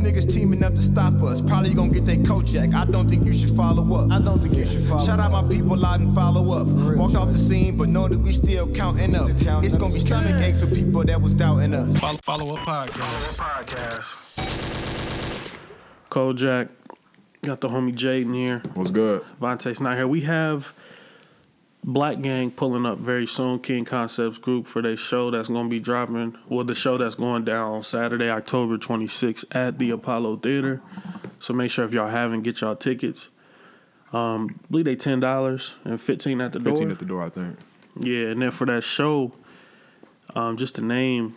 niggas teaming up to stop us. Probably gonna get their Kojak. I don't think you should follow up. I don't think you should follow up. Shout out my people out and follow up. Walk off the scene, but know that we still counting up. Still counting It's up. gonna be stomach aches for people that was doubting us. Follow, follow up podcast. Kojak. Got the homie Jaden here. What's good? Vontae's not here. We have Black Gang pulling up very soon. King Concepts Group for their show that's going to be dropping. Well, the show that's going down on Saturday, October 26th at the Apollo Theater. So make sure if y'all haven't, get y'all tickets. Um, I believe they ten dollars and fifteen at the door. 15 at the door, I think. Yeah, and then for that show, um, just to name,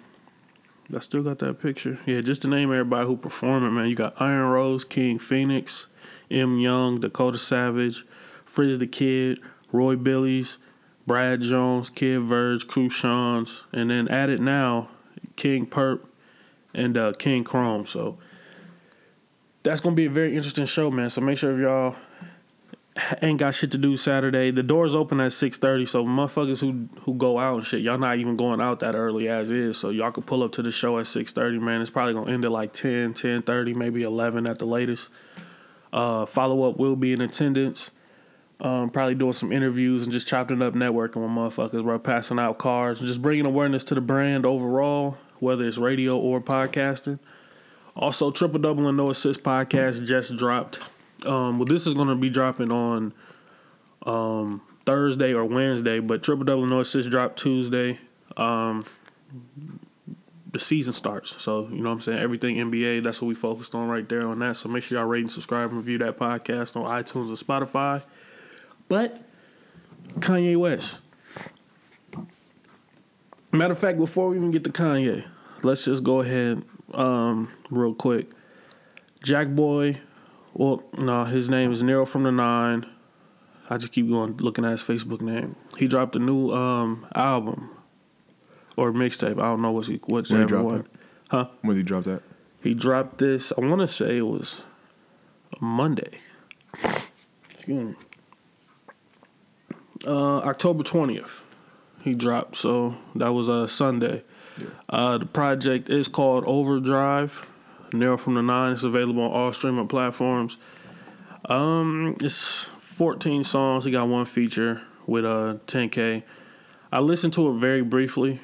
I still got that picture. Yeah, just to name everybody who performing, man. You got Iron Rose, King Phoenix, M Young, Dakota Savage, Frizz the Kid, Roy Billies, Brad Jones, Kid Verge, Crucians, and then it now, King Perp and uh, King Chrome. So that's gonna be a very interesting show, man. So make sure if y'all ain't got shit to do Saturday. The doors open at six thirty, so motherfuckers who who go out and shit, y'all not even going out that early as is. So y'all could pull up to the show at six thirty, man. It's probably gonna end at like 10, 10 maybe eleven at the latest. Uh, follow up will be in attendance. Um, probably doing some interviews and just chopping up networking with motherfuckers, bro. Passing out cards, and just bringing awareness to the brand overall, whether it's radio or podcasting. Also, Triple Double and No Assist podcast just dropped. Um, well, this is going to be dropping on um, Thursday or Wednesday, but Triple Double and No Assist dropped Tuesday. Um, the season starts, so you know what I'm saying. Everything NBA, that's what we focused on right there on that. So make sure y'all rate and subscribe and review that podcast on iTunes and Spotify. But Kanye West. Matter of fact, before we even get to Kanye, let's just go ahead um, real quick. Jack Boy, well, no, his name is Nero from the Nine. I just keep going looking at his Facebook name. He dropped a new um, album or mixtape. I don't know what's he, what's When he dropped one. that? Huh? When did he drop that? He dropped this. I want to say it was Monday. Excuse me. Uh, October twentieth. He dropped. So that was a uh, Sunday. Uh, the project is called Overdrive. Nero from the Nine. It's available on all streaming platforms. Um, it's 14 songs. He got one feature with uh 10k. I listened to it very briefly.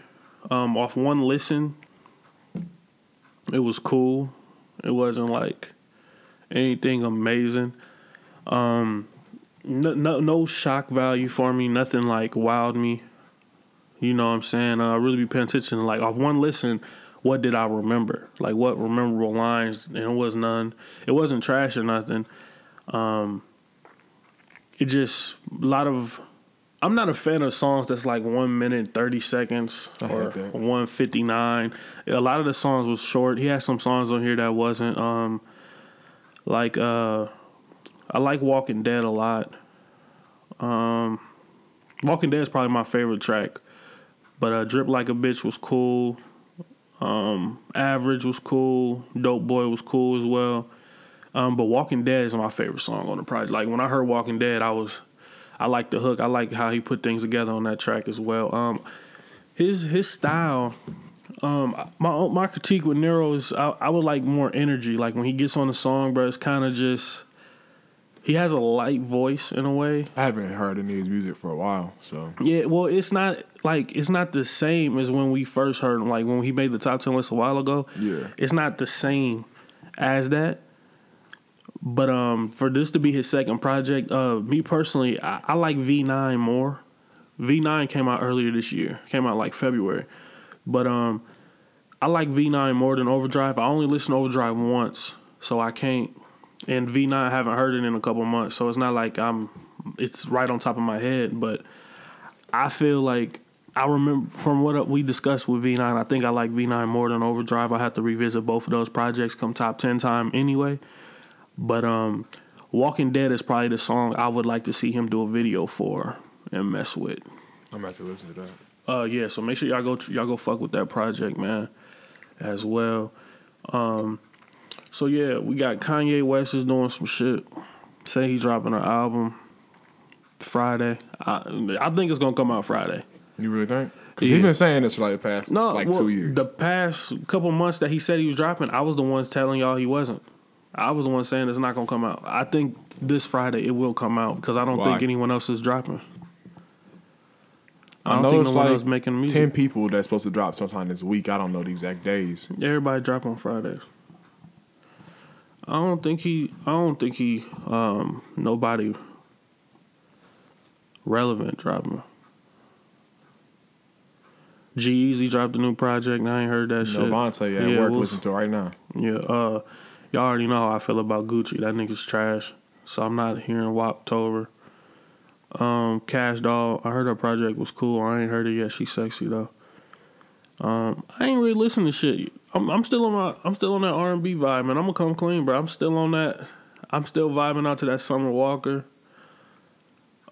Um, off one listen, it was cool. It wasn't like anything amazing. Um, no, no, no shock value for me. Nothing like wowed me. You know what I'm saying? Uh, I really be paying attention. Like off one listen, what did I remember? Like what memorable lines? And it was none. It wasn't trash or nothing. Um, it just a lot of. I'm not a fan of songs that's like one minute thirty seconds or one fifty nine. A lot of the songs was short. He had some songs on here that wasn't. Um, like uh, I like Walking Dead a lot. Um, Walking Dead is probably my favorite track. But uh, Drip Like a Bitch was cool. Um, Average was cool. Dope Boy was cool as well. Um, but Walking Dead is my favorite song on the project. Like when I heard Walking Dead, I was, I like the hook. I like how he put things together on that track as well. Um, his his style. Um, my my critique with Nero is I, I would like more energy. Like when he gets on the song, bro, it's kind of just. He has a light voice in a way. I haven't heard any of his music for a while, so Yeah, well, it's not like it's not the same as when we first heard him. Like when he made the top ten list a while ago. Yeah. it's not the same as that. But um, for this to be his second project, uh, me personally, I, I like V nine more. V nine came out earlier this year. Came out like February, but um, I like V nine more than Overdrive. I only listened to Overdrive once, so I can't. And V nine, I haven't heard it in a couple months, so it's not like I'm. It's right on top of my head, but I feel like I remember from what we discussed with V9. I think I like V9 more than Overdrive. I have to revisit both of those projects come top ten time anyway. But um, Walking Dead is probably the song I would like to see him do a video for and mess with. I'm about to listen to that. Uh, yeah. So make sure y'all go y'all go fuck with that project, man, as well. Um, so yeah, we got Kanye West is doing some shit. Say he's dropping an album Friday. I I think it's gonna come out Friday. You really think? Cause he's been saying this for like the past No, like well, two years. The past couple months that he said he was dropping, I was the ones telling y'all he wasn't. I was the one saying it's not gonna come out. I think this Friday it will come out because I don't Why? think anyone else is dropping. I I don't know think no one else making music. ten people that's supposed to drop sometime this week. I don't know the exact days. Everybody drop on Fridays. I don't think he. I don't think he. Um, nobody relevant dropping. G-Eazy dropped a new project. and I ain't heard that shit. No, Vontae at Yeah, work listening to it right now. Yeah, uh, y'all already know how I feel about Gucci. That nigga's trash. So I'm not hearing Woptober. Um, Kash Doll, I heard her project was cool. I ain't heard it yet. She's sexy though. Um, I ain't really listening to shit. I'm, I'm still on my I'm still on that R and B vibe, man. I'm gonna come clean, bro. I'm still on that. I'm still vibing out to that Summer Walker.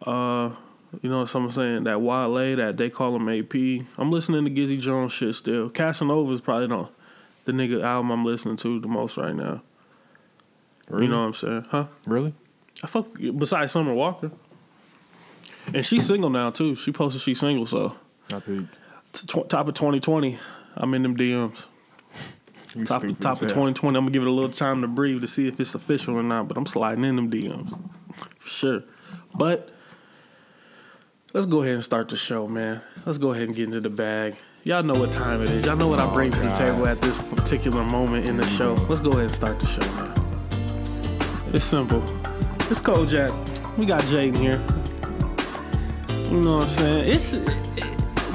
Uh, you know what I'm saying? That Wale, that they call him AP. I'm listening to Gizzy Jones shit still. Casanova is probably the, the nigga album I'm listening to the most right now. You know what I'm saying? Huh? Really? I fuck besides Summer Walker. And she's single now too. She posted she's single, so I peeped. t- top of 2020, I'm in them DMs. You Top stupid top of 2020, I'm gonna give it a little time to breathe to see if it's official or not. But I'm sliding in them DMs for sure. But let's go ahead and start the show, man. Let's go ahead and get into the bag. Y'all know what time it is. Y'all know what I bring to the table at this particular moment in the show. Let's go ahead and start the show, man. It's simple. It's Kojak. We got Jaden here. You know what I'm saying? It's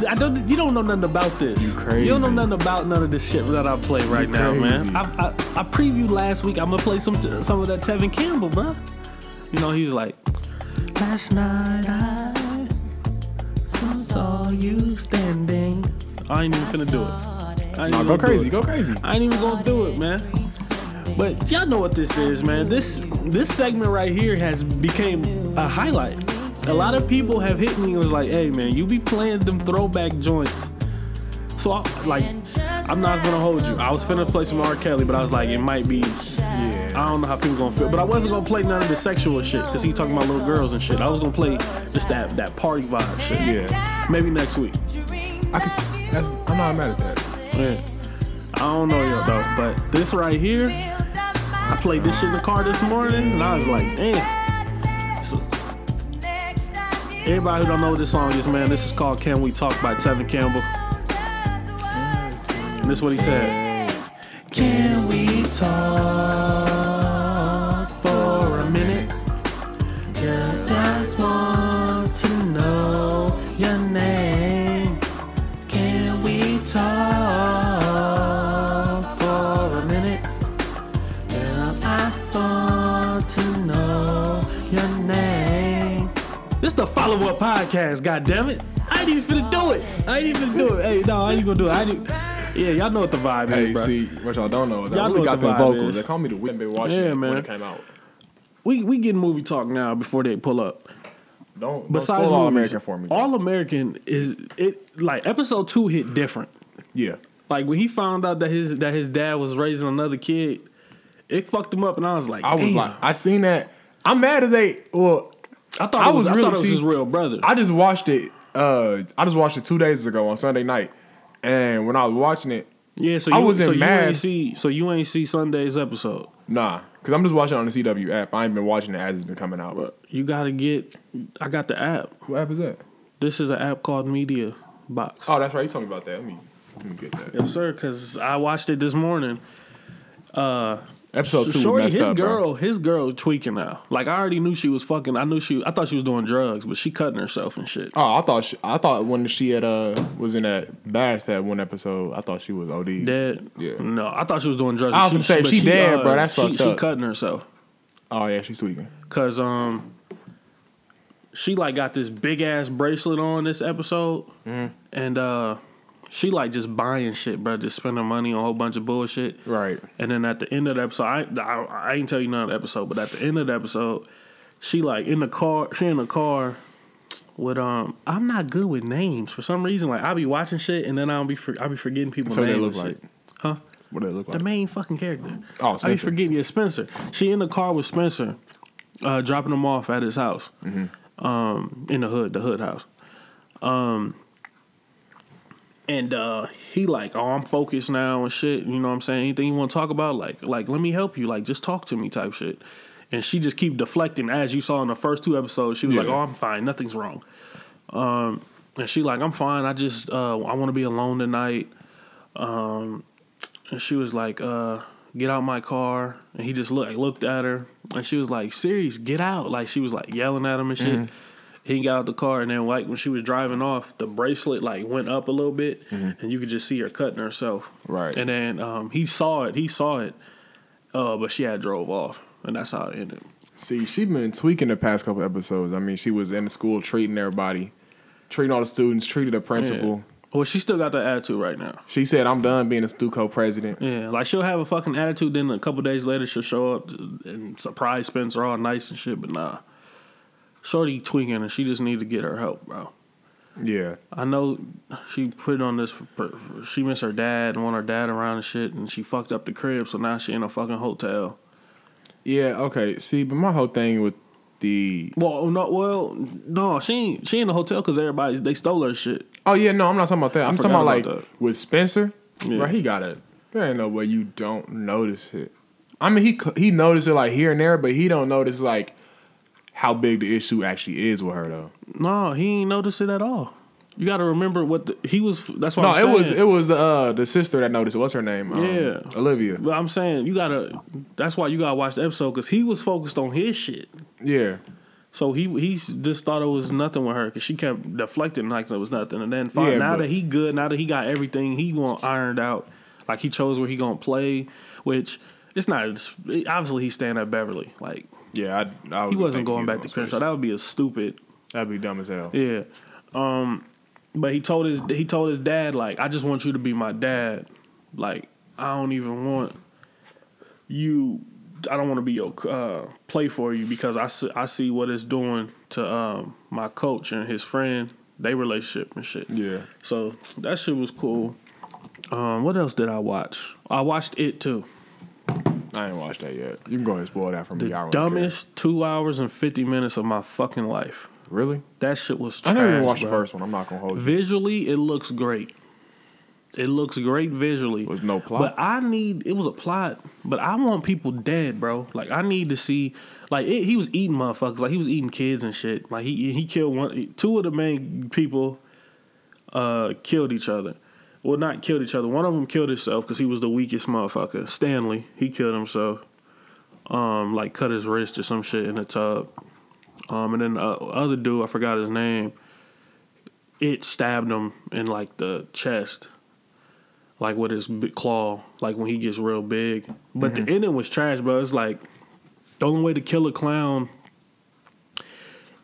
I don't. You don't know nothing about this. You crazy. You don't know nothing about none of this shit that I play right You now, man. I, I I previewed last week. I'm gonna play some some of that Tevin Campbell, bro. You know he was like, last night I saw you standing. I ain't even finna do it. I ain't Nah, go crazy, go crazy. I ain't even gonna do it, man. But y'all know what this is, man. This this segment right here has became a highlight. A lot of people have hit me and was like, "Hey, man, you be playing them throwback joints." So, I, like, I'm not gonna hold you. I was finna play some R. Kelly, but I was like, it might be. Yeah. I don't know how people gonna feel, but I wasn't gonna play none of the sexual shit because he talking about little girls and shit. I was gonna play just that that party vibe shit. Yeah. Maybe next week. I can. See, that's, I'm not mad at that. Yeah. I don't know yo though, but this right here, I played this shit in the car this morning, and I was like, damn. Everybody who don't know what this song is, man, this is called "Can We Talk" by Tevin Campbell. And this is what he said. Can we talk follow up podcast, God damn it! I ain't even finna do it. I ain't even finna do it. Hey, no, I ain't gonna do it. I ain't, yeah, y'all know what the vibe Hey, is, bro. see, what y'all don't know is I Y'all know really what got the them vibe vocals. is. They call me the. Been watching Yeah, it man. when it came out. We we get movie talk now before they pull up. Don't, don't Besides spoil All movies, American for me. All American is it like episode two hit different. yeah. Like when he found out that his that his dad was raising another kid, it fucked him up, and I was like, I was damn. like, I seen that. I'm mad that they. Well, I thought I it was, was I thought it was see, his real brother. I just watched it. Uh, I just watched it two days ago on Sunday night, and when I was watching it, yeah, so you, I wasn't so you ain't see so you ain't see Sunday's episode. nah, because I'm just watching it on the CW app. I ain't been watching it as it's been coming out. But you gotta get. I got the app. what app is that? This is an app called Media Box. Oh, that's right. You told me about that. Let me let me get that. Yes, sir. Because I watched it this morning. Episode two Shorty, messed his up, bro. girl, his girl tweaking now. Like I already knew she was fucking. I knew she. I thought she was doing drugs, but she cutting herself and shit. Oh, I thought she, I thought when she had uh was in that bath that one episode, I thought she was OD. Dead? Yeah. No, I thought she was doing drugs. I was gonna say, but she dead, bro. That's she, fucked she up. cutting herself Oh yeah, she's tweaking. because um, she like got this big ass bracelet on this episode, Mm-hmm. and uh, she like just buying shit, bro. Just spending money on a whole bunch of bullshit. Right. And then at the end of the episode, I, I, I ain't tell you none of the episode, but at the end of the episode, she like in the car, she in the car with um. I'm not good with names for some reason. Like I be watching shit and then I'll be for, I be forgetting people's So they look like. Huh? What do they look like? The main fucking character. Oh, Spencer. I be forgetting. Yeah, Spencer. She in the car with Spencer, uh, dropping him off at his house, Mm-hmm. um, in the hood, the hood house. Um, And uh, he like, oh, I'm focused now and shit. You know what I'm saying? Anything you want to talk about? Like, like let me help you. Like, just talk to me type shit. And she just keep deflecting, as you saw in the first two episodes. She was like, oh, I'm fine. Nothing's wrong. Um, and she like, I'm fine. I just uh, I want to be alone tonight. Um, and she was like, uh, get out my car. And he just looked looked at her, and she was like, serious, get out. Like she was like yelling at him and shit. He got out the car, and then like when she was driving off, the bracelet like went up a little bit, and you could just see her cutting herself. Right. And then um, he saw it. He saw it, uh, but she had drove off, and that's how it ended. See, she been tweaking the past couple episodes. I mean, she was in the school treating everybody, treating all the students, treated the principal. Well, she still got that attitude right now. She said, "I'm done being a Stuco president." Yeah, like she'll have a fucking attitude. Then a couple days later, she'll show up and surprise Spencer all nice and shit. But nah, Shorty tweaking, and she just need to get her help, bro. Yeah, I know she put it on this. For, she missed her dad and want her dad around and shit, and she fucked up the crib. So now she in a fucking hotel. yeah. Okay. See, but my whole thing with the Well, no, well, no, she ain't. She in the hotel because everybody they stole her shit. oh yeah, no, I'm not talking about that. I'm talking forgot about like that. with Spencer. Yeah. Right, he got it. There ain't no way you don't notice it. I mean, he he noticed it like here and there, but he don't notice like how big the issue actually is with her though. No, he ain't notice it at all. You got to remember what the, he was. That's what No, I'm it was it was uh the sister that noticed. What's her name? Um, Yeah. Olivia. But I'm saying you gotta. That's why you gotta watch the episode because he was focused on his shit. Yeah. So he he just thought it was nothing with her because she kept deflecting like it was nothing. And then fine, Yeah, now that he good, now that he got everything, he want ironed out. Like he chose where he gonna play, which it's not. It's, obviously, he's staying at Beverly. Like Yeah, I, I he wasn't going back to Crenshaw. That would be a stupid. That'd be dumb as hell. Yeah. Um, but he told his he told his dad like, I just want you to be my dad. Like I don't even want you. I don't want to be your uh, play for you because I see, I see what it's doing to um, my coach and his friend, they relationship and shit. Yeah. So that shit was cool. Um, what else did I watch? I watched it too. I ain't watched that yet. You can go ahead and spoil that for me. The I don't care. dumbest two hours and fifty minutes of my fucking life. Really? That shit was. I Trash, never even watched bro. the first one. I'm not gonna hold you. Visually, it looks great. It looks great visually. There's no plot? But I need it was a plot, but I want people dead, bro. Like I need to see like it, he was eating motherfuckers, like he was eating kids and shit. Like he he killed one two of the main people uh killed each other. Well, not killed each other. One of them killed himself because he was the weakest motherfucker. Stanley, he killed himself. Um, like cut his wrist or some shit in the tub. Um, and then the other dude, I forgot his name. It stabbed him in like the chest, like with his big claw, like when he gets real big. But the ending was trash, bro. It's like the only way to kill a clown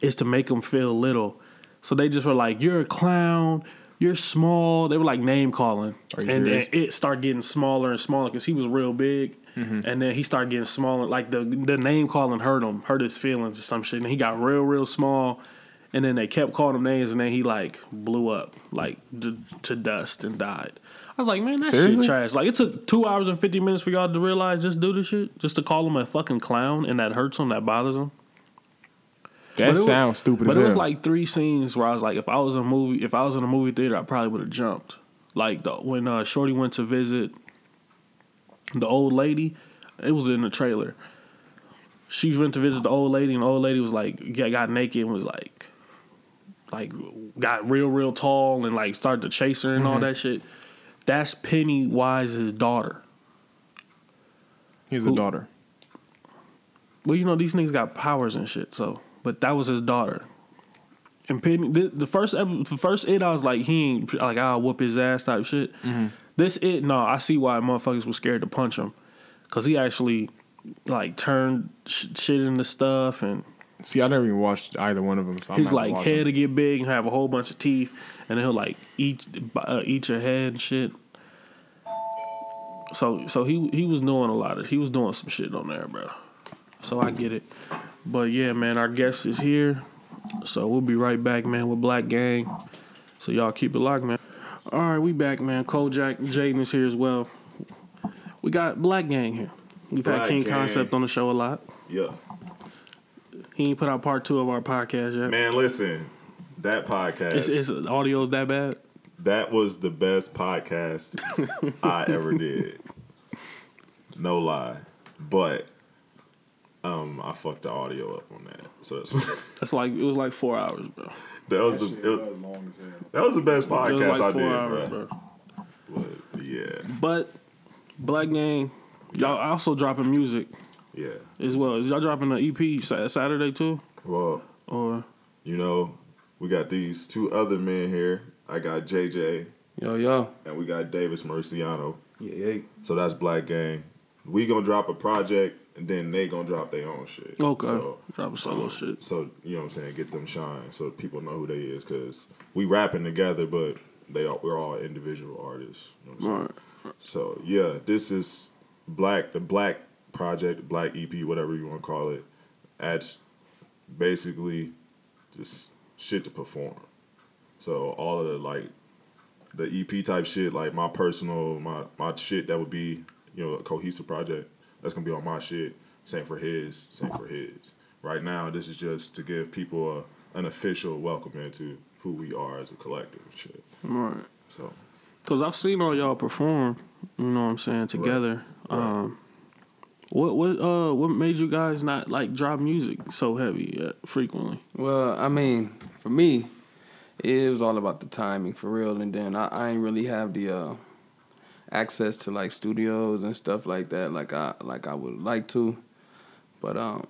is to make him feel little. So they just were like, "You're a clown. You're small." They were like name calling, and then it started getting smaller and smaller because he was real big. And then he started getting smaller. Like the the name calling hurt him, hurt his feelings or some shit. And he got real, real small. And then they kept calling him names, and then he like blew up, like d- to dust and died. I was like, man, that Seriously? shit trash. Like it took two hours and fifty minutes for y'all to realize just do this shit, just to call him a fucking clown, and that hurts him, that bothers him. That But it was- sounds stupid But it was like three scenes where I was like, if I was in a movie, if I was in a movie theater, I probably would have jumped. Like the, when uh, Shorty went to visit the old lady, it was in the trailer. She went to visit the old lady, and the old lady was like, got, got naked and was like, like got real, real tall, and like started to chase her and Mm-hmm. all that shit. That's Pennywise's daughter. He's a daughter. Well, you know these niggas got powers and shit. So, but that was his daughter. And Penny, the, the first the first it, I was like, he ain't like I'll whoop his ass type shit. This it, no, I see why motherfuckers was scared to punch him, cause he actually like turned sh- shit into stuff, and See, I never even watched either one of them. So his like head to get big and have a whole bunch of teeth, and then he'll like eat uh, eat your head and shit. So so he he was doing a lot of he was doing some shit on there, bro. So I get it, but yeah, man, our guest is here, so we'll be right back, man, with Black Gang. So y'all keep it locked, man. All right, we back, man. Kojak Jaden is here as well. We got Black Gang here. We've had King Gang. Concept on the show a lot. Yeah. He ain't put out part two of our podcast yet. Man, listen. That podcast. Is, is audio that bad? that was the best podcast I ever did. No lie, but um, I fucked the audio up on that. So that's, That's like it was like four hours, bro. that was That the, it, long that was the best It was podcast like I did, hours, bro. bro. But yeah, But Black Gang, y'all also dropping music yeah. as well. Is y'all dropping an EP Saturday too, Well, or you know, we got these two other men here. I got JJ Yo, yo. and we got Davis Marciano. Yeah, yeah. So that's Black Gang. We gonna drop a project and then they gonna drop their own shit. okay, So, drop a solo um, shit? So you know what I'm saying, get them shine so people know who they is because we rapping together, but they are, we're all individual artists. You know what I'm saying? Right. So yeah, this is Black the Black Project, Black EP, whatever you want to call it. That's basically just shit to perform. So all of the like the EP type shit, like my personal my my shit that would be you know a cohesive project that's gonna be on my shit. Same for his, same for his. Right now, this is just to give people a, an official welcome into who we are as a collective and shit. Right. So Cause I've seen all y'all perform. You know what I'm saying together. Right. Um, what what uh what made you guys not like drop music so heavy uh, frequently? Well, I mean, for me, it was all about the timing for real. And then I, I ain't really have the uh, access to like studios and stuff like that, like I like I would like to. But um,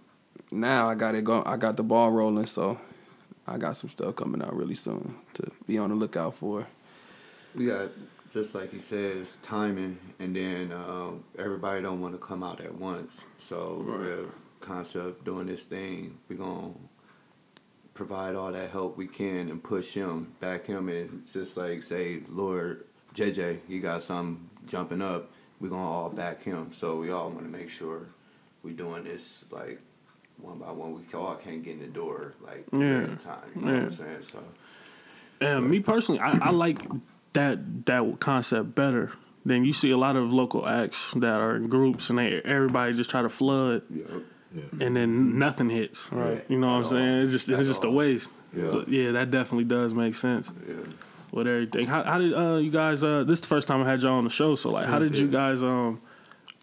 now I got it go. I got the ball rolling, so I got some stuff coming out really soon to be on the lookout for. We got just like he says, timing, and then um, everybody don't want to come out at once. So with concept doing this thing, we gonna provide all that help we can and push him, back him, and just like say, Lord JJ, you got something jumping up. We're gonna all back him. So we all want to make sure we doing this like one by one. We all can't get in the door like Yeah. at a time. You know what Yeah. I'm saying? So. And me personally, I, I like that that concept better than you see a lot of local acts that are in groups and they everybody just try to flood yeah. and then nothing hits. Right. You know what I'm saying? It's just it's just a waste. Yeah. So, yeah, that definitely does make sense Yeah. With everything. How, how did uh, you guys? Uh, this is the first time I had y'all on the show. So like, how did you guys um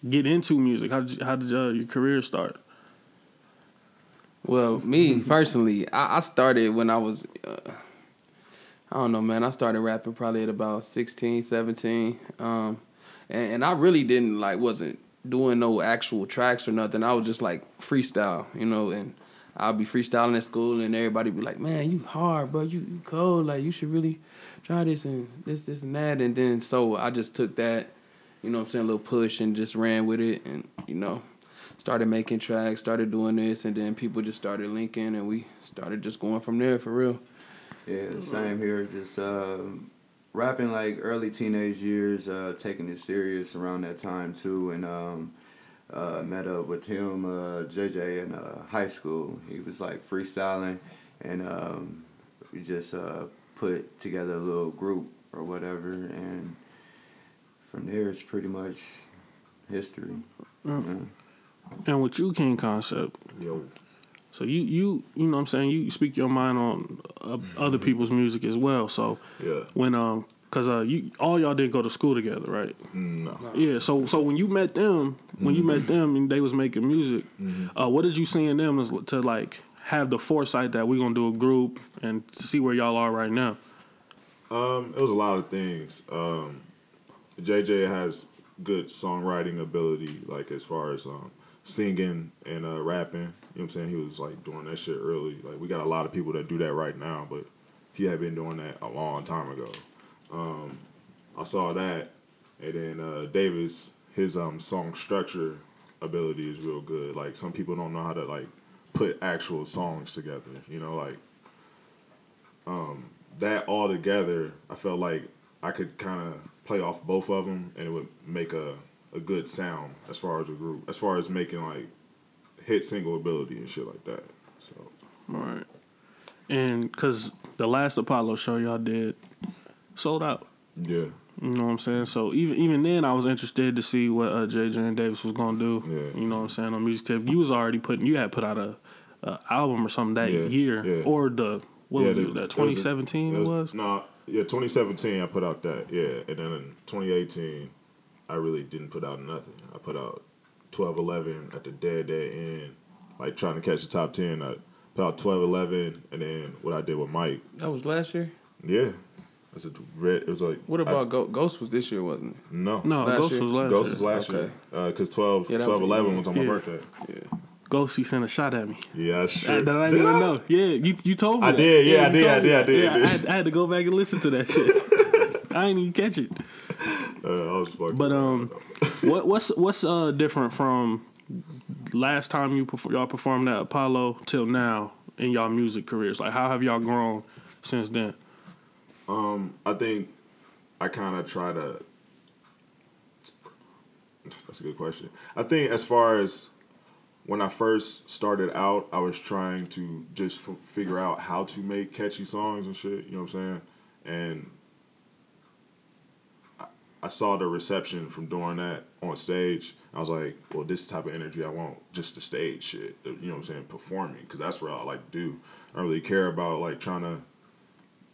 get into music? How did you, how did uh, your career start? Well, me personally, I, I started when I was, uh, I don't know, man. I started rapping probably at about 16, 17. Um, and, and I really didn't like, wasn't doing no actual tracks or nothing. I was just like freestyle, you know, and I'll be freestyling at school and everybody be like, man, you hard, bro. You, you cold. Like, you should really try this and this, this, and that. And then so I just took that, you know what I'm saying, a little push and just ran with it. And, you know, started making tracks, started doing this, and then people just started linking, and we started just going from there for real. Yeah, same here. Just um, rapping like early teenage years, uh, taking it serious around that time too, and um, uh, met up with him, uh, JJ, in uh, high school. He was like freestyling, and um, we just uh, put together a little group or whatever, and from there it's pretty much history. Yeah. And with you, King Concept, Yo, so you you you know what I'm saying you speak your mind on uh, other people's music as well. So yeah. when um cause uh you all y'all didn't go to school together, right? No. Yeah. So so when you met them, when you met them and they was making music, uh, what did you see in them as, to like have the foresight that we're gonna do a group and see where y'all are right now? Um, it was a lot of things. Um, JJ has good songwriting ability, like as far as um, singing and uh, rapping. You know what I'm saying? He was like doing that shit early. Like we got a lot of people that do that right now, but he had been doing that a long time ago. Um, I saw that, and then uh, Davis, his um, song structure ability is real good. Like some people don't know how to like put actual songs together. You know, like that all together, I felt like I could kind of play off both of them, and it would make a a good sound as far as a group, as far as making like hit single ability and shit like that. So Right. And cause the last Apollo show y'all did sold out. yeah, You know what I'm saying? So even even then, I was interested to see what uh, JJ and Davis was gonna do. Yeah. You know what I'm saying on music tip. You was already putting. You had put out a, a album or something that Yeah, year yeah. or the what yeah, was there- it? That 2017 there it was. No, Yeah, 2017 I put out that. Yeah, and then in 2018 I really didn't put out nothing. I put out 12, 11 at the dead dead end, like trying to catch the top 10. I put out 12, 11, and then what I did with Mike. That was last year. Yeah, it's a red. It was like What I- about Go- Ghost? Was this year, wasn't it? no No, Last Ghost year? was last Ghost year. was last Okay. year uh, because 12, Yeah, 12 was- 11 was on my yeah. birthday. Yeah. Ghost, he sent a shot at me. Yeah, I sure. That, that I Did didn't even I? know. Yeah, you you told me. I that. did, yeah, I you did, I did, I did, Yeah, I did. I, had, I had to go back and listen to that shit. I ain't even catch it. Uh, I was fucking But um, what what's what's uh different from last time you perf- y'all performed at Apollo till now in y'all music careers? Like, how have y'all grown since then? Um, I think I kind of try to. That's a good question. I think as far as when I first started out, I was trying to just f- figure out how to make catchy songs and shit. You know what I'm saying? And I, I saw the reception from doing that on stage. I was like, well, this type of energy I want, just the stage shit. You know what I'm saying? Performing, because that's what I like to do. I don't really care about like trying to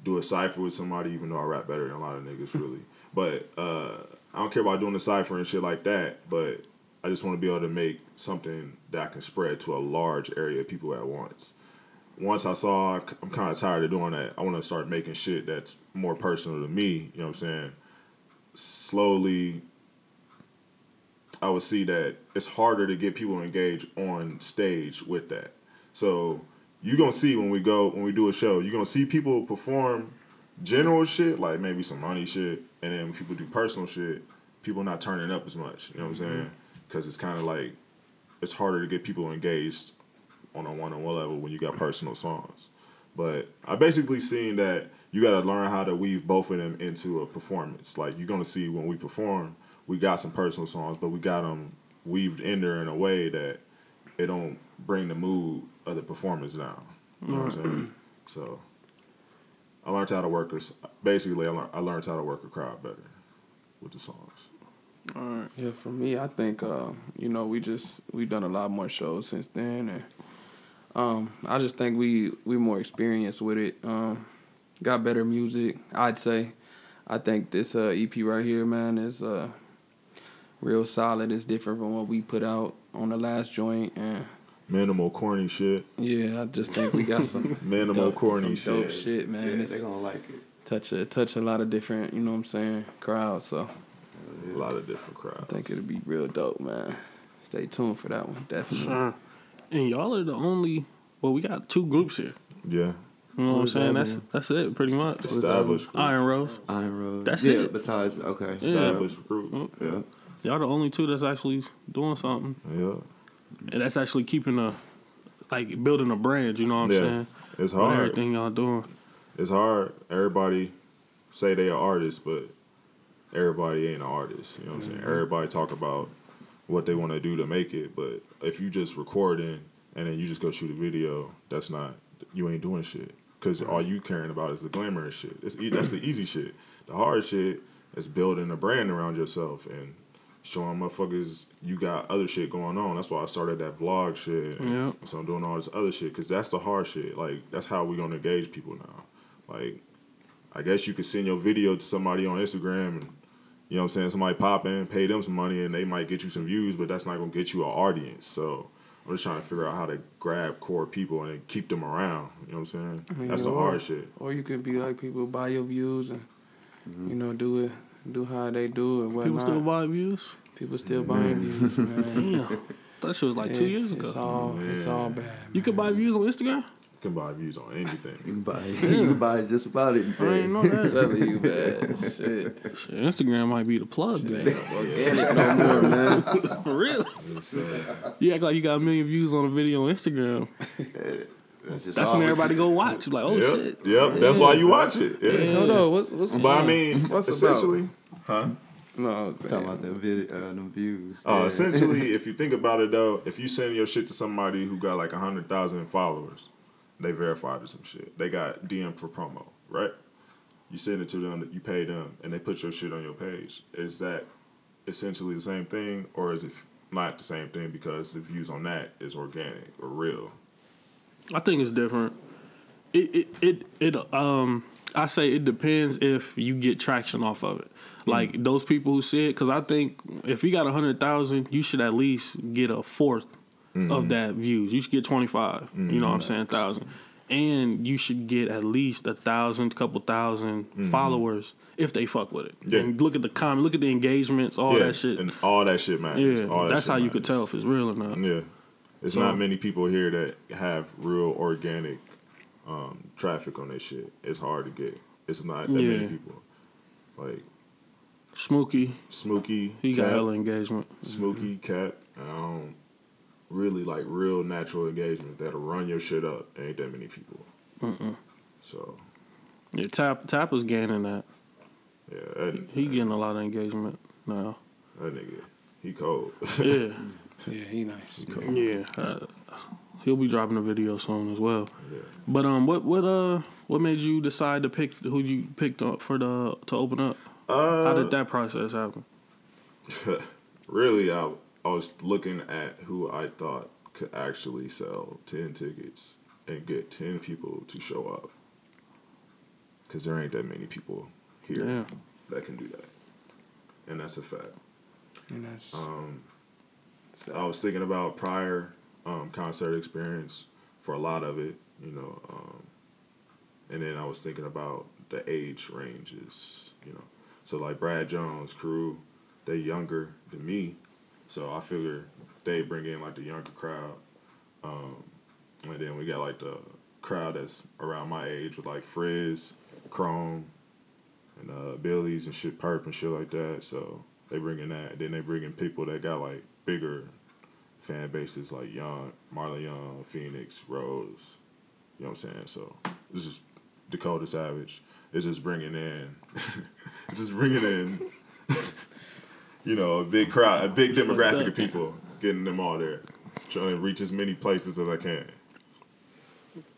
do a cipher with somebody, even though I rap better than a lot of niggas, really. But uh, I don't care about doing a cipher and shit like that. But I just want to be able to make something that I can spread to a large area of people at once. Once I saw I'm kind of tired of doing that, I want to start making shit that's more personal to me. You know what I'm saying? Slowly, I would see that it's harder to get people engaged on stage with that. So you're gonna see when we go when we do a show, you're gonna see people perform general shit, like maybe some money shit, and then when people do personal shit, people not turning up as much. You know what I'm mm-hmm. saying? Because it's kind of like it's harder to get people engaged on a one-on-one level when you got personal songs. But I basically seen that you got to learn how to weave both of them into a performance. Like you're gonna see when we perform, we got some personal songs, but we got them weaved in there in a way that it don't bring the mood of the performance down. You know what I'm saying? So I learned how to work. Basically, I, learned, I learned how to work a crowd better with the songs. Yeah, for me, I think uh, you know we just we've done a lot more shows since then, and um, I just think we we more experienced with it. Um, got better music, I'd say. I think this uh, EP right here, man, is uh, real solid. It's different from what we put out on the last joint, and Minimal corny shit. yeah, I just think we got some Minimal dope, corny some dope shit. shit, man. yeah, they're gonna like it. touch a touch a lot of different, you know what I'm saying, crowds. So A lot of different crowds. I crowds. think it'll be real dope, man. Stay tuned for that one, definitely. Sure. And y'all are the only. Well, we got two groups here. Yeah. You know what I'm saying? that, That's man? that's it, pretty much. Established group. Iron Rose. Iron Rose. That's yeah, it. Besides, okay. Established group. Yeah. Y'all the only two that's actually doing something, Yeah. and that's actually keeping a like building a brand. You know what I'm Yeah. saying? It's With hard. everything y'all doing. It's hard. Everybody say they are artists, but everybody ain't an artist. You know what I'm saying? Mm-hmm. Everybody talk about what they want to do to make it, but if you just recording and then you just go shoot a video, that's not you ain't doing shit. Cause all you caring about is the glamorous shit. It's that's the easy shit. The hard shit is building a brand around yourself and showing motherfuckers you got other shit going on. That's why I started that vlog shit. Yep. So I'm doing all this other shit because that's the hard shit. Like that's how we gonna engage people now. Like I guess you could send your video to somebody on Instagram and you know what I'm saying, somebody pop in, pay them some money and they might get you some views, but that's not gonna get you an audience. So I'm just trying to figure out how to grab core people and keep them around. You know what I'm saying? mean, That's the or- hard shit. Or you could be like people buy your views and mm-hmm. you know do it, do how they do it. Whatnot. People still buy views. People still buying views, man. Damn, that shit was like two Yeah, years It's ago. all it's all bad. You could buy views on Instagram. You can buy views on You anything. can buy, you can buy just about it. I didn't know that. Telling you, man. Shit. Shit, Instagram might be the plug, man. Organic no more, man. For real. Uh, You act like you got a million views on a video on Instagram. That's, just That's when everybody go watch. Like, oh yep, shit. yep. That's why you watch it. Yeah. Hold on, what's what's But I mean, What's it about? essentially, huh? No, I was Talking about them, vid- uh, them views. Uh, essentially, if you think about it though, if you send your shit to somebody who got like hundred thousand followers, they verified or some shit. They got DM for promo, right? You send it to them, you pay them, and they put your shit on your page. Is that essentially the same thing, or is it not the same thing because the views on that is organic or real? I think it's different. It it it, it um I say it depends if you get traction off of it. Like those people who see it, because I think if you got a hundred thousand, you should at least get a 4th of that views. You should get twenty You know what I'm saying? Thousand, and you should get at least a thousand, couple 1000 followers if they fuck with it. Yeah. And look at the comment, look at the engagements, all yeah, that shit. and all that shit matters. yeah, All that that's how you could tell if it's real or not. Yeah, there's So- not many people here that have real organic um, traffic on their shit. It's hard to get. It's not that many people. Like Smokey, Smokey, he got hella engagement. Smokey, Cap. Um, really like real natural engagement that'll run your shit up. Ain't that many people. So Yeah, Tap Tap was gaining that. yeah, that, He getting a lot of engagement now. that nigga, he cold. Yeah, Yeah, he nice. yeah. Uh, he'll be dropping a video soon as well. yeah. But um, what what uh, what made you decide to pick who you picked up for the to open up? Uh, How did that process happen? really, I, I was looking at who I thought could actually sell 10 tickets and get 10 people to show up. Because there ain't that many people here Yeah. that can do that. And that's a fact. And that's Um, I was thinking about prior um, concert experience for a lot of it, you know, um, and then I was thinking about the age ranges, you know. So like Brad Jones crew, they're younger than me, so I figure they bring in like the younger crowd, um, and then we got like the crowd that's around my age with like Frizz, Chrome, and uh, Billy's and shit, Perp and shit like that. So they bring in that. Then they bring in people that got like bigger fan bases like Young, Marlon Young, Phoenix, Rose. You know what I'm saying? So this is Dakota Savage. It's just bringing in, just bringing in, you know, a big crowd, a big demographic of people, getting them all there, trying to reach as many places as I can.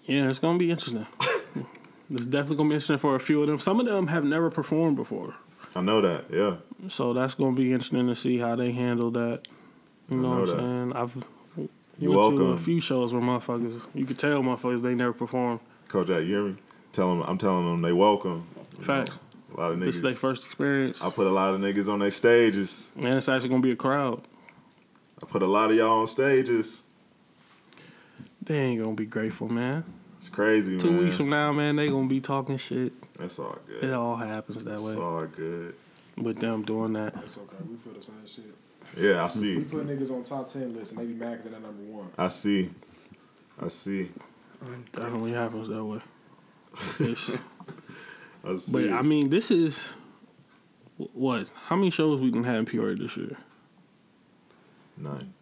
Yeah, it's gonna be interesting. it's definitely gonna be interesting for a few of them. Some of them have never performed before, I know that. Yeah. so that's gonna be interesting to see how they handle that. You know, know what that. I'm saying? I've You went to a few shows where motherfuckers, you could tell motherfuckers they never performed. Coach, you hear me? Tell them, I'm telling them they welcome. Facts. Know, a lot of niggas. This is their first experience, I put a lot of niggas on their stages. and it's actually gonna be a crowd. I put a lot of y'all on stages. They ain't gonna be grateful, man. It's crazy, Two man. weeks from now, man, they gonna be talking shit. That's all good. It all happens that It's way all good. with them doing that. That's okay. We feel the same shit. Yeah, I see. We put niggas on top ten lists and they be mad because they're not number one. I see. I see. It Definitely happens that way. It's- I see. but I mean, this is what? How many shows we done had in Peoria this year? Nine.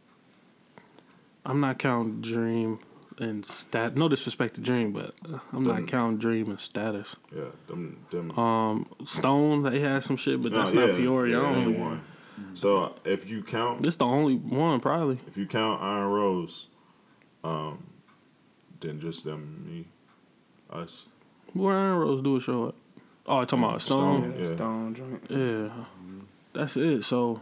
I'm not counting Dream and stat. No disrespect to Dream, but uh, I'm not counting Dream and status. Yeah, them, them. Um, Stone they had some shit, but No, that's yeah, not Peoria. yeah, I don't ain't know. one. So if you count, This the only one probably. if you count Iron Rose, um, then just them, me, us. Where Iron Rose do a show at? Oh, I'm talking about Stone. Stone. yeah, Yeah. Stone joint. Yeah, that's it. So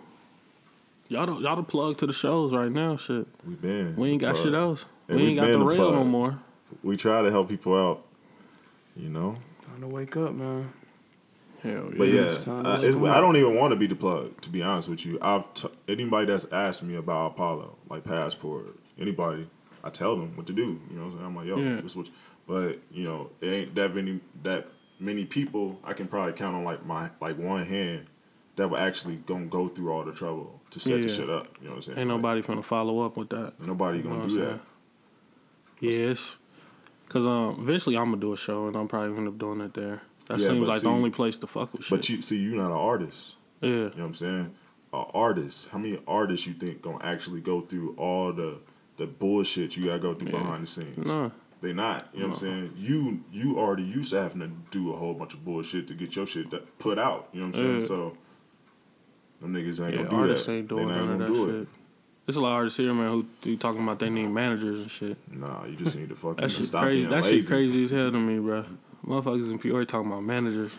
y'all the, y'all the plug to the shows right now. Shit, We been. we ain't got plug. shit else. And we we ain't got the the rail no more. We try to help people out. You know. Time to wake up, man. Hell But yeah. yeah, it's uh, it's. I don't even want to be the plug. To be honest with you, I've t- anybody that's asked me about Apollo, like Passport, anybody, I tell them what to do. You know, what I'm saying? I'm like, yo, Yeah. this what. But you know, it ain't that many that many people. I can probably count on like my like one hand that will actually gonna go through all the trouble to set the shit up. You know what I'm saying? Ain't Like, nobody finna follow up with that. nobody You gonna do that. Yes. Cause um, eventually I'm gonna do a show and I'm probably gonna end up doing it there. That Yeah, seems like see- the only place to fuck with shit. But you see, you're not an artist. yeah, You know what I'm saying? An artist. How many artists you think gonna actually go through all the the bullshit you gotta go through Yeah. behind the scenes? no, They not. You know what I'm saying? You you already used to having to do a whole bunch of bullshit to get your shit put out. You know what I'm saying? Yeah. So them niggas ain't yeah, gonna do artists that. ain't They doing not none of gonna that do shit. There's a lot of artists here, man, who, who talking about they need managers and shit. it. Nah, you just need to fucking That shit stop crazy. being That lazy. shit crazy as hell to me, bro. Motherfuckers in Peoria talking about managers.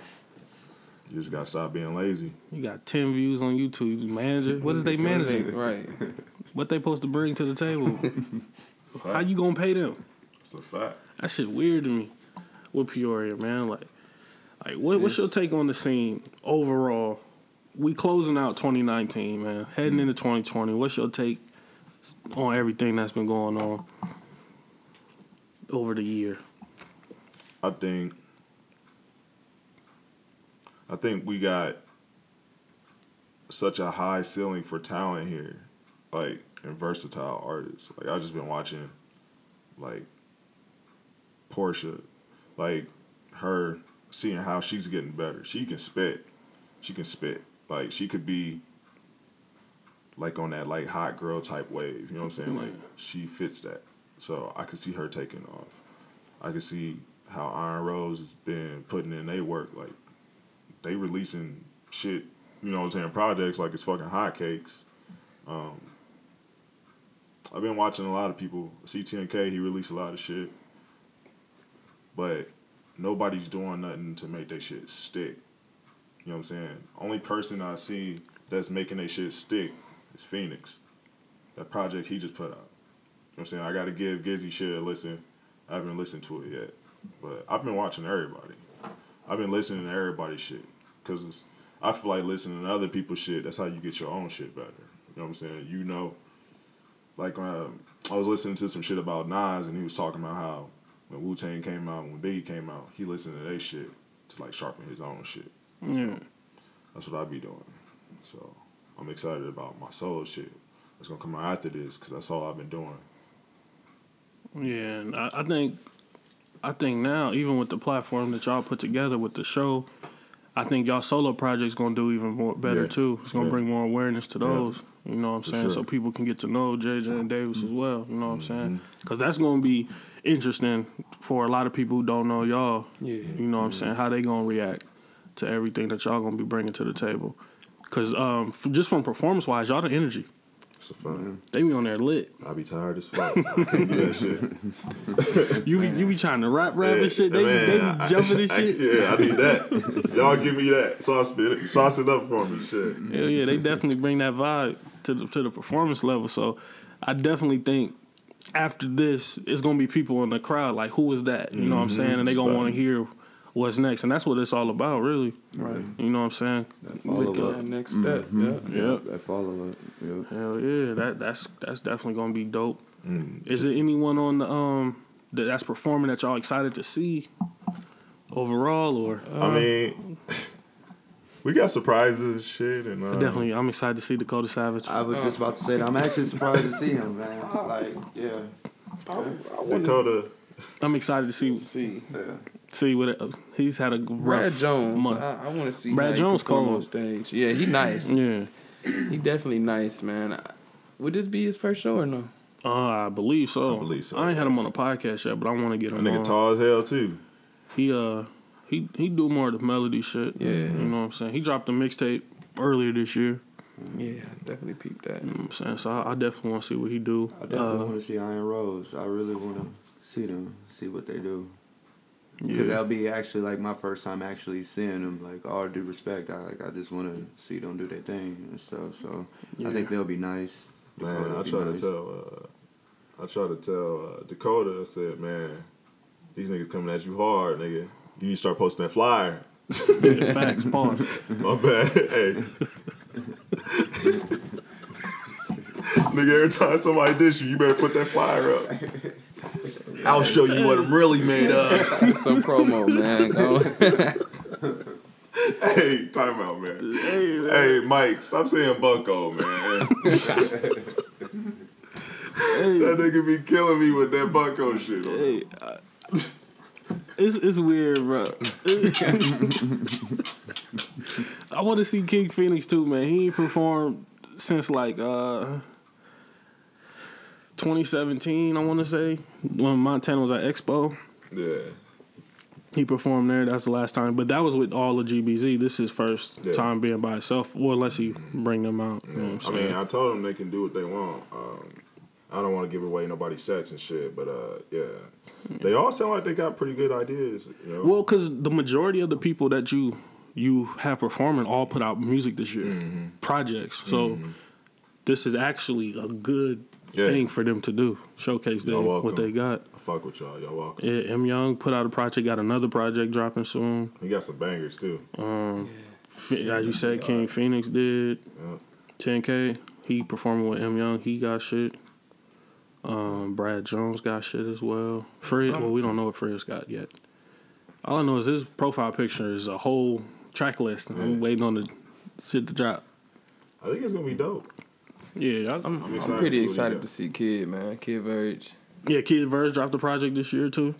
You just gotta stop being lazy. You got ten views on YouTube. Manager, what is they managing? Right. What they supposed to bring to the table? How you gonna pay them? It's a fact. That shit weird to me with Peoria, man. Like, Like, what, what's your take on the scene overall? We closing out 2019, man. Heading mm. into 2020. What's your take on everything that's been going on over the year? I think I think we got such a high ceiling for talent here, like and versatile artists. Like I just been watching like Portia, like her seeing how she's getting better. She can spit. She can spit. Like she could be like on that like hot girl type wave. You know what I'm saying? Like she fits that. So I could see her taking off. I could see how Iron Rose has been putting in their work. Like they releasing shit, you know what I'm saying, projects like it's fucking hotcakes. Um I've been watching a lot of people. CTNK, he released a lot of shit. But nobody's doing nothing to make their shit stick. You know what I'm saying? Only person I see that's making their shit stick is Phoenix. That project he just put out. You know what I'm saying? I gotta give Gizzy shit a listen. I haven't listened to it yet. But I've been watching everybody. I've been listening to everybody's shit. Cause I feel like listening to other people's shit, that's how you get your own shit better. You know what I'm saying? You know like um, I was listening to some shit about Nas, and he was talking about how when Wu Tang came out, when Biggie came out, he listened to their shit to like sharpen his own shit. Yeah. That's what I be doing. So I'm excited about my solo shit. That's gonna come out after this because that's all I've been doing. Yeah, and I, I think, I think now even with the platform that y'all put together with the show, I think y'all solo project's gonna do even more better Yeah. too. It's gonna Yeah. bring more awareness to Yeah. those. You know what I'm For saying? sure. Mm-hmm. So people can get to know JJ and Davis as well. You know what I'm saying? Because that's gonna be interesting for a lot of people who don't know y'all. Yeah. You know what I'm saying? How they gonna react to everything that y'all gonna be bringing to the table? Because um, f- just from performance wise, y'all the energy. It's a fun. They be on there lit. I be tired as fuck. I can't do that shit. You be you be trying to rap rap Yeah, and shit. They, man, be, they I- be jumping and I- shit. yeah, I need that. Y'all give me that. Sauce it, sauce it up for me. Shit. Hell yeah, they definitely bring that vibe to the to the performance level. So I definitely think after this, it's gonna be people in the crowd like, who is that? You know what I'm saying? And they gonna want to hear what's next, and that's what it's all about, really. Right. You know what I'm saying? That Follow Yeah, up. next step. Mm-hmm. Yeah. Yep. That follow up. Yep. Hell yeah, that that's that's definitely gonna be dope. Is there anyone on the um that, that's performing that y'all excited to see overall, or I mean, we got surprises and shit, and uh, definitely I'm excited to see Dakota Savage. I was just about to say that. I'm actually surprised to see him, man. Like, yeah, Dakota. I'm excited to see See, yeah. see what it, he's had a rough Brad Jones. month. I, I want to see Brad Jones perform cold. on stage. Yeah, he nice. Yeah. He definitely nice, man. I- Would this be his first show or no? Uh, I believe so. I believe so. I ain't had him on a podcast yet, but I want to get That him nigga on. tall as hell too. He uh he he do more of the melody shit. Yeah. You know what I'm saying? He dropped a mixtape earlier this year. Yeah, definitely peep that. You know what I'm saying? So I, I definitely want to see what he do. I definitely Uh, want to see Iron Rose. I really want to see them, see what they do. Because yeah. that'll be actually like my first time actually seeing them. Like all due respect, I like I just want to see them do their thing and stuff. So I think they'll be nice. Man, I will be try to tell. Uh, I try to tell uh, Dakota. I said, man, these niggas coming at you hard, nigga. You need to start posting that flyer. Yeah, facts. Pause. My bad. hey. nigga, every time somebody dish you, you better put that flyer up. I'll show you what I'm really made of. Some promo, man. Go. hey, time out, man. Hey, Mike, stop saying Bunko, man. That nigga be killing me with that Bunko shit. Hey, uh, it's it's weird, bro. I want to see King Phoenix too, man. He ain't performed since like uh 2017. I want to say when Montana was at Expo. Yeah. He performed there. That's the last time, but that was with all of GBZ. This is his first Yeah. time being by himself, or unless he bring them out. You know I'm I mean, I told them they can do what they want. Um, I don't want to give away nobody's sets and shit, but uh, yeah, they all sound like they got pretty good ideas. You know? Well, because the majority of the people that you you have performing all put out music this year, Mm-hmm. projects. So this is actually a good Yeah. thing for them to do. Showcase them, what they got. I fuck with y'all. Y'all welcome. Yeah, M Young put out a project, got another project dropping soon. He got some bangers too. Ph- As you said, King Phoenix did. Yeah. 10K. He performing with M Young. He got shit. Um, Brad Jones got shit as well. Fred, well, we don't know what Fred's got yet. All I know is his profile picture is a whole track list. Yeah. I'm waiting on the shit to drop. I think it's gonna be dope. Yeah, I, I'm, I'm I'm, pretty to see what he excited to see Kid, man. Kid Verge. yeah. Kid Verse dropped the project this year too.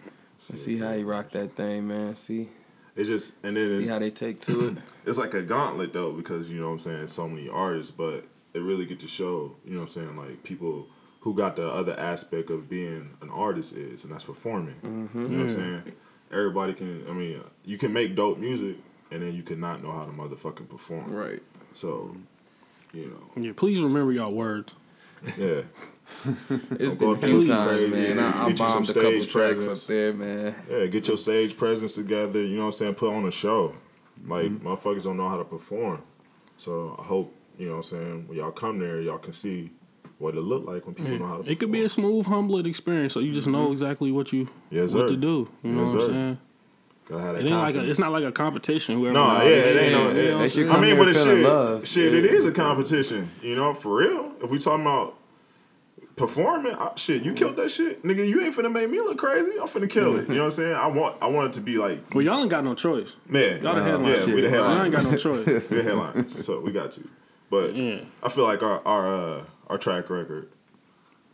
Let's see how he rocked that thing, man. See It's just and then see how they take to it. it's like a gauntlet though because you know what I'm saying so many artists, but it really get to show you know what I'm saying like people who got the other aspect of being an artist is and that's performing. You know what I'm mm-hmm. saying? Everybody can. I mean, you can make dope music and then you cannot know how to motherfucking perform. right. So, you know, Yeah, please remember y'all words. yeah. It's go been a few crazy. times, man. I, I Get you some bombed a couple stage tracks presence. up there, man. Yeah, get your stage presence together. You know what I'm saying? Put on a show. Like mm-hmm. motherfuckers don't know how to perform. So I hope you know what I'm saying. When y'all come there, y'all can see what it look like when people know how to. perform. It could be a smooth, humbling experience, so you just know exactly what you Yes, what to do. You know Yes, what I'm sir. saying? Gotta have that It ain't like a, it's not like a competition. Whoever No, like, yeah, it ain't no. you know it- what They I'm should I mean, here but it's feeling shit. love. Shit, it is a competition. You know, for real. If we talking about performing, I, shit, you killed that shit, nigga. You ain't finna make me look crazy. I'm finna kill it. You know what I'm saying? I want, I want it to be like, Well, y'all ain't got no choice. man, Y'all the headline. yeah, we the Shit. Y'all ain't got no choice. we the headline. So we got to. But Yeah. I feel like our our uh, our track record.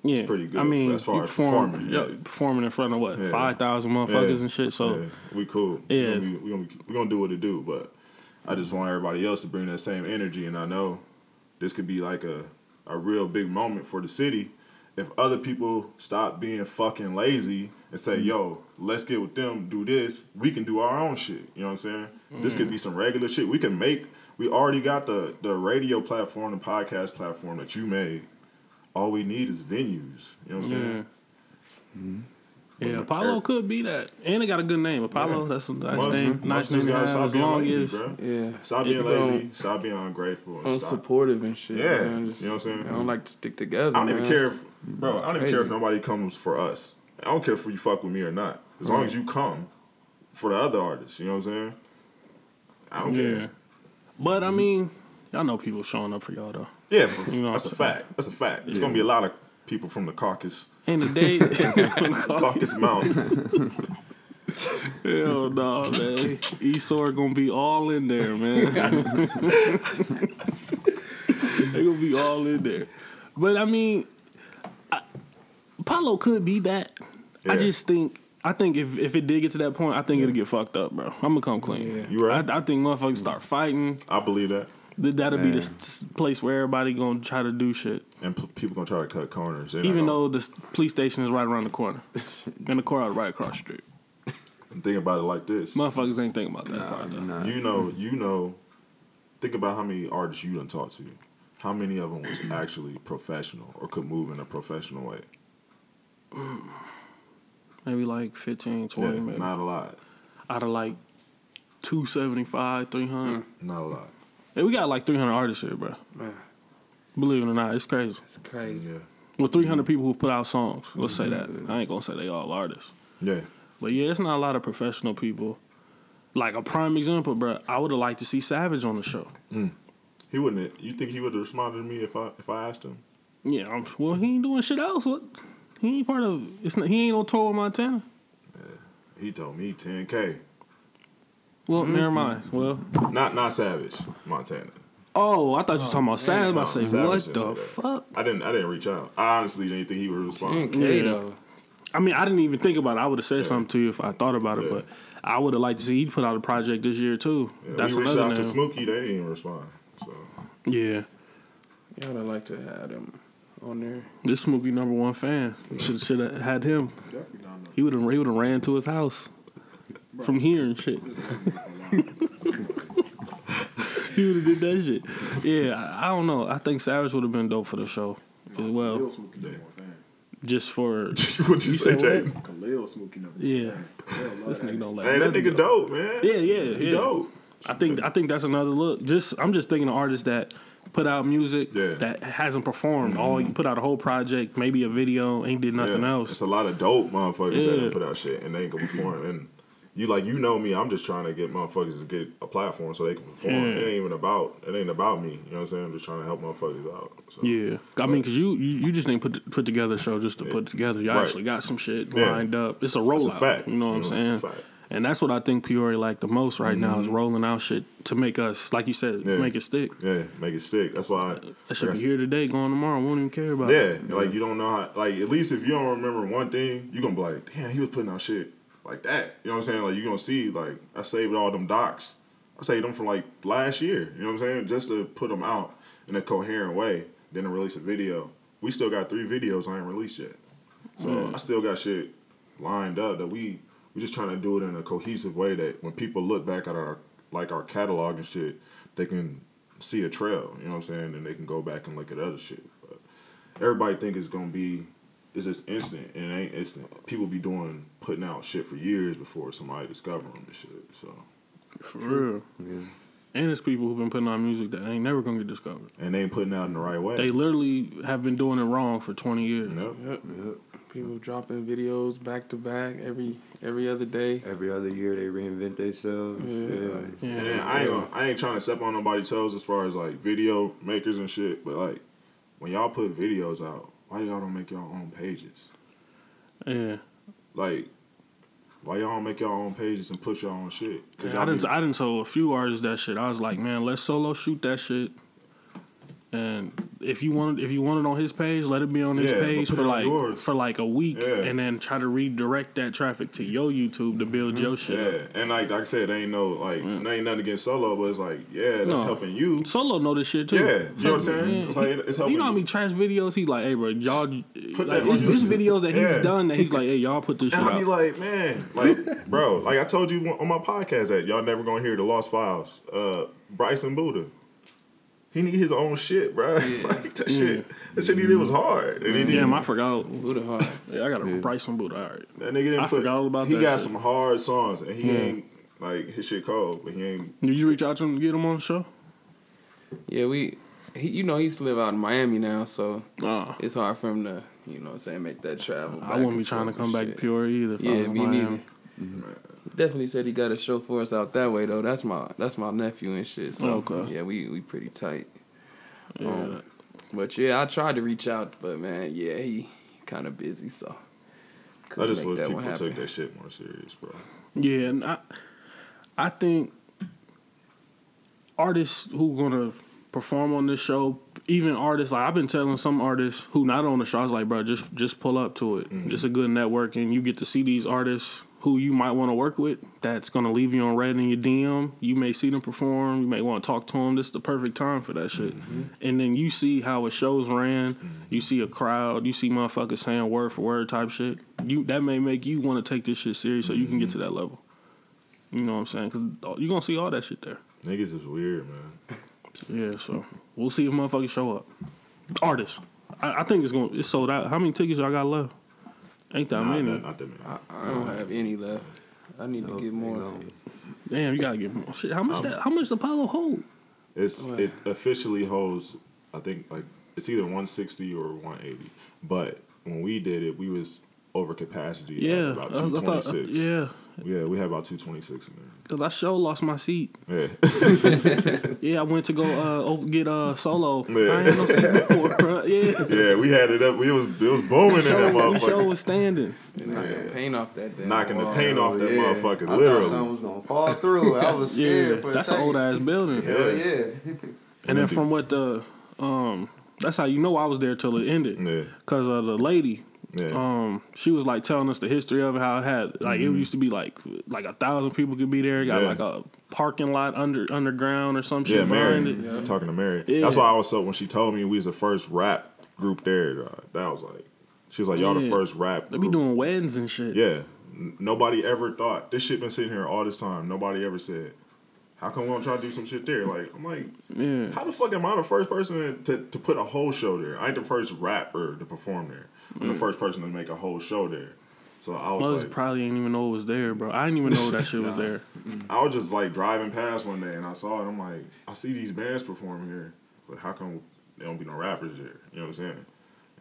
Yeah, pretty good I mean, as far as perform, performing, yeah, performing in front of what Yeah. five thousand motherfuckers Yeah. and shit. So yeah, we cool. Yeah. we gonna, we gonna we gonna do what it do. But I just want everybody else to bring that same energy, and I know this could be like a a real big moment for the city if other people stop being fucking lazy and say, mm-hmm. "Yo, let's get with them, do this. We can do our own shit." You know what I'm saying? This could mm. be some regular shit. We can make. We already got the the radio platform, the podcast platform that you made. All we need is venues. You know what I'm mm. saying? Mm-hmm. yeah, Apollo could be that, and it got a good name. Apollo, Yeah. that's a nice Must- name. must Nice just name to gotta have. stop As long lazy, as bruh. Yeah. Stop being lazy. Stop being ungrateful. And stop. Unsupportive and shit. Yeah, man. Just- you know what I'm saying? I don't like to stick together. I don't even care, if, bro. I don't even care if nobody comes for us. I don't care if you fuck with me or not. As long as you come for the other artists, you know what I'm saying? I don't yeah. care. But I mean, y'all know people showing up for y'all though. Yeah, You know that's a fact. That's a fact. It's gonna be a lot of people from the caucus, In the day, caucus mountains. hell no, man. Esau gonna be all in there, man. they gonna be all in there. But I mean, I, Apollo could be that. I just think. I think if, if it did get to that point, I think it'll get fucked up, bro. I'm gonna come clean. You right. I, I think motherfuckers start fighting. I believe that, Th- That'll be the s- s- place where everybody gonna try to do shit. and p- people gonna try to cut corners. They not Even gonna- though the s- police station is right around the corner, and the courthouse right across the street. And think about it like this. Motherfuckers ain't thinking about that part though. Nah. You know, you know. Think about how many artists you done talked to. How many of them was actually professional or could move in a professional way? Maybe like 15, 20, Yeah, maybe. not a lot. Out of like 275, 300. Hmm. Not a lot. Hey, we got like 300 artists here, bro. Man, Believe it or not, it's crazy. it's crazy. Yeah. Well, 300 people who put out songs. Let's say that. Mm-hmm. I ain't gonna say they all artists. Yeah. But yeah, it's not a lot of professional people. Like a prime example, bro. I would have liked to see Savage on the show. Mm. He wouldn't. You think he would have responded to me if I if I asked him? Yeah, I'm, well, he ain't doing shit else. What? He ain't part of. It's not. He ain't on tour with Montana. Yeah, He told me 10k. Well, mm-hmm. never mind. Well, Not not Savage, Montana. oh, I thought you was talking about oh, Savage. I No, was say, Savage what the that. fuck? I didn't. I didn't reach out. I honestly didn't think he would respond. 10K Yeah. though. I mean, I didn't even think about it. I would have said something to you if I thought about it, Yeah. but I would have liked to see he put out a project this year too. Yeah, That's we reached another out to name. Smokey. They didn't respond. So Yeah, Yeah, I'd like to have them on there. this Smokey number one fan should should have had him. Definitely not no He would have he would have ran to his house from here and shit. he would have did that shit. Yeah, I, I don't know. I think Savage would have been dope for the show as well, Khalil Smokey number one fan. just for what you say, Jay? Khalil Smokey number yeah. one fan. They'll This that. nigga don't let Hey, that nigga dope, man. Yeah, yeah, He yeah. dope. I think I think that's another look. Just I'm just thinking of artists that put out music Yeah. that hasn't performed. Mm-hmm. All you put out a whole project, maybe a video, ain't did nothing Yeah. else. It's a lot of dope motherfuckers that Yeah. don't put out shit and they ain't gonna perform. And you like you know me, I'm just trying to get motherfuckers to get a platform so they can perform. It ain't even about it ain't about me. You know what I'm saying? I'm just trying to help motherfuckers out. So. Yeah, I mean, cause you you, you just didn't put put together a show just to put together. You Right. actually got some shit lined up. It's a It's rollout. a fact. You know what I'm mm, It's a saying? And that's what I think Peoria like the most right now is mm-hmm. rolling out shit to make us, like you said, Yeah. make it stick. Yeah, make it stick. That's why. That should be here today, going tomorrow. Won't even care about. it. Yeah, like you don't know how. Like at least if you don't remember one thing, you are gonna be like, damn, he was putting out shit like that. You know what I'm saying? Like you gonna see, like I saved all them docs. I saved them from like last year. You know what I'm saying? Just to put them out in a coherent way. Then to release a video. We still got three videos I ain't released yet. So mm. I still got shit lined up that we we just trying to do it in a cohesive way that when people look back at our like our catalog and shit, they can see a trail. You know what I'm saying? And they can go back and look at other shit. But everybody think it's gonna be it's just instant and it ain't instant. People be doing putting out shit for years before somebody discover them and shit. So For real. Yeah. And it's people who've been putting out music that ain't never gonna get discovered. and they ain't putting out in the right way. They literally have been doing it wrong for 20 years. Yep, yep. Yep. People dropping videos back to back every every other day. Every other year they reinvent themselves. Yeah. Yeah. Yeah. And I ain't gonna, I ain't trying to step on nobody's toes as far as like video makers and shit, but like when y'all put videos out, why y'all don't make your own pages? Yeah. Like why y'all don't make your own pages and push your own shit? Cause I didn't. be- I didn't tell a few artists that shit. I was like, man, let's solo shoot that shit. And if you want, if you want it on his page, let it be on his Yeah, page for like yours. for like a week, Yeah. and then try to redirect that traffic to your YouTube to build your shit. up. yeah, and like like I said, there ain't no like there ain't nothing against solo, but it's like yeah, that's No. helping you. Solo know this shit too. Yeah, you know what I'm saying? yeah, It's like, it's helping you know how you. many trash videos he's like, hey bro, y'all. Like, that it's, it's videos that he's done that he's like, hey y'all put this shit And I be like, man, like, bro, like I told you on my podcast that y'all never gonna hear the Lost Files. Uh, Bryson Buddha, he need his own shit, bro. like that shit, that shit he did was hard, and he didn't. Damn, I forgot. Buddha hard. Yeah, I got to Bryce some boot. All right. that nigga didn't I put. forgot all about he that got shit. some hard songs, and he Yeah. ain't like his shit cold, but he ain't. Did you reach out to him to get him on the show? Yeah, we. He, you know, he used to live out in Miami now, so Uh, it's hard for him to, you know, what I'm saying make that travel. I wouldn't be trying to come back to shit. Peoria either. If I Yeah, was in me Miami. neither. He definitely said he got a show for us out that way though. That's my that's my nephew and shit. So Okay. yeah, we we pretty tight. Yeah. Um, but yeah, I tried to reach out, but man, yeah, he kind of busy, so. I couldn't just make wish people take that shit more serious, bro. Yeah, and I, I think artists who gonna perform on this show, even artists like I've been telling some artists who not on the show, I was like, bro, just just pull up to it. It's a good networking. You get to see these artists who you might want to work with. That's gonna leave you on red in your DM. You may see them perform. You may want to talk to them. This is the perfect time for that shit. Mm-hmm. And then you see how a show's ran. You see a crowd. You see motherfuckers saying word for word type shit. You that may make you want to take this shit serious so you can get to mm-hmm. that level. You know what I'm saying? Because you're going to see all that shit there. Niggas is weird, man. Yeah, so we'll see if motherfuckers show up. Artists. I, I think it's going to, it's sold out. How many tickets y'all got left? Ain't that Nah, many. not, not that many. I, I don't have any left. I need to get more. You know, Damn, you got to get more. Shit, how much um, that, how much the Apollo hold? It's Wow. it officially holds, I think like it's either 160 or 180. But when we did it, we was over capacity. at Yeah. about I, I thought, 226. yeah. yeah, we had about 226 in there. Because I sure lost my seat. Yeah, Yeah, I went to go uh, over- get uh, solo. Yeah. I ain't no seat before, bro. Yeah. yeah, we had it up. We was it was booming in that Show, the show was standing. Knocking paint off that damn knocking the wall. paint off that yeah. motherfucker. I thought Literally. something was gonna fall through. I was scared Yeah, for a that's an old ass building. Hell yeah. And then from what the um, that's how you know I was there till it ended. Yeah, Cause uh, the lady, yeah. um, she was like telling us the history of it, how it had like it used to be like like a thousand people could be there. It got Mm-hmm. Yeah. like a parking lot under underground or some shit yeah, Mary. behind it. Talking to Mary. Yeah. That's why I was so when she told me we was the first rap group there. dog, that was like, she was like, y'all the first rap. They be doing weddings and shit. Yeah. N- Nobody ever thought this shit been sitting here all this time. Nobody ever said, "How come we don't try to do some shit there?" Like I'm like, Yeah. how the fuck am I the first person to, to put a whole show there? I ain't the first rapper to perform there. I'm the first person to make a whole show there. So I was Mothers like, probably didn't even know it was there, bro. I didn't even know that shit was there. I was just like driving past one day and I saw it. I'm like, I see these bands perform here. but how come there don't be no rappers there? You know what I'm saying?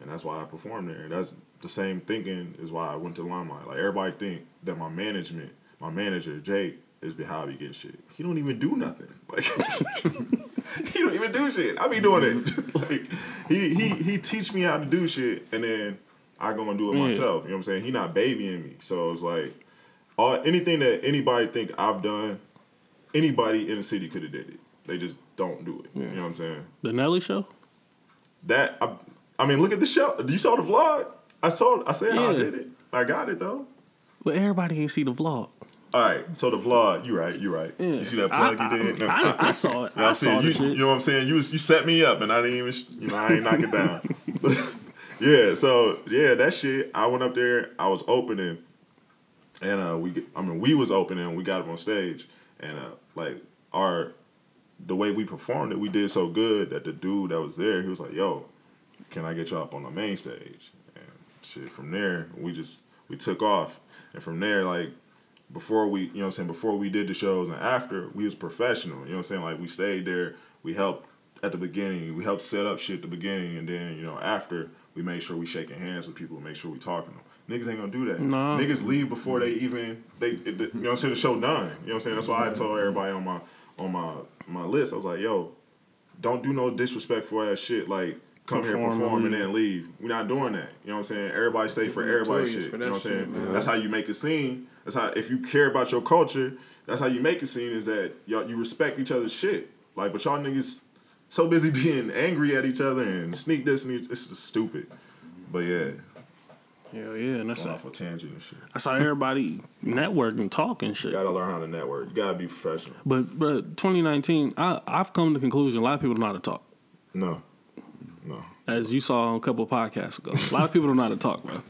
And that's why I performed there. And that's the same thinking is why I went to Limelight. Like everybody think that my management, my manager Jake, is behind me getting shit. He don't even do nothing. Like he don't even do shit. I be doing it. like he he he teach me how to do shit, and then I go and do it Yeah. myself. You know what I'm saying? He not babying me. So it's like all anything that anybody think I've done, anybody in the city could have did it. They just don't do it. You know what I'm saying? The Nelly show. That I, I mean, look at the show. You saw the vlog? I told, I said how I did it. I got it though. But everybody can see the vlog. All right, so the vlog, you right, you right. Yeah. You see that I, plug you did? I, I, I saw it. You know what I saw? You, shit. you know what I'm saying? You was you set me up and I didn't even you know, I ain't knock it down. yeah, so yeah, that shit, I went up there, I was opening and uh we I mean we was opening, we got up on stage and uh like our the way we performed it, we did so good that the dude that was there, he was like, "Yo, can I get y'all up on the main stage?" And shit, from there, we just we took off, and from there, like before we, you know, what I'm saying before we did the shows and after, we was professional. You know, what I'm saying like we stayed there, we helped at the beginning, we helped set up shit at the beginning, and then you know after we made sure we shaking hands with people, make sure we talking to them. Niggas ain't gonna do that. No. Niggas leave before they even they, you know, what I'm saying the show done. You know, what I'm saying that's why I told everybody on my on my my list. I was like, yo, don't do no disrespectful ass shit like come here, Perform and perform, and then leave. We're not doing that. You know what I'm saying? Everybody stay for everybody shit. for You know what I'm saying? shit. That's how you make a scene. That's how if you care about your culture, that's how you make a scene is that y'all you respect each other's shit. Like but y'all niggas so busy being angry at each other and sneak this and it's just stupid. But yeah, Hell yeah, and that's going off a tangent and shit. that's how everybody network and talk and shit. You gotta learn how to network. You gotta be professional. But but 2019, I I've come to the conclusion a lot of people don't know how to talk. No. No. As you saw on a couple of podcasts ago, a lot of people don't know how to talk, bro.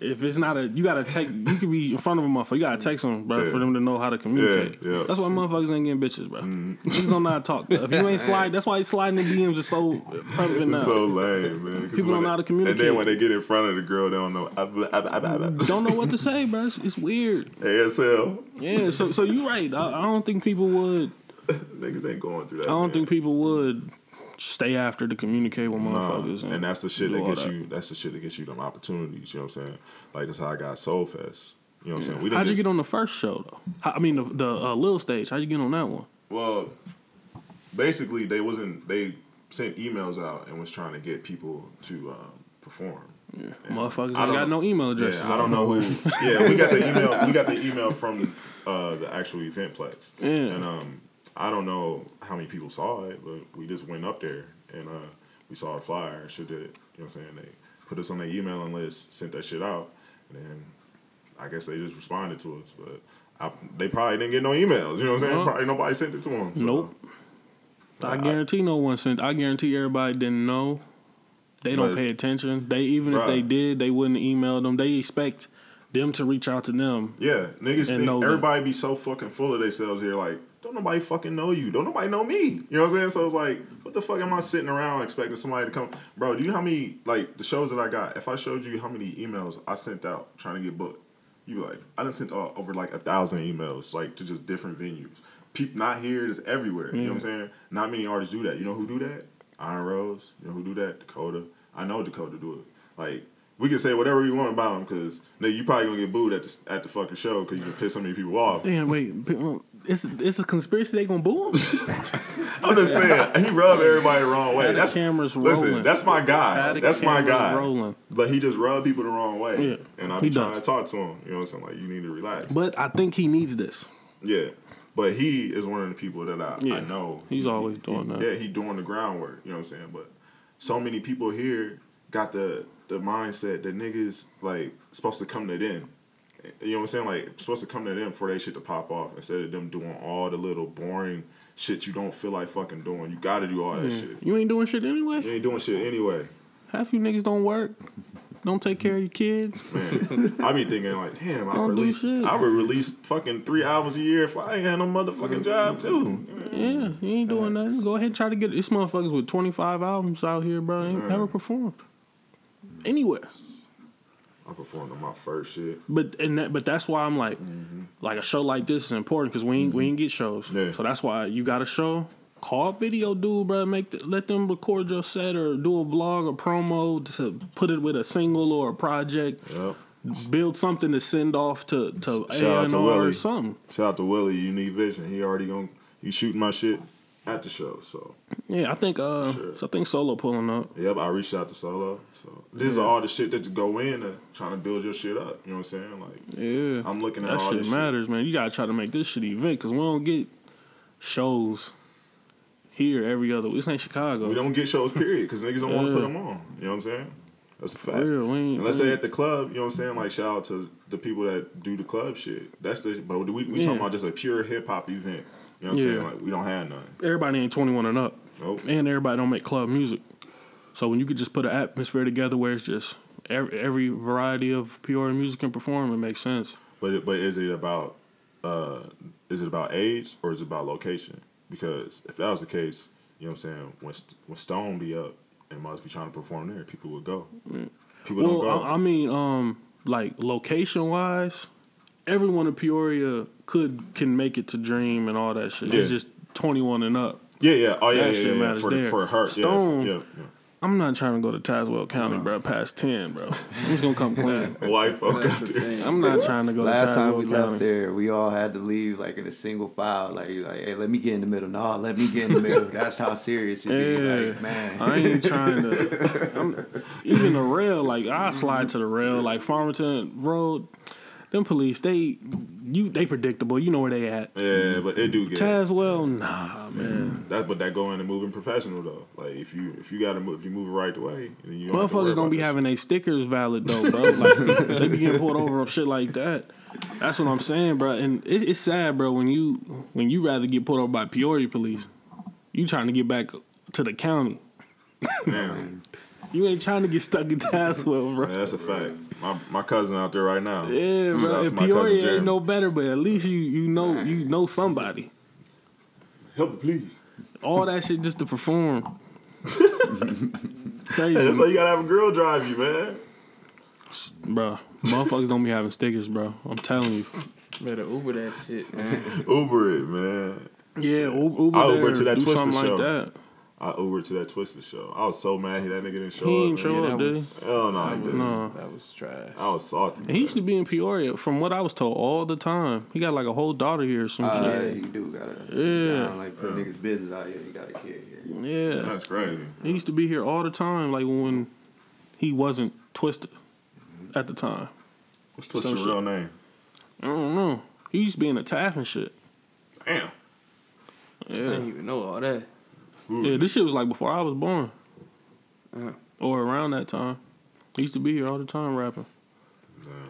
If it's not a, you gotta take. You could be in front of a motherfucker. You gotta text them, bro, Yeah. for them to know how to communicate. Yeah, yeah. That's why motherfuckers ain't getting bitches, bro. Mm-hmm. Niggas don't know how to talk. Bro. If you ain't slide, that's why you sliding the DMs is so prevalent now. So lame, man. People don't know how to communicate. And then when they get in front of the girl, they don't know. blah, blah, blah. don't know what to say, bro. It's, it's weird. ASL. Yeah. So so you right. I, I don't think people would. Niggas ain't going through that. I don't man. think people would stay after to communicate with Nah, motherfuckers. and that's the shit that gets you. That's the shit that gets you them opportunities. You know what I'm saying? Like that's how I got Soul Fest. You know what I'm saying? We How'd you get on the first show though? How, I mean the the uh, Lil stage. How'd you get on that one? Well, basically, they wasn't. They sent emails out and was trying to get people to um, perform. And Motherfuckers I ain't got no email addresses. Yeah, I don't know who. Yeah, we got the email. We got the email from uh, the actual event Eventplex. Yeah. And um, I don't know how many people saw it, but we just went up there and uh, we saw a flyer and shit did it. You know what I'm saying? They put us on their emailing list, sent that shit out, and then I guess they just responded to us. But I, they probably didn't get no emails. You know what I'm saying? Probably nobody sent it to them. so- Nope. I I- guarantee no one sent. I guarantee everybody didn't know. They don't pay attention. They even if they did, they wouldn't email them. They expect them to reach out to them. Yeah, niggas think everybody be so fucking full of themselves here. Like, don't nobody fucking know you. Don't nobody know me. You know what I'm saying? So it's like, what the fuck am I sitting around expecting somebody to come? Bro, do you know how many like the shows that I got? If I showed you how many emails I sent out trying to get booked, you'd be like, I done sent out over like a thousand emails, like to just different venues. People not here, just everywhere. You know what I'm saying? Not many artists do that. You know who do that? Iron Rose. You know who do that? Dakota. I know Dakota do it. Like. We can say whatever we want about him because you probably gonna get booed at the at the fucking show because you can piss so many people off. Damn, wait, uh, it's it's a conspiracy. They gonna boo him? I'm just saying he rubbed everybody the wrong way. The That's cameras listen. rolling. That's my guy. That's my guy. rolling. But he just rubbed people the wrong way. Yeah, and I he be trying does. to talk to him. You know what I'm saying? Like you need to relax. But I think he needs this. yeah. But he is one of the people that I, Yeah. I know. He's He- always he- doing that. Yeah, he doing the groundwork. You know what I'm saying? But so many people here got the the mindset that niggas like supposed to come to them. You know what I'm saying? Like supposed to come to them for they shit to pop off instead of them doing all the little boring shit you don't feel like fucking doing. You got to do all that mm. shit. You ain't doing shit anyway. You ain't doing shit anyway. Half you niggas don't work. Don't take care of your kids. Man, I be thinking like, damn, I Don't do release, shit. I would release fucking three albums a year if I ain't had no motherfucking job too. Mm-hmm. Yeah, you ain't doing nothing. Go ahead and try to get these motherfuckers with 25 albums out here, bro. Ain't never performed anywhere. I performed on my first shit. But and that, but that's why I'm like, like a show like this is important because we ain't we ain't get shows. Mm-hmm. Yeah. So that's why you got a show. call video dude, bro. Make the, let them record your set or do a blog or promo to put it with a single or a project. Yep. Build something to send off to to A and R or something. Shout out to Willie, Unique Vision. He already gonna he shooting my shit at the show. So Yeah, I think uh, Sure. so I think Solo pulling up. yep, I reached out to Solo. So this is all the shit that you go into trying to build your shit up. You know what I'm saying? Like Yeah, I'm looking at that all shit this shit. matters, man. You gotta try to make this shit event because we don't get shows here every other. This ain't Chicago. We don't get shows, period, because niggas don't want to put them on. You know what I'm saying? That's a fact. real, and let's say at the club, you know what I'm saying? Like, shout out to the people that do the club shit. That's the, but we, we Yeah. talking about just a pure hip hop event. You know what I'm saying? Yeah. Like, we don't have none. everybody ain't twenty one and up, Nope. and everybody don't make club music. So when you could just put an atmosphere together where it's just every, every variety of Peoria music can perform, it makes sense. But it, but is it about uh is it about age or is it about location? Because if that was the case, you know what I'm saying, when when Stone be up and must be trying to perform there, people would go. People Well, don't go. I, I mean, um, like location wise, everyone in Peoria could can make it to Dream and all that shit. It's just twenty one and up. yeah, yeah. Oh yeah, that yeah, shit yeah. matters For, there. for her, Stone- yeah, yeah, yeah. I'm not trying to go to Tazewell County, bro. Past ten, bro. I'm just gonna come clean. Wife, okay. That's the thing. I'm not trying to go Last to time we Tazewell left there, we all had to leave like in a single file. Like, like, hey, let me get in the middle. No, let me get in the middle. That's how serious it be. Yeah, Like, man. I ain't trying to. I'm, even the rail, like I slide to the rail, like Farmington Road. Them police, they you they predictable. You know where they at. Yeah, but it do get Tazewell, nah, man. that, but that go into moving professional though. Like if you if you gotta move if you move it right way, then you don't have to Motherfuckers don't be having their stickers valid though, bro. Like they be getting pulled over of shit like that. That's what I'm saying, bro. And it, it's sad, bro. When you when you rather get pulled over by Peoria police, you trying to get back to the county. Damn, You ain't trying to get stuck in Tazewell, bro. yeah, that's a fact. My my cousin out there right now. Yeah, Shout bro. out to And Peoria ain't no better, but at least you you know you know somebody. Help me, please. All that shit just to perform. Hey, that's why you gotta have a girl drive you, man. bro. Motherfuckers don't be having stickers, bro. I'm telling you. Better Uber that shit, man. Uber it, man. Yeah, Uber, Uber, I there, Uber to that do Twista something show. like that. I Ubered to that Twista show. I was so mad that nigga didn't show He up. ain't man. show Yeah, up, that did he? was, Hell no, he that was. No. that was trash. I was salty. And he used to be in Peoria, from what I was told, all the time. He got like a whole daughter here or some Uh, shit. he do gotta, Yeah. yeah. like put niggas' business out here. You got a kid here. Yeah. That's crazy. He used to be here all the time, like when he wasn't twisted at the time. What's Twista Some real name? I don't know. He used to be in the TAF and shit. Damn. Yeah. I didn't even know all that. Yeah, this shit was like before I was born. Uh-huh. Or around that time. He used to be here all the time rapping.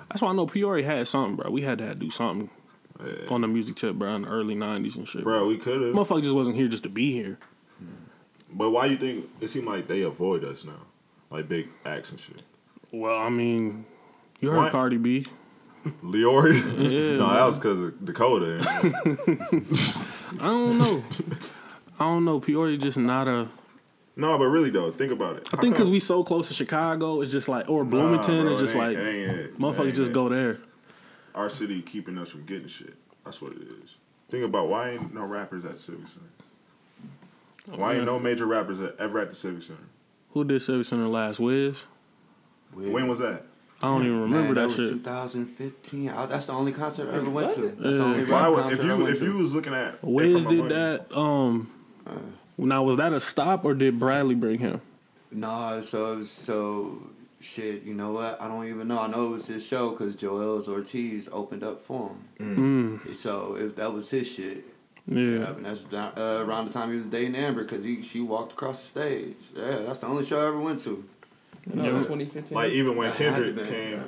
That's why I know Peoria had something, bro. We had to have to do something on the music tip, bro, in the early 90s and shit. Bro, we could have. Motherfucker just wasn't here just to be here. But why you think it seemed like they avoid us now? Like big acts and shit. Well, I mean, you heard What? Cardi B. Leori? Yeah, no, that was because of Dakota. I don't know. I don't know. Peoria just not a. no, but really though, think about it. I think because we so close to Chicago, it's just like, or Bloomington, it's just like, motherfuckers just go there. Our city keeping us from getting shit. That's what it is. Think about why ain't no rappers at Civic Center? Why ain't no major rappers ever at the Civic Center? Who did Civic Center last? Wiz? When was that? I don't even remember Man, that, was shit. 2015. I, that's the only concert I ever went to. it? That's the only Why would, concert if I you went if to. you was looking at It Wiz did Money- that. Um, now was that a stop or did Bradley bring him? No, so so shit. You know what? I don't even know. I know it was his show because Joel Ortiz opened up for him. Mm, So if that was his shit, yeah. yeah, and that's uh, around the time he was dating Amber because he she walked across the stage. Yeah, that's the only show I ever went to. No, Yeah. 2015. like even when Kendrick to be. came,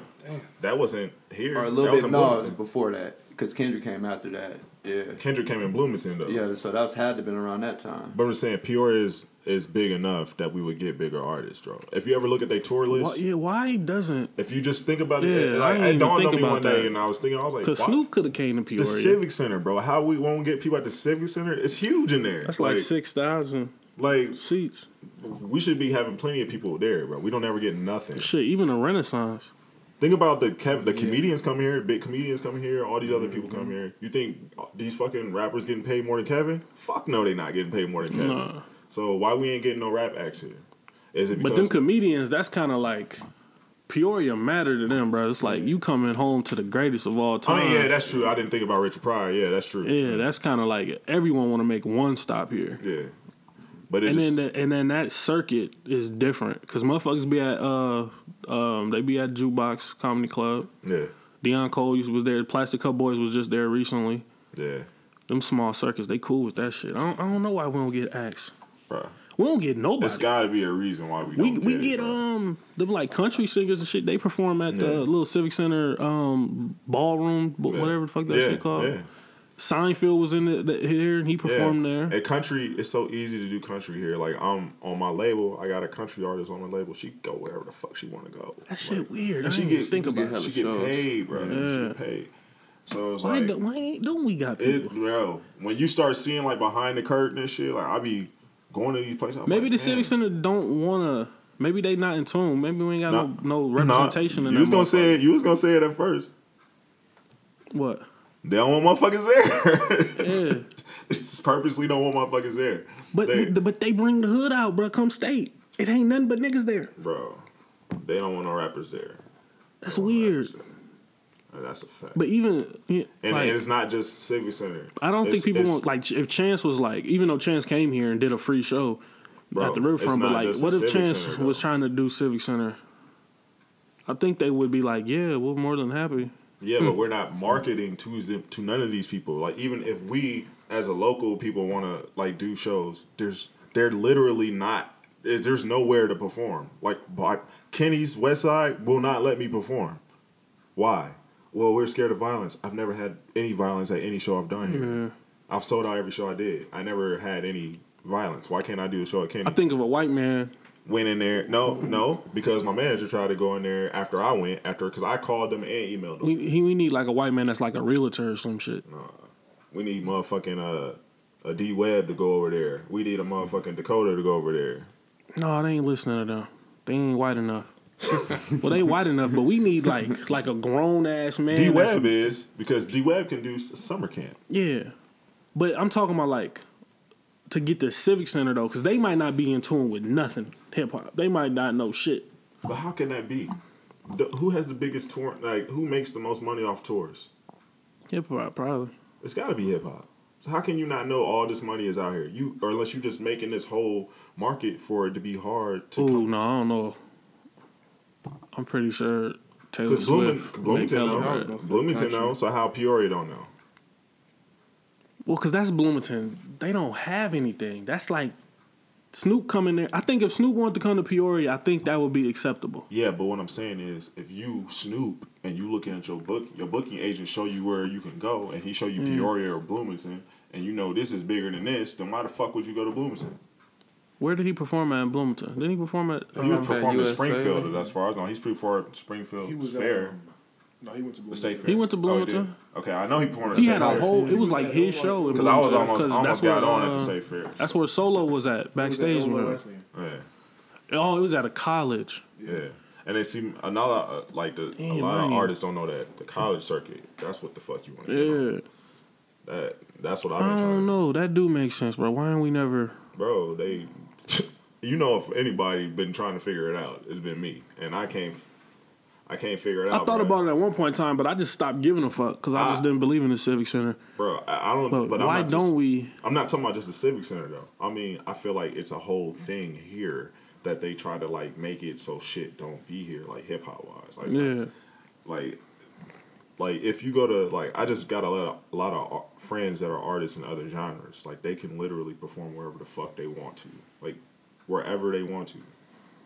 that wasn't here. Or a little was bit no before that because Kendrick came after that. Yeah, Kendrick came in Bloomington though. yeah. So that's had to have been around that time. But I'm just saying, Peoria is, is big enough that we would get bigger artists, bro. If you ever look at their tour list, Why, yeah, why doesn't? if you just think about it, Yeah, it, I like, didn't it even dawned on me about one day, that. and I was thinking, I was like, Because why- Snoop could have came to Peoria, the Civic Center, bro. How we won't get people at the Civic Center? It's huge in there. That's like six thousand Like seats. we should be having plenty of people there, bro. We don't ever get nothing. Shit, even a Renaissance. Think about the the comedians coming here, big comedians coming here, all these other mm-hmm. people come here. You think these fucking rappers getting paid more than Kevin? Fuck no, they not getting paid more than Kevin. Nah. So why we ain't getting no rap action? Is it But because them comedians, that's kind of like Peoria matter to them, bro. It's like you coming home to the greatest of all time. I mean, yeah, that's true. I didn't think about Richard Pryor. Yeah, that's true. Yeah, that's kind of like everyone want to make one stop here. Yeah. But And just, then, the, and then that circuit is different because motherfuckers be at uh um they be at Jukebox Comedy Club. yeah, Deon Cole used was there. Plastic Cup Boys was just there recently. yeah, Them small circuits, they cool with that shit. I don't, I don't know why we don't get asked. bro. We don't get nobody. There's got to be a reason why we we don't we get, get it, um them like country singers and shit. They perform at Yeah. the little Civic Center um ballroom, Yeah. whatever the fuck that yeah, shit called. Seinfeld was in it th- here and he performed yeah. there. At country, it's so easy to do country here. Like I'm on my label, I got a country artist on my label. She go wherever the fuck she want to go. That shit Like, weird. I And she get think get about it. She get shows. paid, bro. She Yeah. get paid. So it's Why, like do, why don't we got it, people? bro. When you start seeing like behind the curtain and shit, like I be going to these places. I'm Maybe like, the. Civic Center don't want to. Maybe they not in tune. Maybe we ain't got no, no, Nah, representation in you that. was gonna say it. You was gonna say it at first. what? They don't want motherfuckers there. Yeah, It's purposely don't want motherfuckers there. but they, but they bring the hood out, bro. Come state. It ain't nothing but niggas there. bro, they don't want no rappers there. That's They weird. there. That's a fact. But even yeah, and, like, and it's not just Civic Center. I don't It's- think people want like if Chance was like even though Chance came here and did a free show Bro, at the Riverfront, but like what if Chance Center, was trying to do Civic Center? I think they would be like, yeah, we're more than happy. Yeah, Hmm. but we're not marketing to them, to none of these people. Like even if we as a local people want to like do shows, there's they're literally not. There's nowhere to perform. Like Kenny's West Side will not let me perform. Why? Well, we're scared of violence. I've never had any violence at any show I've done here. I've sold out every show I did. I never had any violence. Why can't I do a show at Kenny? I think of a white man. Went in there. No, no, because my manager tried to go in there after I went after because I called them and emailed them. We he, we need like a white man that's like a realtor or some shit. Nah, We need motherfucking uh, a D Web to go over there. We need a motherfucking Dakota to go over there. No, they ain't listening to them. They ain't white enough. well, they white enough, but we need like like a grown ass man. D Web is because D Web can do summer camp. Yeah, but I'm talking about like to get the Civic Center though, because they might not be in tune with nothing hip hop. They might not know shit. But how can that be? The, who has the biggest tour? Like who makes the most money off tours? Hip hop probably. It's got to be hip hop. So how can you not know all this money is out here? You or unless you're just making this whole market for it to be hard to Ooh, come. no, I don't know. I'm pretty sure Taylor Because Blooming, Swift make Bloomington hella know. Bloomington country. know. So how Peoria don't know? Well, because that's Bloomington. They don't have anything. That's like Snoop coming there. I think if Snoop wanted to come to Peoria, I think that would be acceptable. Yeah, but what I'm saying is, if you snoop and you looking at your book, your booking agent show you where you can go, and he show you Peoria or Bloomington, and you know this is bigger than this, then why the fuck would you go to Bloomington? Where did he perform at in Bloomington? Didn't he perform at? He was um, performing in Springfield. maybe? That's far as I know. He's performed at Springfield He was Fair, um, no, he went to the State Bloomington. Fair. went to Oh, Bloomington? did? okay, I know he performed. At he the had State a Fair. whole. It was like was his at show Because I was Bloomington. almost 'cause almost that's got where, on at uh, the State Fair. That's where Solo was at He was at backstage Illinois with him. Wesleyan. Yeah. Oh, it was at a college. Yeah, and they see another uh, like the a Damn, lot of artists don't know that the college circuit. That's what the fuck you want. to do. Yeah, That that's what I've been trying. don't to know. That do make sense, bro. Why ain't we never? bro. They, you know, if anybody been trying to figure it out, it's been me, and I can't, I can't figure it out. I thought bro. about it at one point in time, but I just stopped giving a fuck because I Ah. just didn't believe in the Civic Center. bro. I, I don't. But, But, why I'm not don't we? I'm not talking about just the civic center though. I mean, I feel like it's a whole thing here that they try to like make it so shit don't be here, like hip hop wise. Like, Yeah, like like if you go to like I just got a lot of, a lot of friends that are artists in other genres. Like they can literally perform wherever the fuck they want to, like wherever they want to.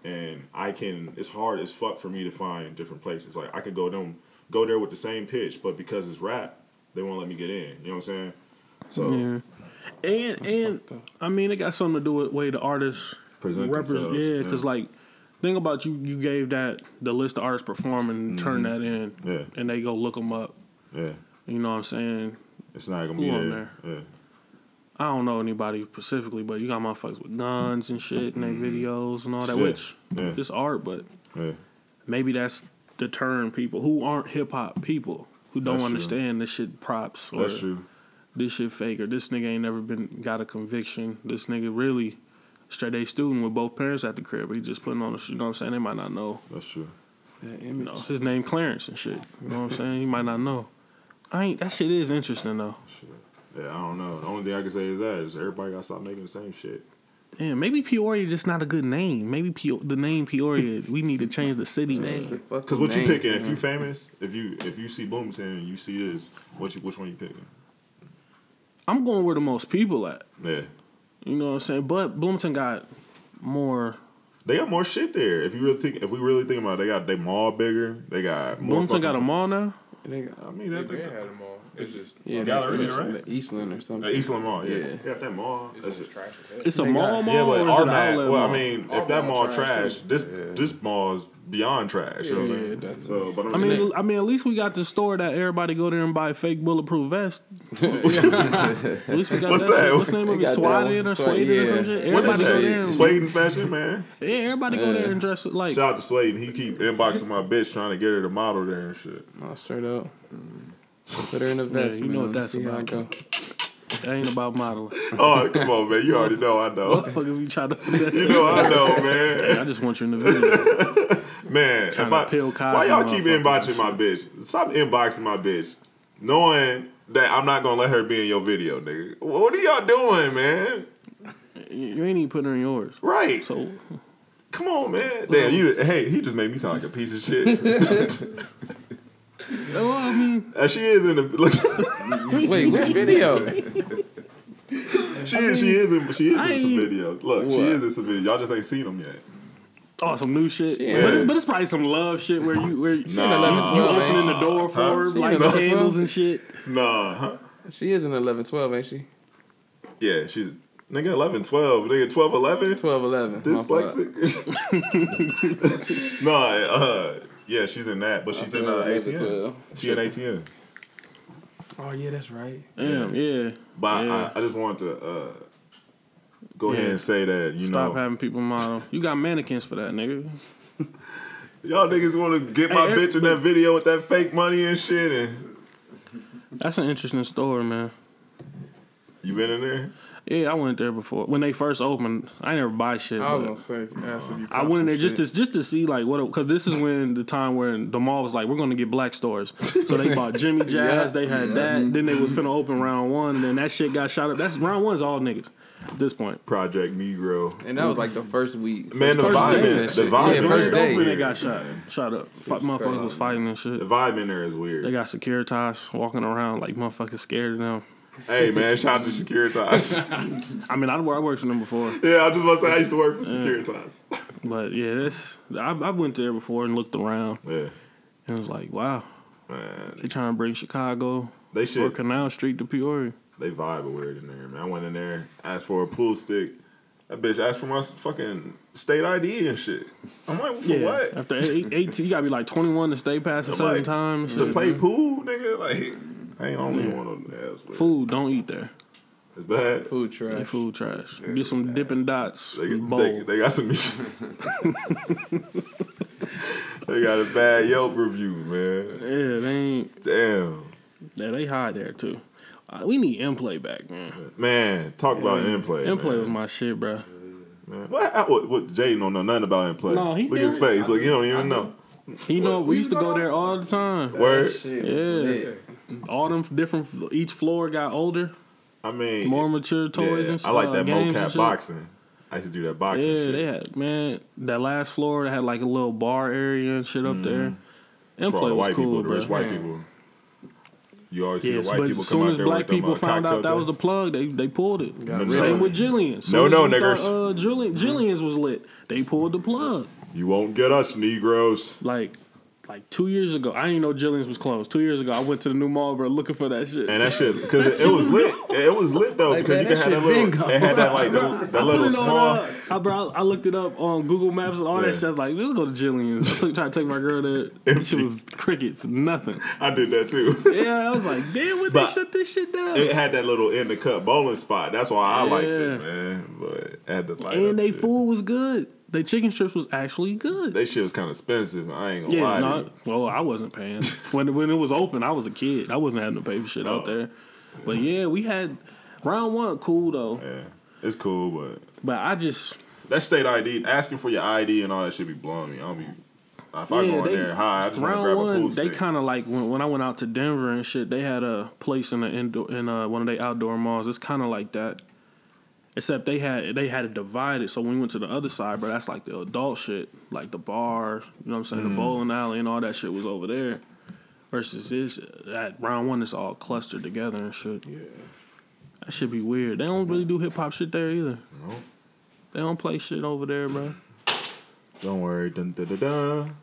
And I can. It's hard as fuck for me to find different places. Like I could go them go there with the same pitch, but because it's rap, they won't let me get in. You know what I'm saying? So yeah. And and I mean, it got something to do with way the artists Present represent. themselves, Yeah, yeah. because like, think about you. You gave that the list of artists performing and turn that in, Mm-hmm. yeah, and they go look them up. yeah, You know what I'm saying? it's not gonna Who be on there. Yeah. I don't know anybody specifically, but you got motherfuckers with guns and shit in their mm-hmm. videos and all that, Yeah, which yeah. it's art, but Yeah. maybe that's deterring people who aren't hip hop people who don't That's true. understand this shit props or That's true. this shit fake or this nigga ain't never been got a conviction. This nigga really straight A student with both parents at the crib. He just putting on a you know what I'm saying? They might not know. That's true. That You know, his name Clarence and shit. You know what I'm saying? He might not know. I ain't that shit is interesting though. Yeah, I don't know. The only thing I can say is that is everybody got to stop making the same shit. Damn, maybe Peoria just not a good name. Maybe Pe- the name Peoria, we need to change the city name. Because what you name, picking? If you famous, if you if you see Bloomington and you see this, what you which one you picking? I'm going where the most people at. Yeah, You know what I'm saying? But Bloomington got more. they got more shit there. If you really think, if we really think about, it, they got they mall bigger. They got more. Bloomington got a mall now. They I mean, They that, been that, had them all. It's just yeah, Galleria, that's right? Eastland, Eastland or something. uh, Eastland Mall. Yeah, Yeah. yeah, that mall. it's That's just just, trash as hell. It's a mall mall yeah, or but is it our an mall. Well, I mean, if that mall mall trash, trash, too. this Yeah. this mall's beyond trash. you know what I Yeah, mean? definitely. So, but I'm I saying, mean, I mean, at least we got the store that everybody go there and buy fake bulletproof vest. at least we got What's that. that? What's the name of They it? got that Swatted one. or Swat- Swades or some shit. what Everybody is go there. that? And, Swayden fashion, man. yeah, everybody go there and dress like. Shout out to Swayden. He keep inboxing my bitch trying to get her to model there and shit. No, straight up. Put her in a vest. you know what that's about. it go. That ain't about modeling. Oh, come on, man. You already know. I know. Motherfuckers be trying to finesse You know, I know, man. I just want you in the video. Man, if Trying to I, pill why y'all keep inboxing my bitch? Stop inboxing my bitch, knowing that I'm not gonna let her be in your video, nigga. What are y'all doing, man? You you ain't even putting her in yours. Right? So Come on, man. Damn, you. Hey, he just made me sound like a piece of shit. well, I mean, Uh, she is in the. Look, Wait, which video? she is. She is in. She is I in some ain't- videos. Look, she is in some videos. Y'all just ain't seen them yet. Oh, some new shit. Yeah. But, it's, but it's probably some love shit where you where you, Nah. eleven, you twelve, opening the door for her, She like in 11, candles and shit. Nah. Huh? She is in 11, 12, ain't she? Yeah, she's nigga 11, 12. Nigga 12, 11. 12, 11. Dyslexic. nah, uh, yeah, she's in that, but she's in uh, 11, ATN. She in ATN. Oh yeah, that's right. Damn, yeah. But Yeah. I, I just wanted to uh, go ahead and say that you Stop know having people model. You got mannequins for that, nigga. y'all niggas want to get my Hey, bitch in that video with that fake money and shit, and That's an interesting story, man. you been in there. Yeah, I went there before when they first opened. I never buy shit. I was but gonna say, ask if you. I went in there just to just to see like what because this is when the time where the mall was like we're gonna get black stores. So they bought Jimmy Jazz. They had that. Then they was finna open round one. And then that shit got shot up. That's round one's all niggas at this point. Project Negro. And that was like the first week. Man, the first vibe day in- the vibe Yeah, in first there day. When they got shot, shot up. Fuck, motherfuckers crazy. was fighting and shit. The vibe in there is weird. They weird. got Securitas walking around like motherfuckers scared of them. hey man, shout out to Securitas. I mean, I, I worked for them before, yeah, I just about to say I used to work for Securitas. but yeah, this I, I went there before and looked around Yeah, and was like, wow, man, they trying to bring Chicago they should or. Canal Street to Peoria. They vibe weird in there, man. I went in there, asked for a pool stick. That bitch asked for my fucking state ID and shit. I'm like, for Yeah, what? after 18, you gotta be like 21 to stay past a I'm certain like, time. To shit. play pool, nigga? Like, I ain't only one of them ass. but Food, don't eat there. It's bad. Food They trash. food trash. Get some Dipping Dots They, bowl. they, they got some. they got a bad Yelp review, man. yeah, they ain't. Damn, Yeah, they hide there too. Uh, we need in play back, man. man. Talk about in play. In play was my shit, bro. Man. What, what, what? Jay don't know nothing about in play. No, he Look at his do. face. Look, you don't even know. You know, we used to go there all the time. Word. Shit. Yeah. All them different. Each floor got older, I mean, more mature toys yeah, and shit. I like uh, that games and mocap boxing. I used to do that boxing Yeah, shit. they had man that last floor that had like a little bar area and shit up there. M Mm-hmm. For all play was white cool, people, the bro. rich white people. You always see Yes, the white but people as come soon out as there black with them, people uh, found out cocktail that was the plug, they they pulled it. No, Same no. with Jillian. Soon No, no, we niggers. thought, uh, Jillian, Jillian's was lit. They pulled the plug. You won't get us, Negroes. Like, like two years ago, I didn't even know Jillian's was closed. Two years ago, I went to the new mall, bro, looking for that shit. And that shit, because it, it was lit. It was lit though, Like, because man, you can that have that little. been gone. It had that like the, that I little small. on, uh, I, bro, I looked it up on Google Maps and all Yeah. that shit. I was like, let's go to Jillian's. I took, tried to take my girl there. That shit was crickets, nothing. I did that too. Yeah, I was like, damn, when they shut this shit down? It had that little in the cut bowling spot. That's why I liked it, man. But had the and they shit. food was good. They chicken strips was actually good. That shit was kind of expensive. I ain't gonna yeah, lie. to well, I wasn't paying when when it was open. I was a kid. I wasn't having to pay for shit out there. But yeah, we had round one cool though. Yeah, it's cool, but But I just that state ID, asking for your ID and all that shit be blowing me. I'll be if I yeah, go in they, there high, I just want to round grab a one. they kind of like when when I went out to Denver and shit. They had a place in the indoor in uh, one of their outdoor malls. It's kind of like that. Except they had they had it divided. So when we went to the other side, bro, that's like the adult shit, like the bar, you know what I'm saying, Mm. the bowling alley and all that shit was over there. Versus this at round one, it's all clustered together and shit. Yeah, that should be weird. They don't really do hip hop shit there either. No. They don't play shit over there, bro. Don't worry, dun, dun, dun, dun.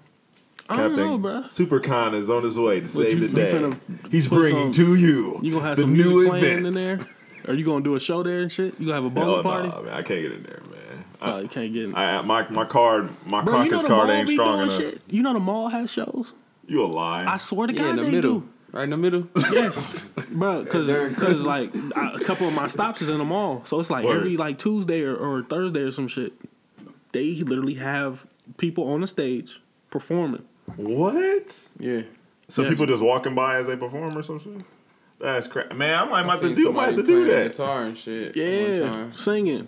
I don't know, bro. Supercon is on his way to save you- the day. He's bringing some- to you. You gonna have the some new music playing in there? Are you gonna do a show there and shit? You gonna have a Hell bowling nah, party? man, I can't get in there, man. Oh, you can't get in. I, I my my card, my Bro, you know card ain't be strong doing enough. shit. You know the mall has shows. You a lie? I swear to Yeah, in God, the they middle. do. Right in the middle. Yes, bro. Because During Christmas. like a couple of my stops is in the mall, so it's like Word. every like Tuesday or, or Thursday or some shit. They literally have people on the stage performing. what? Yeah. So Yeah. people just walking by as they perform or some shit? That's crap, man. I might I have to do, might have to do playing that. Guitar and shit. Yeah, singing.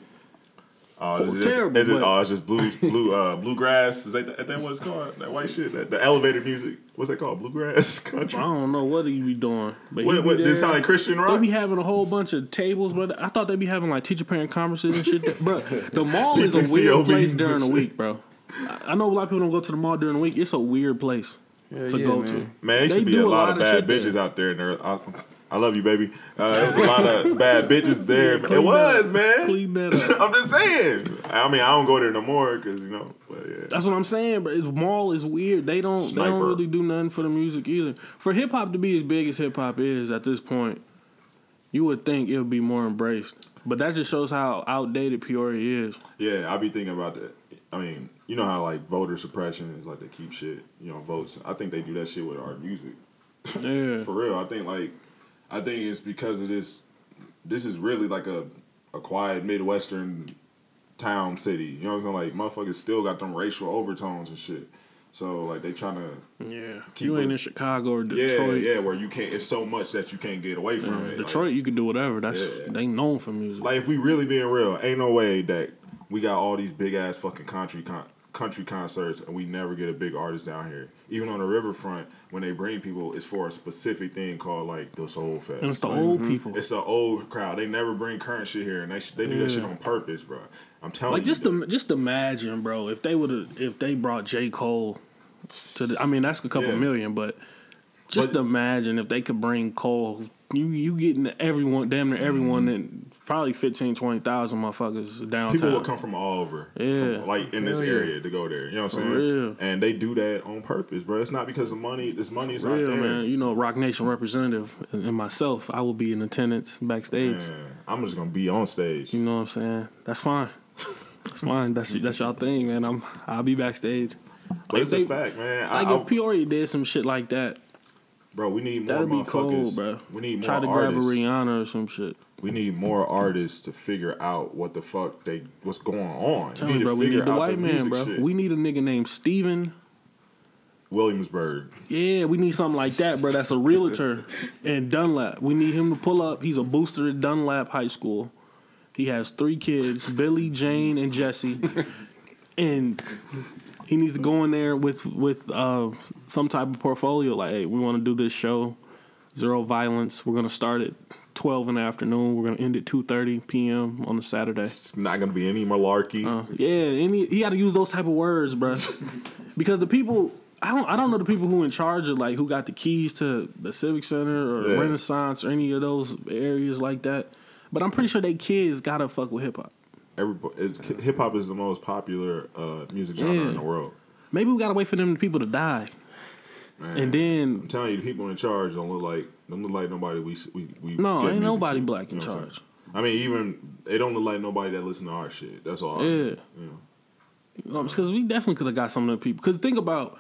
Oh, is it just, terrible, is it, oh, it's just blue, blue, uh, bluegrass. Is that, is that what it's called? That white shit, that, the elevator music. What's that called? Bluegrass country. I don't know what he be doing, but he What, be what, this there. sound like Christian rock. They rock? be having a whole bunch of tables, but I thought they'd be having like teacher parent conferences and shit. Bro, the mall is a weird place during the week, bro. I- I know a lot of people don't go to the mall during the week. It's a weird place Yeah, to yeah, go man. to. Man, there They should be do a lot, of bad shit there. bitches out there. In there. I, love you, baby. Uh, there was a lot of bad bitches there. Clean it was, up. man. Clean that up. I'm just saying. I mean, I don't go there no more because you know. But yeah, That's what I'm saying, but mall is weird. They don't they don't really do nothing for the music either. For hip hop to be as big as hip hop is at this point, you would think it would be more embraced. But that just shows how outdated Peoria is. yeah. I be thinking about that. I mean, you know how like voter suppression is like they keep shit, you know, votes. I think they do that shit with our music. Yeah. For real, I think like, I think it's because of this. This is really like a a quiet midwestern town city. You know what I'm saying? Like motherfuckers still got them racial overtones and shit. So like they trying to Yeah. Keep you ain't it- in Chicago or Detroit. yeah yeah, where you can't. It's so much that you can't get away from Yeah, it. Detroit, you can do whatever. That's Yeah. they known for music. Like, like if we really being real, ain't no way that we got all these big ass fucking country con- country concerts and we never get a big artist down here. Even on the riverfront, when they bring people, it's for a specific thing called like the Soul Fest. and it's the Like, old mm-hmm. people. It's the old crowd. They never bring current shit here, and they sh- they do that shit on purpose, bro. I'm telling Like you. Like just im- just imagine, bro, if they would have if they brought J. Cole to the I mean that's a couple Yeah. million, but just But- imagine if they could bring Cole you you getting everyone damn near everyone and probably 15, 20,000 motherfuckers downtown. People will come from all over, Yeah. from, like in this yeah. area to go there. You know what I'm saying? real. And they do that on purpose, bro. It's not because of money. This money is not there. man, you know, Roc Nation representative and myself, I will be in attendance backstage. Man, I'm just gonna be on stage. You know what I'm saying? That's fine. That's fine. That's that's y'all thing, man. I'm I'll be backstage. But it's they- a fact, man. I, Like I- if Peoria did some shit like that, bro, we need more that'd be motherfuckers. cool, bro. We need more Try to grab a artists. Rihanna or some shit. We need more artists to figure out what the fuck they what's going on. Tell we me, bro, to we need the white man, music bro. shit. We need a nigga named Steven. Williamsburg. Yeah, we need something like that, bro. That's a realtor in Dunlap. We need him to pull up. He's a booster at Dunlap High School. He has three kids, Billy, Jane, and Jesse. And he needs to go in there with with uh, some type of portfolio. Like, hey, we want to do this show, zero violence. We're gonna start at twelve in the afternoon. We're gonna end at two thirty p.m. on a Saturday. It's not gonna be any malarkey. Uh, yeah, and he, got to use those type of words, bro. because the people, I don't, I don't know the people who in charge of like who got the keys to the Civic Center or Yeah. Renaissance or any of those areas like that. But I'm pretty sure they kids gotta fuck with hip hop. Everybody, hip hop is the most popular uh, music genre Yeah. in the world. Maybe we gotta wait for them people to die, Man. and then I'm telling you, the people in charge don't look like don't look like nobody we we we. no, ain't nobody to. black in You know I'm charge. I mean, even they don't look like nobody that listen to our shit. That's all. Yeah. You know. You know, because we definitely could have got some of the people. Because think about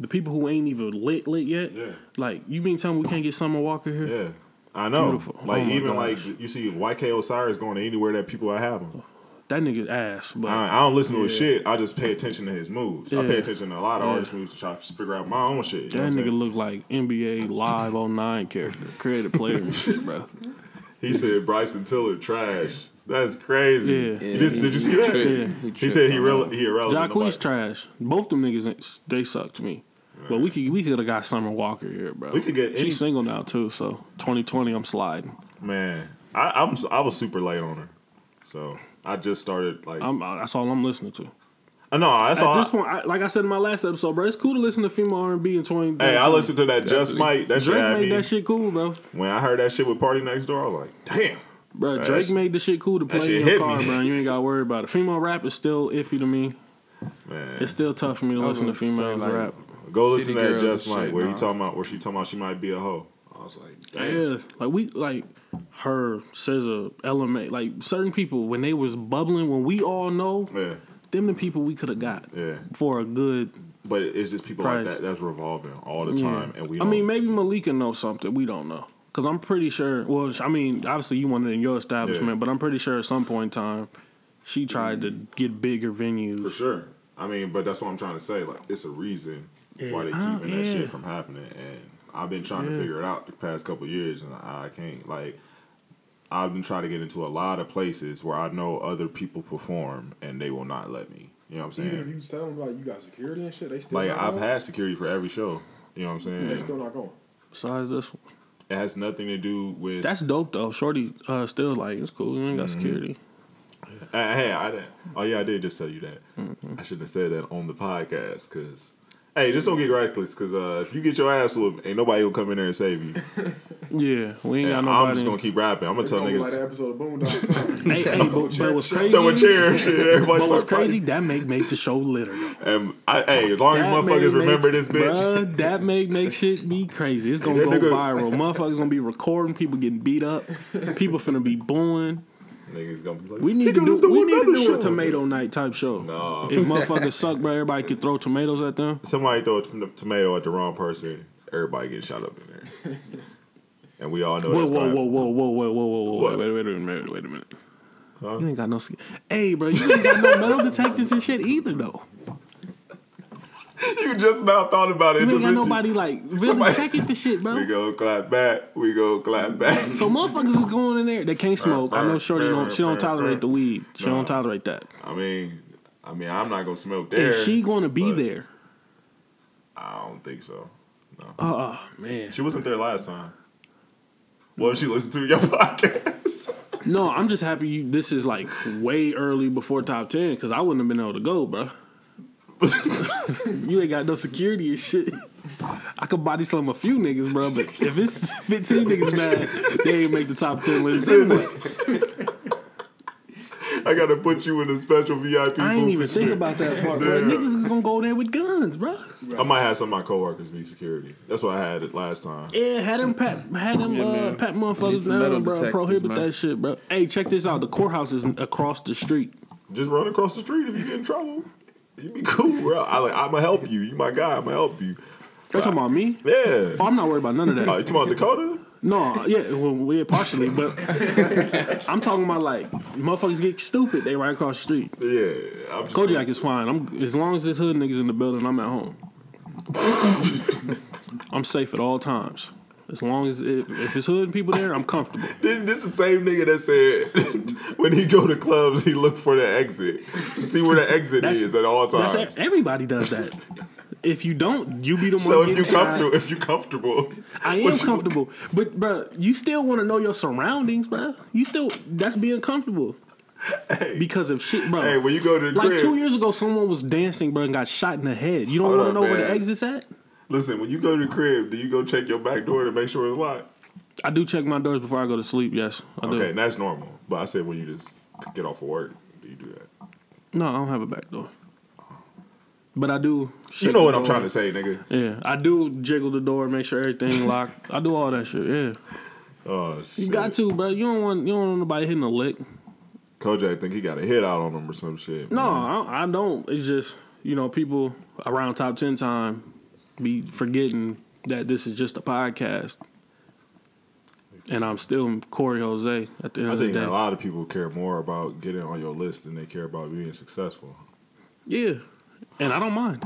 the people who ain't even lit lit yet. Yeah. Like you mean tell me we can't get Summer Walker here? Yeah. I know. Beautiful. Like Oh even gosh. like you see YK Osiris going anywhere that people are having. That nigga ass. But I, I don't listen to his shit. I just pay attention to his moves. I pay attention to a lot of Yeah. artists' moves to try to figure out my own shit. You that nigga saying? look like NBA Live 09 character, creative player and shit, bro. He said Bryson Tiller trash. That's crazy. Yeah. You just- did you see that? Yeah. He said he real he irrelevant. Jacquees Nobody- trash. Both them niggas, they suck to me. But we could we could have got Summer Walker here, bro. We could get any- She's single now too, so 2020 I'm sliding. Man, I, I'm I was super late on her, so I just started like. I'm, uh, that's all I'm listening to. I know that's At all. this I, point, I, like I said in my last episode, bro, it's cool to listen to female R&B in 20. hey, I listened to that Just Might. That shit Drake had made me. that shit cool, bro. When I heard that shit with PartyNextDoor, I was like, damn. Bro, That Drake made the shit cool to play in your car, me. bro. You ain't got to worry about it. Female rap is still iffy to me. Man, It's still tough for me to I listen to gonna say, females like, rap. go listen City to that Just Might shit, where he nah. talking about where she talking about she might be a hoe. I was like, damn. Yeah, like we like her SZA, element, like certain people when they was bubbling, when we all know Yeah, them the people we could have got yeah. for a good. But it's just people like that that's revolving all the time, and we. I mean, maybe Malika knows something we don't know. Cause I'm pretty sure. Well, I mean, obviously you wanted in your establishment, Yeah. but I'm pretty sure at some point in time, she tried to get bigger venues. For sure. I mean, but that's what I'm trying to say. Like, it's a reason why they Oh, keeping that yeah. shit from happening, and I've been trying to figure it out the past couple of years, and I can't. Like, I've been trying to get into a lot of places where I know other people perform, and they will not let me. You know what I'm saying? Even if you tell them like you got security and shit, they still Like, not I've going? had security for every show. You know what I'm saying? They still not going. Besides this one, It has nothing to do with. that's dope though. Shorty uh, still like it's cool. You ain't got Mm-hmm. security. Uh, hey, I didn't. Oh yeah, I did just tell you that. Mm-hmm. I shouldn't have said that on the podcast because. Hey, just don't get reckless because uh, if you get your ass whooped, ain't nobody will come in there and save you. Yeah, we ain't And got I'm just gonna keep rapping. I'm gonna It's tell gonna be like that niggas episode of Boondocks. hey, hey, but, but what's crazy? throw a chair and shit. Everybody But what's start crazy? fighting. That make make the show litter. though. And I, hey, as long as That motherfuckers may remember make- this bitch, Bruh, that make make shit be crazy. It's gonna go that nigga- viral. Motherfuckers gonna be recording. People getting beat up. People finna be booing. Niggas gonna be like, We need to do. We need to do show." a tomato night type show. No. If motherfuckers suck, bro, everybody could throw tomatoes at them. Somebody throw a t- tomato at the wrong person, everybody gets shot up in there, and we all know Whoa, that's whoa, gonna whoa, whoa, whoa, whoa, whoa, whoa, whoa! What? Wait, wait, wait a minute, wait a minute. Huh? You ain't got no. sk- Hey, bro, you ain't got no metal detectors and shit either, though. You just now thought about it. You ain't got nobody like really Somebody- checking for shit, bro. We go clap back. We go clap back. So motherfuckers is going in there. They can't smoke. I know Shorty don't. She don't tolerate the weed. She Nah. don't tolerate that. I mean, I mean, I'm not gonna smoke there. Is she going to be there? I don't think so. No. Oh man. She wasn't there last time. Well, she listened to your podcast. No, I'm just happy you. This is like way early before top ten because I wouldn't have been able to go, bro. you ain't got no security and shit. I could body slam a few niggas, bro, but if it's 15 niggas mad, they ain't make the top 10 list anyway. I gotta put you in a special VIP. I ain't booth even and think shit. about that part, bro. Damn. Niggas is gonna go there with guns, bro. I might have some of my coworkers be security. That's what I had it last time. Yeah, had them pat, had them Yeah, uh, pat motherfuckers some down, bro. Prohibit man. that shit, bro. Hey, check this out. The courthouse is across the street. Just run across the street if you get in trouble. You be cool, bro. I like. I'ma help you. You my guy. I'ma help you. You talking about me? Yeah. Oh, I'm not worried about none of that. Oh, you talking about Dakota? No, yeah, well, yeah, partially, but I'm talking about like motherfuckers get stupid. They right across the street. Yeah. I'm just Kojak is fine. I'm as long as this hood niggas in the building, I'm at home. I'm safe at all times. As long as it, if it's hood and people there, I'm comfortable. This this the same nigga that said when he go to clubs he look for the exit. To see where the exit is at all times. everybody does that. If you don't, you be the one So if you comfortable, if you comfortable, I am what you- comfortable, but bro, you still want to know your surroundings, bro. You still that's being comfortable Hey. because of shit, bro. Hey, when you go to like crib, two years ago, someone was dancing, bro, and got shot in the head. You don't want to know where the exit's at. Listen. When you go to the crib, do you go check your back door to make sure it's locked? I do check my doors before I go to sleep. Yes, I do. Okay, and that's normal. But I said when you just get off of work, do you do that? No, I don't have a back door. But I do. You know what I'm trying to say, nigga. Yeah, I do jiggle the door, make sure everything locked. I do all that shit. Yeah, Oh, you got to, bro. You don't want you don't want nobody hitting a lick. Kojak think he got a hit out on him or some shit. No. I, I don't. It's just you know people around top ten time be forgetting that this is just a podcast. and I'm still Corey Jose at the end I of the day. I think a lot of people care more about getting on your list than they care about being successful. Yeah, and I don't mind.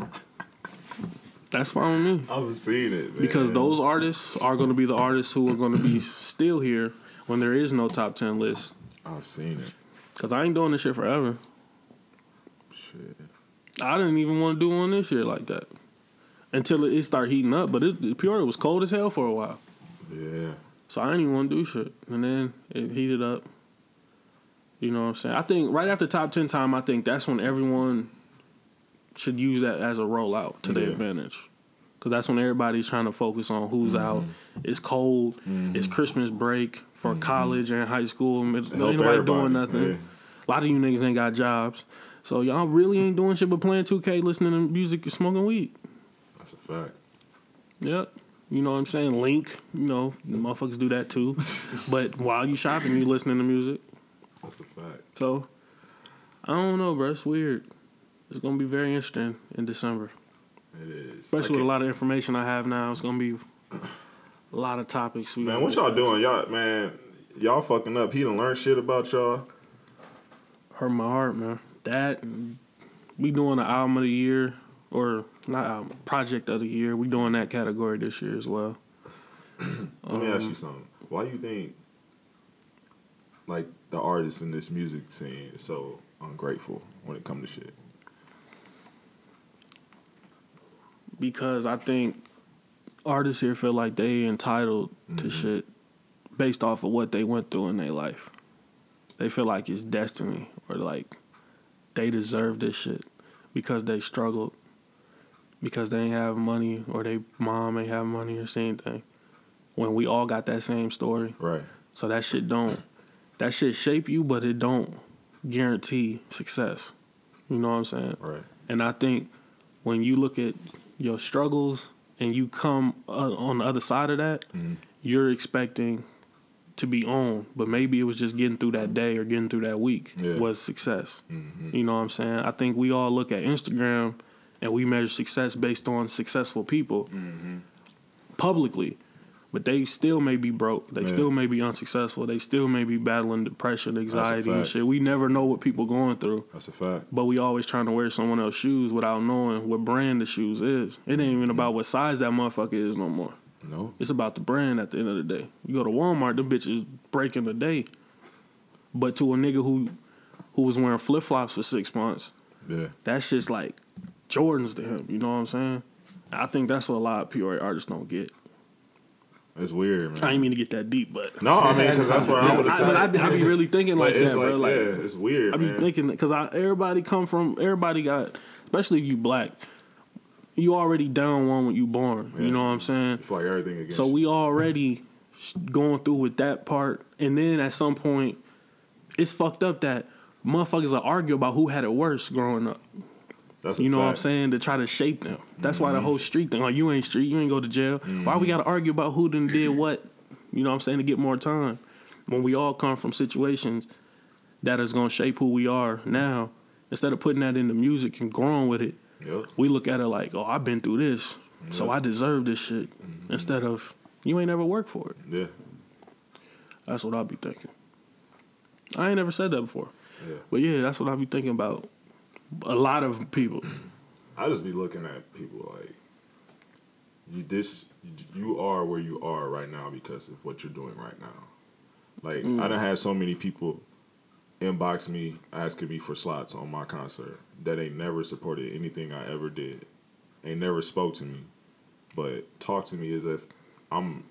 That's fine with me I've seen it man. because those artists are going to be the artists who are going to be still here when there is no top ten list. I've seen it. Cause I ain't doing this shit forever. Shit. I didn't even want to do one this year like that until it, it started heating up. But it, Peoria was cold as hell for a while, Yeah. so I didn't even want to do shit. And then it heated up. You know what I'm saying? I think right after top ten time, I think that's when everyone should use that as a rollout to their advantage. Cause that's when everybody's trying to focus on who's mm-hmm. out. It's cold. Mm-hmm. It's Christmas break for mm-hmm. college and high school. Ain't nobody doing nothing. Yeah. A lot of you niggas ain't got jobs. So y'all really ain't doing shit but playing 2K, listening to music, and smoking weed. That's a fact. Yep. You know what I'm saying? Link, you know, the motherfuckers do that too. but while you shopping, you listening to music. That's a fact. So I don't know, bro. It's weird. It's gonna be very interesting in December. It is. Especially with a lot of information I have now. It's gonna be a lot of topics. We Man, what y'all doing? Y'all man, y'all fucking up. He done learn shit about y'all. Hurt my heart, man. That we doing an album of the year or not album, project of the year. We doing that category this year as well. Let me ask you um, something. Why do you think like the artists in this music scene is so ungrateful when it comes to shit? because I think artists here feel like they entitled to mm-hmm. shit based off of what they went through in their life. They feel like it's destiny or like they deserve this shit because they struggled, because they ain't have money or they mom ain't have money or same thing. When we all got that same story, Right. so that shit don't that shit shape you, but it don't guarantee success. You know what I'm saying? Right. And I think when you look at your struggles and you come uh, on the other side of that, you're expecting to be on, but maybe it was just getting through that day or getting through that week Yeah. was success. You know what I'm saying? I think we all look at Instagram and we measure success based on successful people publicly. But they still may be broke. They Yeah. still may be unsuccessful. They still may be battling depression, anxiety, and shit. We never know what people going through That's a fact. but we always trying to wear someone else's shoes without knowing what brand the shoes is. It ain't even about what size that motherfucker is no more. No. It's about the brand at the end of the day. You go to Walmart, them bitches breaking the day. But to a nigga who who was wearing flip flops for six months, Yeah. that shit's like Jordans to him. You know what I'm saying? I think that's what a lot of Peoria artists don't get. It's weird, man. I ain't mean to get that deep, but no, I mean, because that's what I would I, have said. I, I be really thinking like that, like, bro. Like, yeah, it's weird, I be man. thinking because everybody come from everybody got, especially if you black, you already down one when you born. You know what I'm saying? It's like everything against So we already going through with that part, and then at some point, it's fucked up that motherfuckers are argue about who had it worse growing up. That's You know what I'm saying? To try to shape them. That's why the mm-hmm. whole street thing. Like you ain't street, you ain't go to jail. Why we mm-hmm. gotta argue about who done did what? You know what I'm saying? To get more time. When we all come from situations that is gonna shape who we are now, instead of putting that into music and growing with it, Yep. we look at it like, oh, I've been through this, so I deserve this shit. Mm-hmm. Instead of you ain't ever worked for it. Yeah. That's what I'll be thinking. I ain't never said that before. Yeah. But yeah, that's what I'll be thinking about. A lot of people. I just be looking at people like you this you are where you are right now because of what you're doing right now. Like Mm. I done had so many people inbox me asking me for slots on my concert that ain't never supported anything I ever did. Ain't never spoke to me, but talk to me as if I'm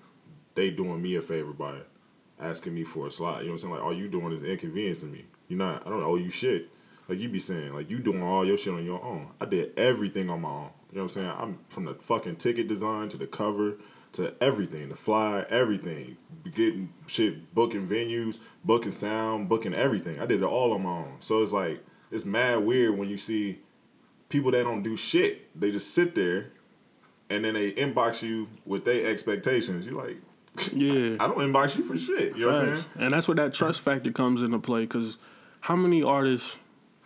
they doing me a favor by asking me for a slot. You know what I'm saying? Like all you doing is inconveniencing me. You're not I don't owe you shit. Like you be saying, like you doing all your shit on your own. I did everything on my own. You know what I'm saying? I'm from the fucking ticket design to the cover to everything, the flyer, everything. Getting shit, booking venues, booking sound, booking everything. I did it all on my own. So it's like it's mad weird when you see people that don't do shit. They just sit there and then they inbox you with their expectations. You're like, Yeah. I don't inbox you for shit. You know what I'm saying? And that's where that trust factor comes into play. Because how many artists,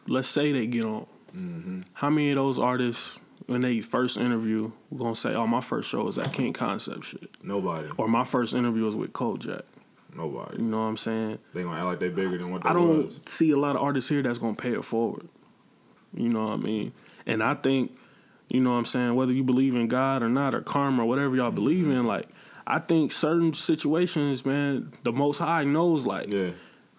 let's say they get on, Mm-hmm. how many of those artists, when they first interview, were going to say, oh, my first show was at King Concept shit? Nobody. Or my first interview was with Kojak. Nobody. You know what I'm saying? They gonna act like they bigger than what they I don't was. see a lot of artists here that's gonna pay it forward. You know what I mean? And I think, you know what I'm saying, whether you believe in God or not, or karma or whatever y'all believe in, like I think certain situations, man, the most high knows like Yeah.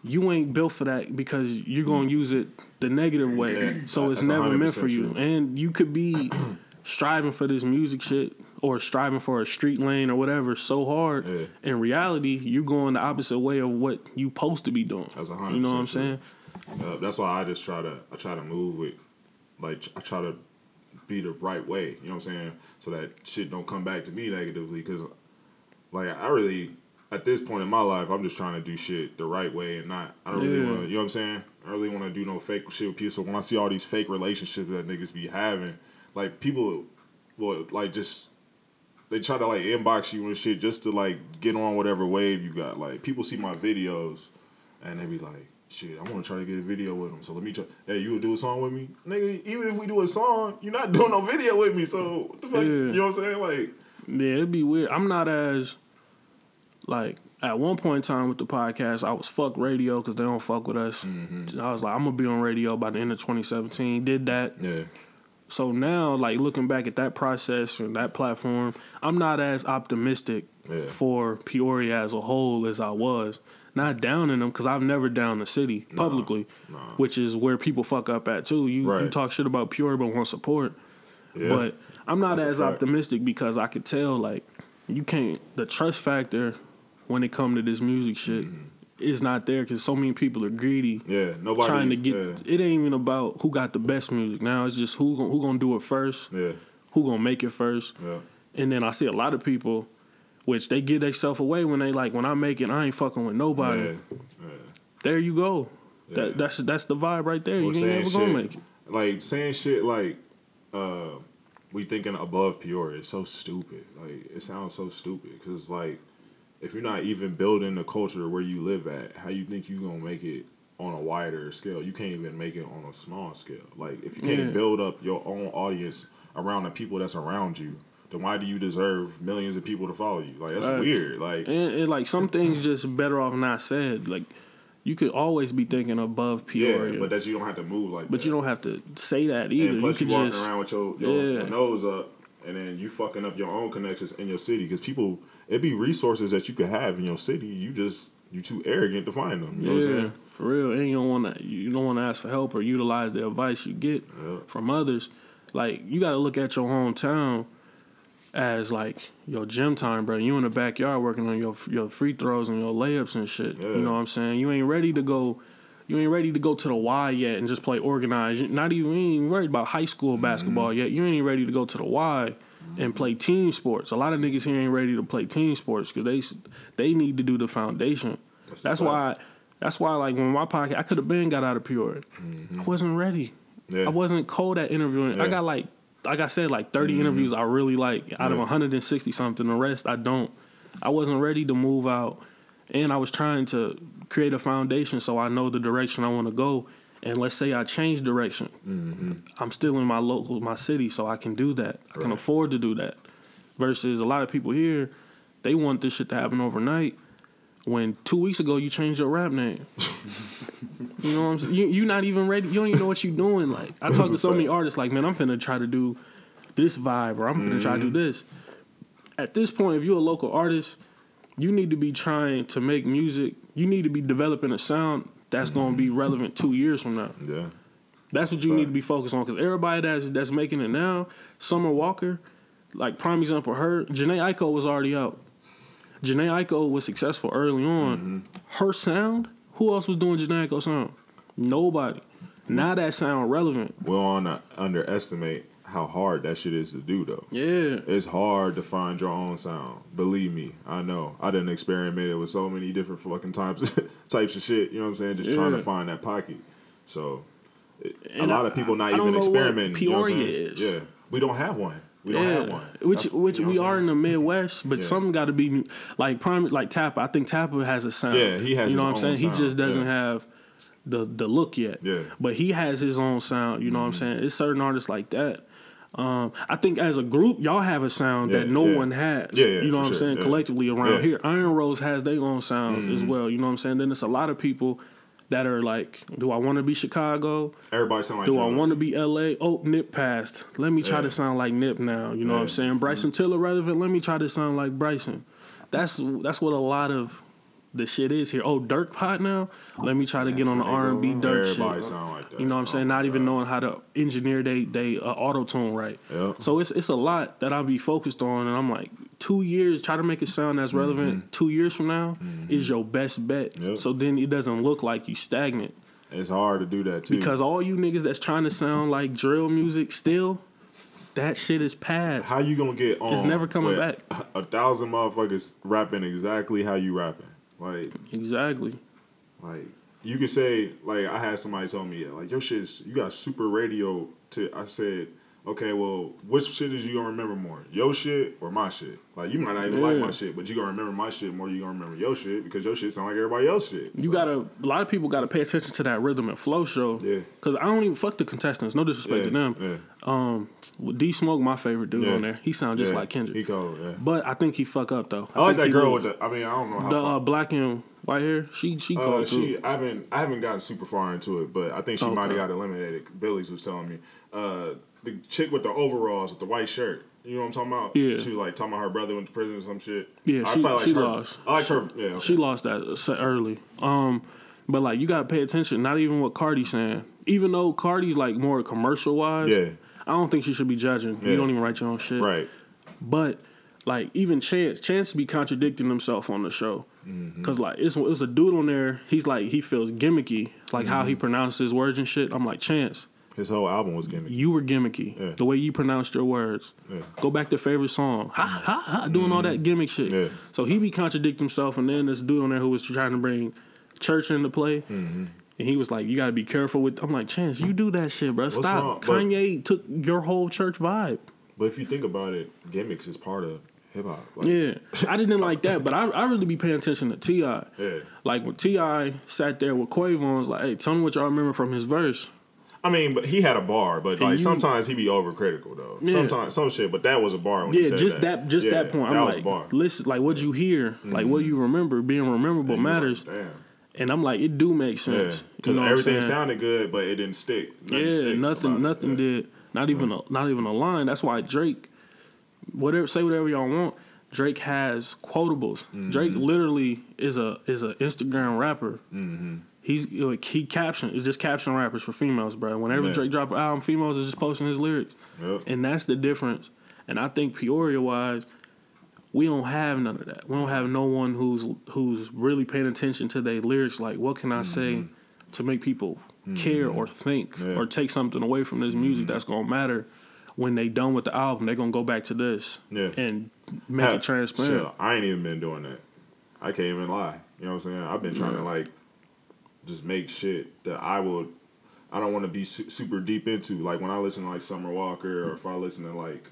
You ain't built for that because you're gonna use it the negative way. Yeah, so it's never meant for you. true. And you could be striving for this music shit or striving for a street lane or whatever so hard. Yeah. In reality, you're going the opposite way of what you supposed to be doing. That's a You know what I'm saying? Uh, that's why I just try to I try to move with like I try to be the right way. You know what I'm saying? So that shit don't come back to me negatively. Because like I really at this point in my life, I'm just trying to do shit the right way and not. I don't really want to. You know what I'm saying? I don't really want to do no fake shit with people. So when I see all these fake relationships that niggas be having, like people will like just. They try to like inbox you and shit just to like get on whatever wave you got. Like people see my videos and they be like, shit, I want to try to get a video with them. So let me try. Hey, you would do a song with me, nigga? Even if we do a song, you're not doing no video with me. So what the fuck? Yeah. You know what I'm saying? Like, Yeah, it'd be weird. I'm not as like at one point in time with the podcast, I was fuck radio because they don't fuck with us. Mm-hmm. I was like, I'm gonna be on radio by the end of 2017. Did that. yeah, So now, like looking back at that process and that platform, I'm not as optimistic Yeah. for Peoria as a whole as I was. Not downing them because I've never downed the city publicly, no. which is where people fuck up at too. You you talk shit about Peoria but want support. yeah. But I'm not That's as optimistic because I could tell like you can't the trust factor when it come to this music shit it's not there because so many people are greedy yeah, nobody trying to get Yeah, it ain't even about who got the best music. Now it's just who who gonna do it first yeah, who gonna make it first. Yeah. and then I see a lot of people which they give themselves away when they like when I make it I ain't fucking with nobody. Yeah. there you go. Yeah. that that's that's the vibe right there. Or you ain't ever gonna make it. Like saying shit like, uh, we thinking above Peoria is so stupid. Like it sounds so stupid because like, if you're not even building the culture where you live at, how you think you gonna make it on a wider scale? You can't even make it on a small scale. Like if you can't Yeah. build up your own audience around the people that's around you, then why do you deserve millions of people to follow you? Like that's Facts. weird. Like And, and like some things just better off not said. Like you could always be thinking above Peoria, yeah, but that you don't have to move like but that. you don't have to say that either. And You plus, could you, walking just around with your, your, Yeah. your nose up, and then you fucking up your own connections in your city. Because people, it be resources that you could have in your city. You just you too arrogant to find them. You know what I'm yeah, saying? for real. And you don't want to you don't want to ask for help or utilize the advice you get Yeah. from others. Like you got to look at your hometown as like your gym time, bro. You in the backyard working on your your free throws and your layups and shit. Yeah. You know what I'm saying? You ain't ready to go. You ain't ready to go to the Y yet and just play organized. Not even you ain't even worried about high school basketball Mm-hmm. yet. You ain't ready to go to the Y and play team sports. A lot of niggas here ain't ready to play team sports because they they need to do the foundation. That's That's, fact. why. That's why, like when my podcast, I could have been got out of Peoria. I wasn't ready. Mm-hmm. Yeah. I wasn't cold at interviewing. I got like, like I said, like 30 interviews I really like out of 160 something. The rest I don't. I wasn't ready to move out, and I was trying to create a foundation so I know the direction I want to go. And let's say I change direction, mm-hmm. I'm still in my local, my city, so I can do that. I can afford to do that. Versus a lot of people here, they want this shit to happen overnight. When two weeks ago you changed your rap name. You know what I'm saying? You you not even ready. You don't even know what you're doing. Like I talk to so many artists. Like man, I'm finna try to do this vibe, or I'm finna try to do mm-hmm. this. At this point, if you're a local artist, you need to be trying to make music. You need to be developing a sound that's gonna be relevant two years from now. Yeah, That's what you need to be focused on. Because everybody that's that's making it now, Summer Walker, like prime example, her Jhené Aiko was already out. Jhené Aiko was successful early on. Mm-hmm. Her sound, who else was doing Jhené Aiko sound? Nobody. Now that sound relevant. we don't wanna underestimate how hard that shit is to do though. Yeah. It's hard to find your own sound. Believe me, I know. I didn't experiment it with so many different fucking types types of shit. You know what I'm saying? Just trying to find that pocket. So it, a lot I- of people not I even experimenting. you know Peoria is. Yeah, we don't have one. We don't have one. Which That's- which you know we are in the Midwest, but Yeah. something got to be like prime like Tappa. I think Tappa has a sound. Yeah, he has You know what I'm saying? He just doesn't yeah. have the the look yet. Yeah. Mm-hmm. But he has his own sound. You know what I'm saying? It's certain artists like that. Um, I think as a group, y'all have a sound that no yeah. one has. Yeah, yeah, you know what I'm sure, saying? yeah. Collectively around Yeah. Mm-hmm. here, Iron Rose has their own sound as well. You know what I'm saying? Then it's a lot of people that are like, do I want to be Chicago? Everybody sound like Do I want to be LA? Oh, Nip passed. Let me try Yeah. to sound like Nip now. You know what I'm saying? Bryson Tiller relevant. Let me try to sound like Bryson. That's that's what a lot of the shit is here. Oh, Durk pot now. Let me try to get on the R and B. Durk shit. sound like that. You know what I'm saying? Oh, Not even God. knowing how to engineer they they uh, auto tune right. Yeah. So it's it's a lot that I'll be focused on, and I'm like, two years try to make it sound as relevant. Two years from now is your best bet. Mm-hmm. Yep. So then it doesn't look like you stagnant It's hard to do that too. because all you niggas that's trying to sound like drill music still, that shit is past. how you gonna get on? It's never coming back. A thousand motherfuckers rapping exactly how you rapping. Like, exactly. like you can say, like I had somebody tell me, like your shit's you got super radio. To I said, okay, well, which shit is you gonna remember more, your shit or my shit? Like you might not even like my shit, but you gonna remember my shit more. than You gonna remember your shit because your shit sound like everybody else shit. You gotta. A lot of people gotta pay attention to that rhythm and flow show. Yeah. Cause I don't even fuck the contestants. No disrespect yeah, to them. Yeah, Um, D Smoke, my favorite dude Yeah. on there. He sounds just yeah. like Kendrick. He cold. Yeah. But I think he fuck up though. I, like think that girl lose. with the. I mean, I don't know how. the uh, black and white hair. She she Uh, she, too. I haven't, I haven't gotten super far into it, but I think she Okay. might have got eliminated. Billy's was telling me, uh, the chick with the overalls with the white shirt. You know what I'm talking about? Yeah. She was like talking about her brother went to prison or some shit. Yeah, I she- like she her, lost. I like her. Yeah, okay. She lost that early. Um, but like you gotta pay attention. Not even what Cardi's saying. Even though Cardi's like more commercial wise. Yeah. I don't think she should be judging. Yeah. You don't even write your own shit. right. But like even Chance, Chance be contradicting himself on the show. Mm-hmm. Cause like it's it's a dude on there. He's like he feels gimmicky, like how Mm-hmm. he pronounces words and shit. I'm like Chance, His whole album was gimmicky. you were gimmicky. Yeah. The way you pronounced your words. Yeah. Go back to favorite song. Ha ha ha. Doing all that gimmick shit. Yeah. So he be contradicting himself, and then this dude on there who was trying to bring church into play. Mm-hmm. And he was like, "You got to be careful with." I'm like, "Chance, you do that shit, bro. Stop." wrong? But- Kanye took your whole church vibe. But if you think about it, gimmicks is part of hip hop. Like, Yeah, I didn't like that, but I I really be paying attention to Ti. Yeah. Like when T.I. sat there with Quavo and was like, "Hey, tell me what y'all remember from his verse." I mean, but he had a bar, but like you- sometimes he be overcritical though. Yeah. Sometimes some shit, but that was a bar when he Yeah, said just that, just Yeah, that point. That I'm was like, a bar. listen, like what you hear, like what mm-hmm. you remember, being rememberable matters. Like, Damn. And I'm like, it do make Yeah, sense. because You know everything sounded good, but it didn't stick. Nothing Yeah, stick nothing, it. nothing Yeah. did. Not even a, not even a line. That's why Drake, whatever, say whatever y'all want. Drake has quotables. Mm-hmm. Drake literally is a is an Instagram rapper. Mm-hmm. He's like he caption is just caption rappers for females, bro. Whenever Yeah. Drake drop an album, females is just posting his lyrics, Yep. and that's the difference. And I think Peoria wise, we don't have none of that. We don't have no one who's who's really paying attention to their lyrics. Like, what can I say to make people care or think Mm-hmm. Yeah. or take something away from this music that's gonna matter when they done with the album? They're gonna go back to this Yeah. and make Ha- it transparent. I ain't even been doing that. I can't even lie. You know what I'm saying? I've been trying to like just make shit that I would. I don't want to be su- super deep into. Like when I listen to like Summer Walker, or if I listen to like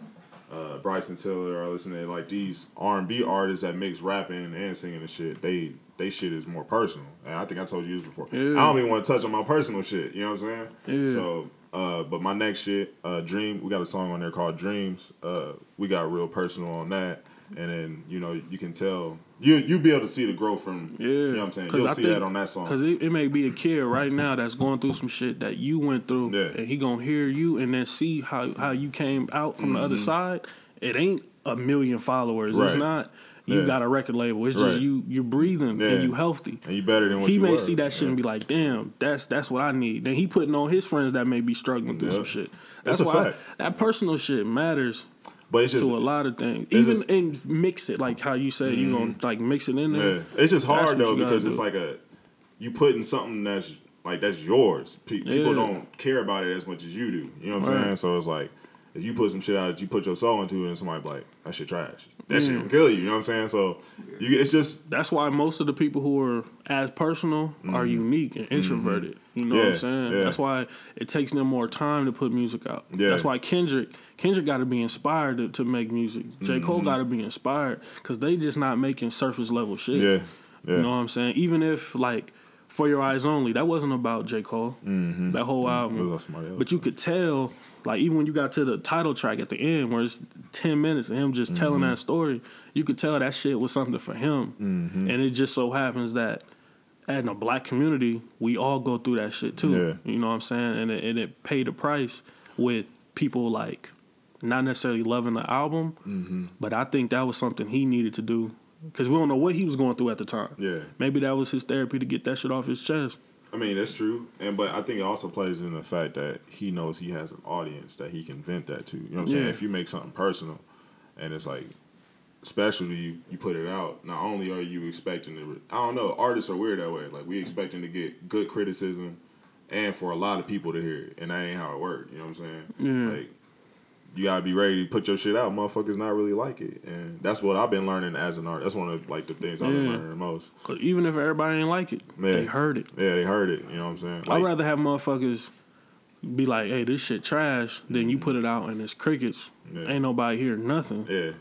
uh, Bryson Tiller, I listen to like these R and B artists that mix rapping and singing and shit. They they shit is more personal. And I think I told you this before. Yeah. I don't even want to touch on my personal shit. You know what I'm saying? Yeah. So. Uh, but my next shit, uh, Dream, we got a song on there called Dreams. Uh, we got real personal on that, and then you know you can tell you you be able to see the growth from. Yeah, you know what I'm saying. You'll I see think- that on that song. Cause it, it may be a kid right now that's going through some shit that you went through, Yeah. and he gonna hear you and then see how how you came out from the other side. It ain't a million followers. It's Mm-hmm. Not. You Yeah. got a record label. It's Right. just you. You're breathing Yeah. and you healthy. and you better than what He may were. see that shit and be like, "Damn, that's that's what I need." Then he putting on his friends that may be struggling through Yeah. some shit. That's That's, why fact. that personal shit matters but it's just to a lot of things. Even just- Mm-hmm. and mix it like how you said you gonna like mix it in there. yeah, it's just hard though because do. it's like a you putting something that's like that's yours. Pe- People Yeah. don't care about it as much as you do. You know what I'm Right. saying? So it's like if you put some shit out that you put your soul into, and somebody like that shit trash. That shit Mm. gonna kill you. You know what I'm saying? So you, it's just That's why most of the people who are as personal are unique and introverted. You know what Mm-hmm. I'm saying? yeah. That's why it takes them more time to put music out. Yeah. That's why Kendrick Kendrick got to be inspired to, to make music. J Mm-hmm. Cole got to be inspired because they just not making surface level shit. yeah, yeah. You know what I'm saying? Even if like 4 Your Eyez Only. That wasn't about J. Cole. Mm-hmm. That whole album. about else. But you could tell, like even when you got to the title track at the end, where it's ten minutes of him just telling Mm-hmm. that story, you could tell that shit was something for him. Mm-hmm. And it just so happens that in a black community, we all go through that shit too. Yeah. You know what I'm saying? And it, and it paid a price with people like not necessarily loving the album, Mm-hmm. but I think that was something he needed to do because we don't know what he was going through at the time. Yeah. Maybe that was his therapy to get that shit off his chest. I mean, that's true, and but I think it also plays in the fact that he knows he has an audience that he can vent that to. You know what I'm saying? Yeah. If you make something personal, and it's like special to you, you put it out. Not only are you expecting to, I don't know, artists are weird that way. Like we expecting to get good criticism, and for a lot of people to hear it, and that ain't how it works. You know what I'm saying? Yeah. Like you gotta be ready to put your shit out. Motherfuckers not really like it, and that's what I've been learning as an artist. That's one of like the things I've been learning the most. 'Cause even if everybody ain't like it, Yeah. they heard it. Yeah, they heard it. You know what I'm saying? I'd rather have motherfuckers be like, "Hey, this shit trash," than you put it out and it's crickets. Yeah. Ain't nobody hear nothing. yeah.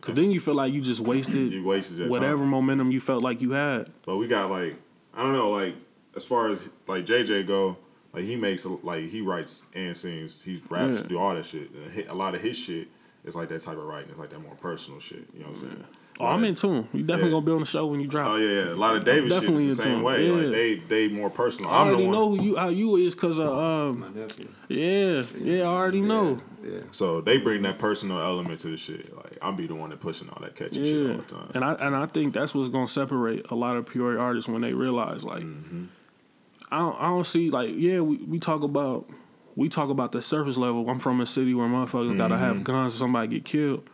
Cause then you feel like you just wasted You wasted whatever time. momentum you felt like you had. But we got like I don't know, like as far as like JJ go, like he makes like he writes and sings, he raps, Yeah. do all that shit. And a lot of his shit is like that type of writing. It's like that more personal shit. You know what I'm saying? Oh, I'm in tune. You definitely Yeah. gonna be on the show when you drop. Oh yeah, yeah. A lot of David shit Definitely is the in same tune. way. Yeah. Like they they more personal. I I'm the already one. know who you how you is because of um yeah yeah I already know Yeah. So they bring that personal element to the shit. Like I'm be the one that pushing all that catchy shit all the time. and I and I think that's what's gonna separate a lot of Peoria artists when they realize like Mm-hmm. I don't, I don't see like yeah we, we talk about we talk about the surface level. I'm from a city where motherfuckers gotta Mm-hmm. have guns, or somebody get killed.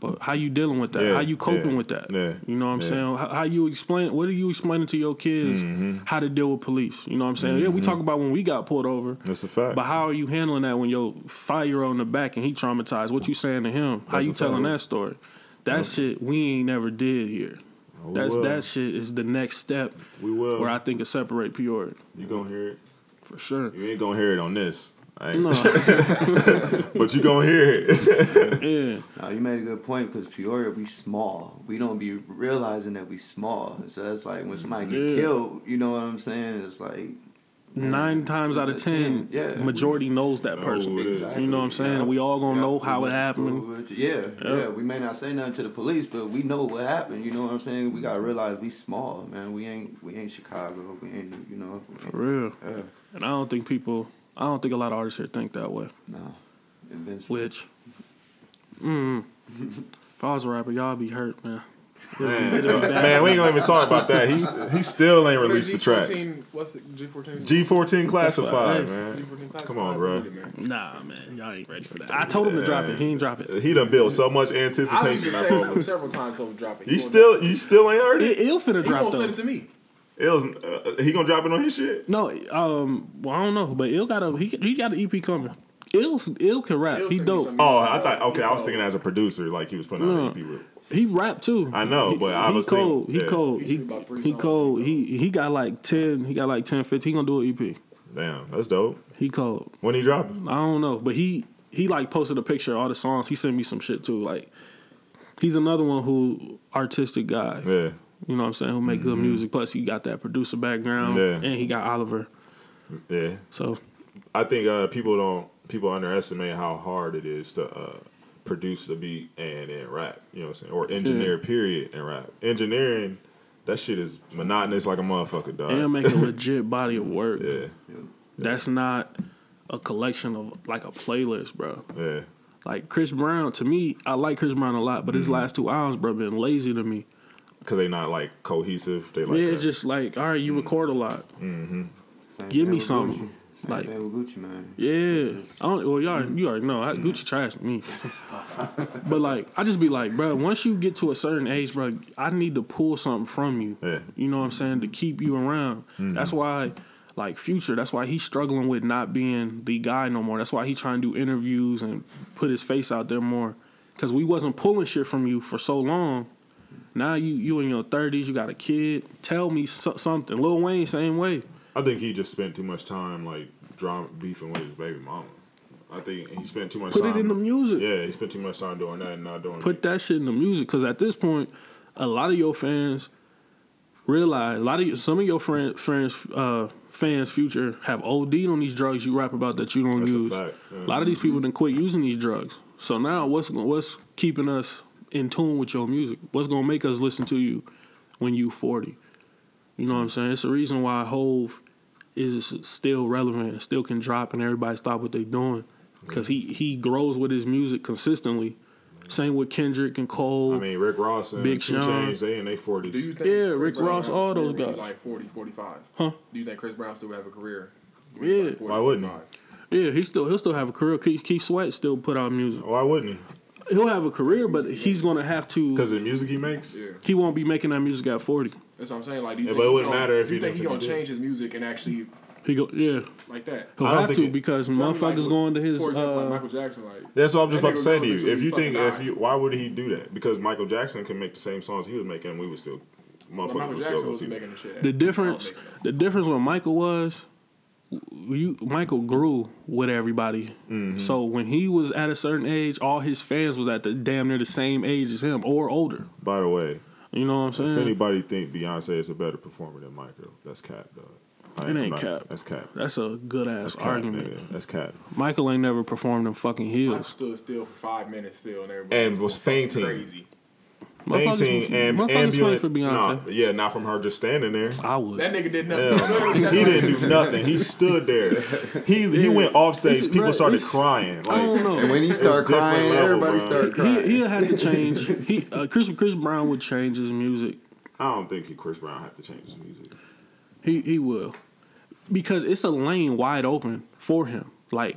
But how you dealing with that? Yeah, how you coping yeah, with that? yeah, You know what I'm saying? How, how you explain? What are you explaining to your kids Mm-hmm. how to deal with police? You know what I'm saying? Yeah, we talk about when we got pulled over. That's a fact. But how are you handling that when your five year old in the back and he traumatized? What you saying to him? How you telling fact. that story? That shit we ain't never did here. Oh, That's will. that shit is the next step we will. where I think it separate Peoria you gonna hear it. for sure. You ain't gonna hear it on this. I ain't, No, but you gonna hear it. yeah, Now you made a good point because Peoria we small. We don't be realizing that we small. So it's like when somebody get Yeah. killed, you know what I'm saying? It's like nine times out of ten, Yeah. majority knows that person. who it is. You know what I'm saying? Yeah. We all gonna Yeah, know we how it happened. school Yeah, Yeah. yeah. We may not say nothing to the police, but we know what happened. You know what I'm saying? We gotta realize we small, man. We ain't we ain't Chicago. We ain't you know. For real. Yeah. And I don't think people, I don't think a lot of artists here think that way. No. Invincible. Which, mm, if I was a rapper, y'all be hurt, man. Man, man, we ain't gonna even talk about that. He he still ain't released the tracks. What's it? G14? G14 classified, man. G14 Come on, bro. Nah, man, y'all ain't ready for that. I told him to drop it. He ain't drop it. He done built so much anticipation even up said over. him several times over dropping. You still you still ain't heard it? It, will finna He drop won't though. send it to me. It was, uh, he gonna drop it on his shit. No, um, well, I don't know, but Il got a he he got an EP coming. Il Il can rap. He'll he send me dope. Oh, I thought okay. I was thinking as a producer, like he was putting out No. an EP. with- He rap too. I know, he, but I he was cold. he yeah. cold. He He sent about three he cold. He he got like ten. He got like 10, 15. He gonna do an EP. Damn, that's dope. He cold. When he dropping? I don't know, but he he like posted a picture of all the songs. He sent me some shit too. Like he's another one who artistic guy. Yeah, You know what I'm saying? Who make good music. Plus he got that producer background, Mm-hmm. Yeah. and he got Oliver. yeah. So I think uh, people don't people underestimate how hard it is to uh, produce the beat and then rap. You know what I'm saying? Or engineer period and rap. Engineering, that shit is monotonous like a motherfucker, dog. and make a legit body of work. yeah, That's not a collection of like a playlist, bro. yeah. Like Chris Brown, to me, I like Chris Brown a lot, but his Mm-hmm. last two albums, bro, been lazy to me. Cause they not like cohesive. They like yeah, that. it's just like, all right, you record a lot. Same Give me with something. Same Like- thing with Gucci Mane. Yeah, just- I don't, well, y'all, mm. you already know, I, mm. Gucci trash me. but like, I just be like, bro, once you get to a certain age, bro, I need to pull something from you. Yeah. You know what I'm saying to keep you around. Mm. That's why, like Future, that's why he's struggling with not being the guy no more. That's why he trying to do interviews and put his face out there more. Cause we wasn't pulling shit from you for so long. Now you you in your thirties, you got a kid. Tell me so- something. Lil Wayne, same way. I think he just spent too much time like drama beefing with his baby mama. I think he spent too much Put time. it in the music. Yeah, he spent too much time doing that and not doing. put that shit in the music because at this point, a lot of your fans realize a lot of you, some of your friends, friends, uh, fans, future have OD'd on these drugs you rap about that you don't That's a use. yeah. A lot of these people didn't quit using these drugs. So now, what's what's keeping us in tune with your music? What's gonna make us listen to you when you forty? You know what I'm saying? It's the reason why Hove is still relevant and still can drop and everybody stop what they're doing because he he grows with his music consistently. Same with Kendrick and Cole. I mean, Rick Ross and Big Sean. Chainz, they in their forties. Do you think Yeah, Chris Rick Brown Ross, all those guys. Like 40, 45. Huh? Do you think Chris Brown still have a career? Yeah. Why wouldn't he? yeah, he still he'll still have a career. Keith, Keith Sweat still put out music. Why wouldn't he? He'll have a career, but he's gonna have to. Because the music he makes. Yeah. He won't be making that music at forty. That's what I'm saying. Like, do you Yeah, think but it he wouldn't gonna- matter if do you he think he didn't gonna change his music and actually He go yeah. like that? He'll I have to it- because I mean, like, motherfuckers going to his. For example, like Uh, Michael Jackson, like That's what I'm just about to say to you. If you think, if you, why would he do that? Because Michael Jackson can make the same songs he was making, and we would still, well, motherfuckers Michael would Jackson still was see making the shit. the difference, the difference with Michael was, you Michael grew with everybody. Mm-hmm. So when he was at a certain age, all his fans was at the damn near the same age as him or older. By the way, You know what I'm saying. if saying? anybody think Beyonce is a better performer than Michael, that's cap, dog. I It ain't I'm not- cap. That's cap. That's a good ass That's cap, argument. nigga. That's cap. Michael ain't never performed in fucking Michael heels. stood still for five minutes still, and everybody And was going fucking fainting. Crazy. Motherfuckers- Fainting and motherfuckers ambulance. faint for Beyonce. Nah, yeah, not from her just standing there. I would. That nigga did nothing. Yeah. he didn't do nothing. He stood there. He he went off stage. It's- People bruh, started it's- crying. I don't know. And when he started crying, level, everybody bro. started crying. he'll have to change. He uh, Chris Chris Brown would change his music. I don't think he, Chris Brown had to change his music. He he will, because it's a lane wide open for him. Like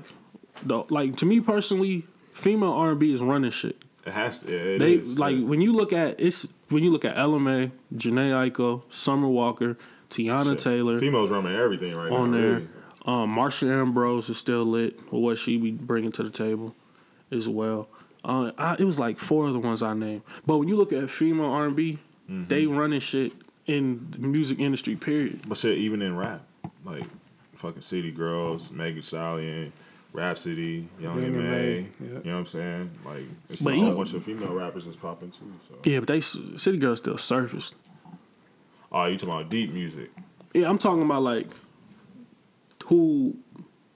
the like to me personally, female R and B is running shit. It has to. Yeah, They is, like yeah. when you look at it's when you look at LMA, Jhené Aiko, Summer Walker, Teyana Shit. Taylor Females running everything right on now. there. really. Um, Marsha Ambrosius is still lit with what she be bringing to the table as well. Uh, I, it was like four of the ones I named. But when you look at female R and B, Mm-hmm. they running shit in the music industry. Period. But shit, even in rap, like fucking City Girls, Megan Stallion, Rhapsody, Young and Young and May. May, yeah. You know what I'm saying? Like it's But a whole he- bunch of female rappers that's popping too. So. Yeah, but they City Girls still surfaced. Oh, you talking about deep music? Yeah, I'm talking about like who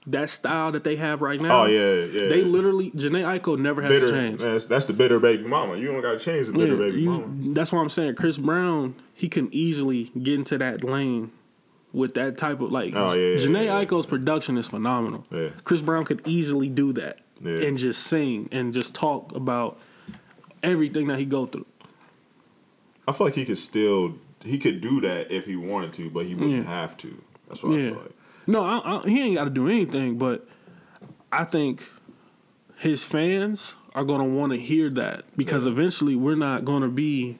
that style that they have right now. Oh yeah, yeah. They literally Jhené Aiko never has bitter. to change. That's, that's the bitter baby mama. You don't got to change the bitter Yeah, baby you- mama. That's why I'm saying. Chris Brown, he can easily get into that lane with that type of like. Oh, yeah, Jhené yeah, yeah. Aiko's production is phenomenal. Yeah. Chris Brown could easily do that and just sing and just talk about everything that he go through. I feel like he could still he could do that if he wanted to, but he wouldn't have to. That's what I feel like. No, I, I, he ain't got to do anything, but I think his fans are gonna want to hear that because eventually we're not gonna be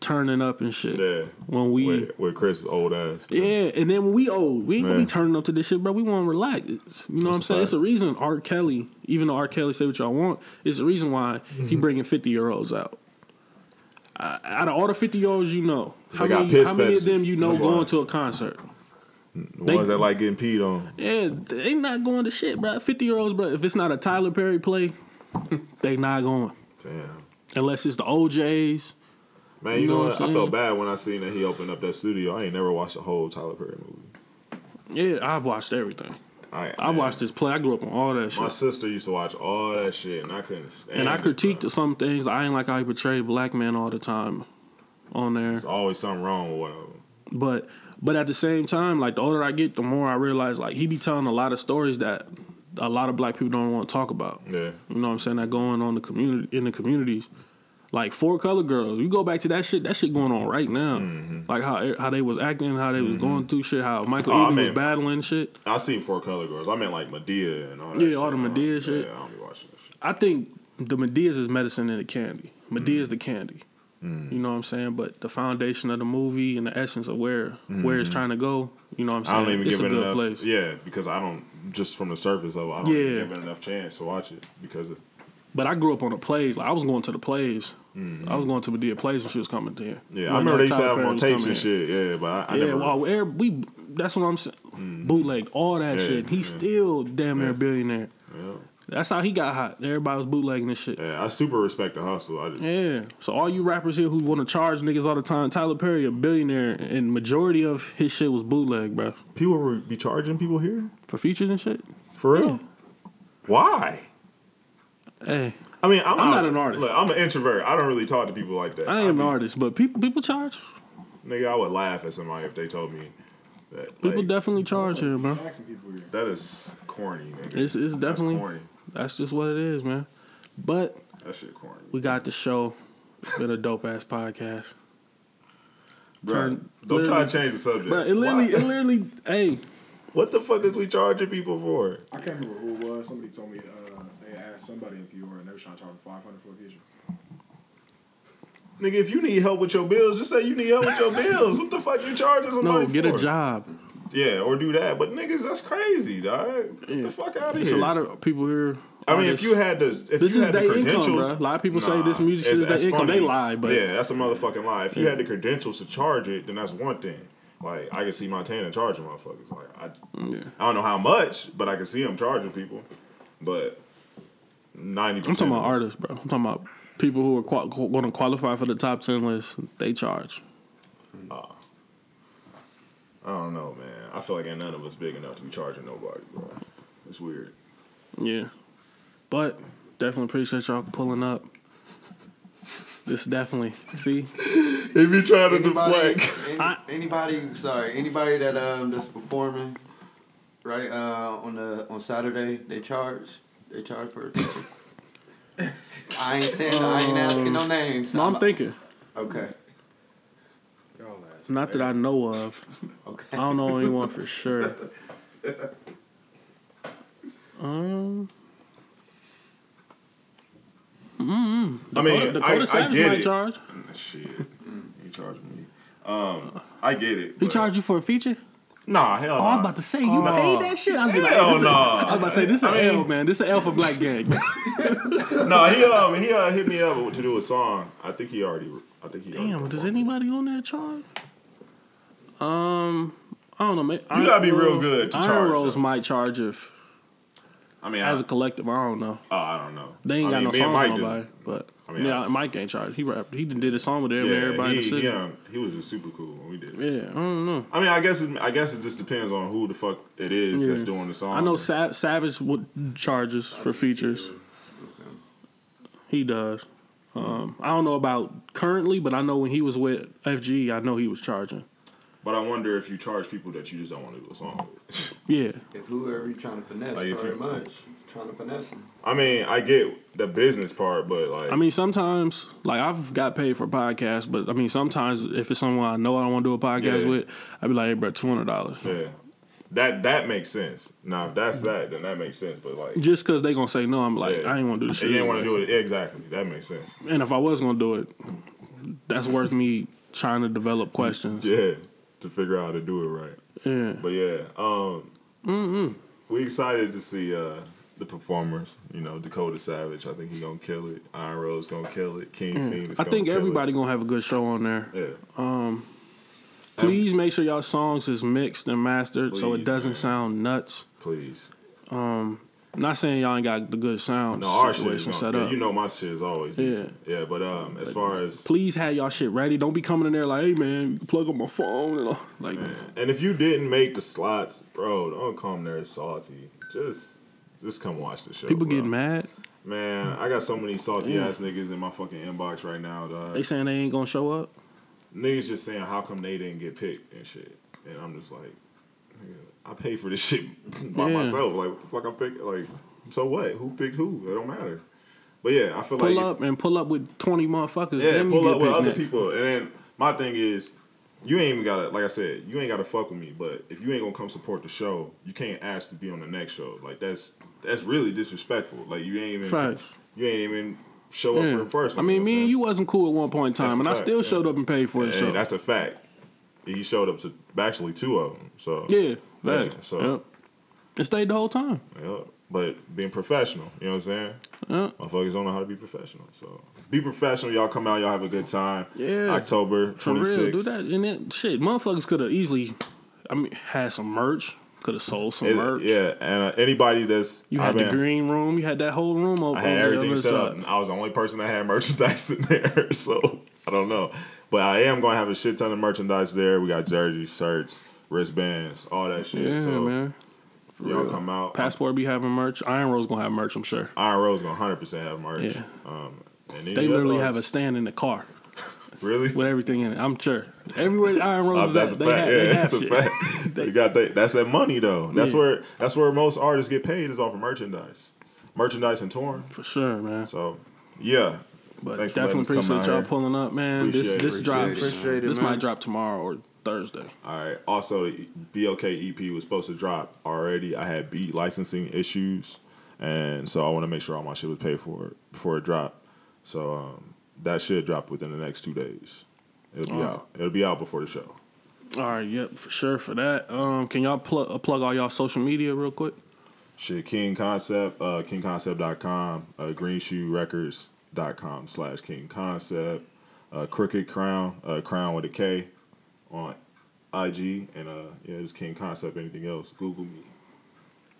turning up and shit Yeah. when we. with, with Chris old ass. Yeah, and then when we old, we ain't gonna be turning up to this shit, bro. We want to relax. It's- you know what I'm That's saying? It's fact. a reason R. Kelly, even though R. Kelly say what y'all want, it's a reason why he Mm-hmm. bringing 50 year olds out. Uh, out of all the 50 year olds you know, how many, how many of them you know That's going to a concert? The They- ones that like getting peed on. Yeah, they not going to shit, bro. 50 year olds, bro. If it's not a Tyler Perry play, they not going. Damn. Unless it's the O'Jays. Man, you, know, what? I felt bad when I seen that he opened up that studio. I ain't never watched a whole Tyler Perry movie. Yeah, I've watched everything. I, I watched this play. I grew up on all that shit. My sister used to watch all that shit, and I couldn't stand. And I critiqued bro. some things. I ain't like how he portrayed black men all the time on there. There's always something wrong with one of them. But but at the same time, like the older I get, the more I realize like he be telling a lot of stories that a lot of black people don't want to talk about. Yeah. You know what I'm saying? That going on the community in the communities. Like four color girls, you go back to that shit. That shit going on right now. Like how how they was acting, how they was going through shit, how Michael Oh, I was battling shit. I seen Four Color Girls. I meant like Madea and all that. Yeah, shit. all the I shit. Yeah, I don't be watching that shit. I think the Madea's is medicine and the candy. Madea's the candy. Mm. You know what I'm saying? But the foundation of the movie and the essence of where where it's trying to go, you know what I'm saying? Mm. I don't even it's give a it good enough. place. Yeah, because I don't just from the surface level. I don't Yeah. even give it enough chance to watch it because But I grew up on the plays. Like I was going to the plays. I was going to Madea plays when she was coming to here. Mm-hmm. yeah. When, I remember uh, they used to have them on tapes and shit. Yeah, but I, I yeah, never. well, we that's what I'm saying. Bootleg all that Yeah, shit. He's yeah. still damn near Yeah. billionaire. yeah. That's how he got hot. Everybody was bootlegging this shit. Yeah, I super respect the hustle. I just Yeah. So all you rappers here who want to charge niggas all the time, Tyler Perry a billionaire, and majority of his shit was bootleg, bro, people would be charging people here for features and shit. for real. Why? Hey, I mean, I'm, I'm not an artist. Look, I'm an introvert. I don't really talk to people like that. I I'd am an artist, but people people charge. Nigga, I would laugh at somebody if they told me that. People like, definitely charge here, bro. Taxing people here. that is corny, nigga. It's it's That's definitely corny. that's just what it is, man. But That shit corny. we got the show. It's been a dope ass podcast. Bro, Turn- don't try to change the subject. Bro, it literally, Why? it literally, hey, what the fuck is we charging people for? I can't remember who it was. Somebody told me uh, asked somebody in Peoria and they were trying to charge five hundred for a feature. Nigga, if you need help with your bills, just say you need help with your bills. What the fuck you charging somebody no, get for? a job. Yeah, or do that. But niggas, that's crazy, dog. Get the fuck out of There's here. a lot of people here. I mean, if you had the, if This you is had the their income, credentials. A lot of people say this music shit it- is their income. They lie, but- yeah, that's a motherfucking lie. If you Yeah. had the credentials to charge it, then that's one thing. Like I can see Montana charging motherfuckers. Like I, Yeah. I don't know how much, but I can see him charging people. But ninety I'm talking about artists, bro. I'm talking about people who are qual- going to qualify for the top ten list. They charge. I don't know, man. I feel like ain't none of us big enough to be charging nobody, bro. It's weird. Yeah, but definitely appreciate y'all pulling up. This definitely see. He be trying to Anybody, deflect. any, I- anybody, sorry, anybody that um that's performing, right? Uh, on the on Saturday they charge. They charge for it. I ain't saying. I ain't asking no names. No, I'm thinking. Okay. Not that I know of. Okay. I don't know anyone for sure. Um, Mm. I mean, Dakota I, I Savage get might it. charge. Shit, he charging me. Um, I get it. He but- charged you for a feature? Nah, hell. Oh, I'm about to say you paid that shit. I was, be like, Hell this a- no. I was about to say this is an L, man. This is an L for Black Gang. No, he um he uh, hit me up to do a song. I think he already. I think he. already Damn, does anybody on that charge? Um, I don't know. Man. You gotta be real good to Iron charge, Rose though. might charge if I mean, as I, a collective. I don't know. oh, I don't know. They ain't I got mean, no songs do. nobody, but I mean, yeah, I- Mike ain't charged. He rapped. He did a song with every- Yeah, everybody in he, the city. he, um, he was just super cool when we did it. Yeah, I don't know. I mean, I guess it, I guess it just depends on who the fuck it is that's doing the song. I know Sa- Savage would charges for features. He does. Um, I don't know about currently, but I know when he was with FG, I know he was charging. but I wonder if you charge people that you just don't want to do a song with. Yeah, If whoever you're trying to finesse, Like, if pretty much trying to finesse them. I mean, I get the business part, but like, I mean sometimes like I've got paid for podcasts, but I mean sometimes if it's someone I know I don't want to do a podcast Yeah. with, I'd be like, hey, bro, two hundred dollars. yeah, that that makes sense. Now, if that's that, then that makes sense. But like, Just because they're gonna say no, I'm like, Yeah. I ain't want to do the shit. you ain't want to do it exactly. That makes sense. And if I was gonna do it, that's worth me trying to develop questions. Yeah, to figure out how to do it right. Yeah. But yeah, um, Mm. we excited to see uh, the performers. You know, Dakota Savage. I think he gonna kill it. Iron Rose gonna kill it. King Phoenix. I think everybody It. gonna have a good show on there. Yeah. Um, please make sure y'all songs is mixed and mastered so it doesn't man. sound nuts. Please. Um, not saying y'all ain't got the good sound No, our shit is situation gonna, set yeah, up. You know, my shit is always Yeah. decent. Yeah, but um, as far as Please have y'all shit ready. Don't be coming in there like, hey man, you can plug up my phone and all. like. and if you didn't make the slots, bro, don't come there salty. Just just come watch the show. People bro. getting mad. Man, I got so many salty Yeah. ass niggas in my fucking inbox right now, dog. They saying they ain't gonna show up. niggas just saying how come they didn't get picked and shit. And I'm just like, I pay for this shit by Yeah. myself. Like what the fuck I'm picking? Like, so what? Who picked who? It don't matter. But yeah, I feel Pull like if- up and pull up with twenty motherfuckers. yeah, pull up with other next. people. And then my thing is, you ain't even gotta like I said, you ain't gotta fuck with me. But if you ain't gonna come support the show, you can't ask to be on the next show. Like that's that's really disrespectful. Like you ain't even Facts. you ain't even show up Yeah. for the first I mean, me and you wasn't cool at one point in time, That's and I fact, still yeah. showed up and paid for the show. that's a fact. He showed up to actually two of them. So yeah, Yeah, so- Yep. And stayed the whole time. Yeah, but being professional, you know what I'm saying? Yeah. Motherfuckers don't know how to be professional. So be professional. Y'all come out. Y'all have a good time. Yeah. October For real, do that. And then shit, motherfuckers could have easily, I mean, had some merch. Could have sold some It- merch. yeah, and uh, anybody that's You I had the green room. You had that whole room open. I had everything set up. And I was the only person that had merchandise in there, so I don't know. But I am going to have a shit ton of merchandise there. We got jerseys, shirts, wristbands, all that shit. Yeah, so man. y'all come out. Passport be having merch. Iron Rose gonna have merch. I'm sure. Iron Rose gonna hundred percent have merch. Yeah. Um, and They literally have a stand in the car really. with everything in it. I'm sure. Everywhere Iron Uh, Rose is that's at, a they fact. have, yeah, they have that's a shit. fact. they got that. That's that money though. That's Yeah. where that's where most artists get paid is off of merchandise, merchandise and touring. For sure, man. So yeah, But Thanks definitely us appreciate y'all here. pulling up, man. this Appreciate it, this appreciate drops. it. Appreciate this man. might drop tomorrow or Thursday. All right. Also, the BLK EP was supposed to drop already. I had beat licensing issues, and so I want to make sure all my shit was paid for before it dropped. So um, that should drop within the next two days. It'll be out. It'll be out before the show. All right, yep, for sure for that. Um, can y'all plug uh, plug all y'all social media real quick? Shit, King Concept, uh, KingConcept.com, uh, GreenShoeRecords.com slash King Concept, uh, Crooked Crown, uh, Crown with a K on IG, and uh, yeah, it's King Concept. Anything else? Google me.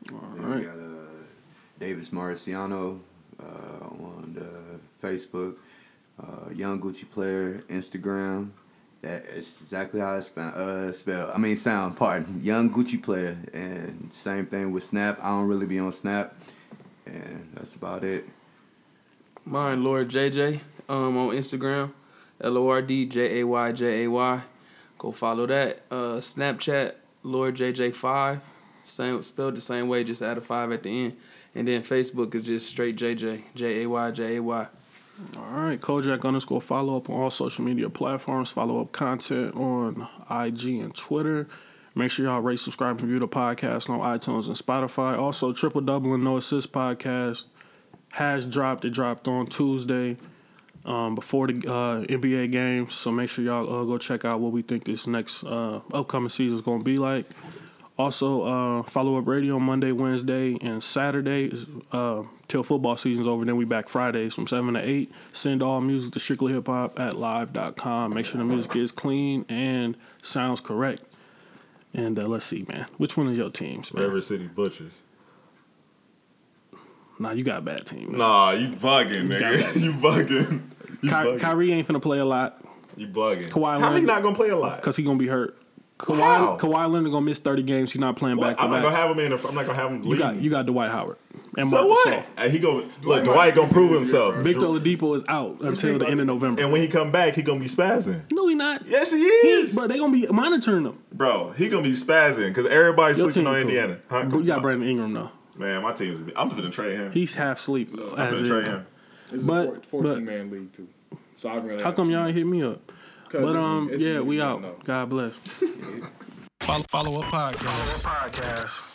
Then we got uh, Davis Marciano uh, on the Facebook, uh, Young Gucci Player Instagram. That is exactly how I spell. Uh, spell. I mean, sound. Pardon. Young Gucci Player, and same thing with Snap. I don't really be on Snap, and that's about it. Mine, Lord JJ, um, on Instagram, L O R D J A Y J A Y. Go follow that. Uh, Snapchat, Lord JJ five, same spelled the same way, just add a five at the end. And then Facebook is just straight JJ, J A Y J A Y. All right, Kojak underscore follow up on all social media platforms. Follow up content on IG and Twitter. Make sure y'all rate, subscribe, and review the podcast on iTunes and Spotify. Also, Triple Double and No Assist podcast has dropped. It dropped on Tuesday um, before the uh, NBA games. So make sure y'all uh, go check out what we think this next uh, upcoming season is going to be like. Also, uh, follow up radio Monday, Wednesday, and Saturday uh, till football season's over. Then we back Fridays from 7 to 8. Send all music to strictly hip hop at live.com. Make sure the music is clean and sounds correct. And uh, let's see, man. Which one of your teams, man? River City Butchers. Nah, you got a bad team. Man. Nah, you bugging, nigga. you bugging. You Ky- bugging. Kyrie ain't finna play a lot You bugging. Kawhi How he not gonna play a lot? because he gonna be hurt. How? Kawhi, Kawhi Leonard gonna miss 30 games. He's not playing What? back I'm not gonna have him in. The, I'm not gonna have him You got you got Dwight Howard and so Marc what? Gasol. And he go look. Dwight Dwight gonna prove himself. Victor Oladipo is out until the end of November. And when he come back, he gonna be spazzing. no, he not. Yes, he He, is, but they gonna be monitoring him. bro. He gonna be spazzing because everybody's Your sleeping team on cool. Indiana. Huh? But you got Brandon Ingram though. Man, my team's. I'm gonna trade him. He's half asleep I'm gonna trade him. It's But- a 14 but- man league too. So I really How come y'all ain't hit me up? 'Cause But um, it's a yeah, we you out. don't know. God bless. follow, follow up podcast.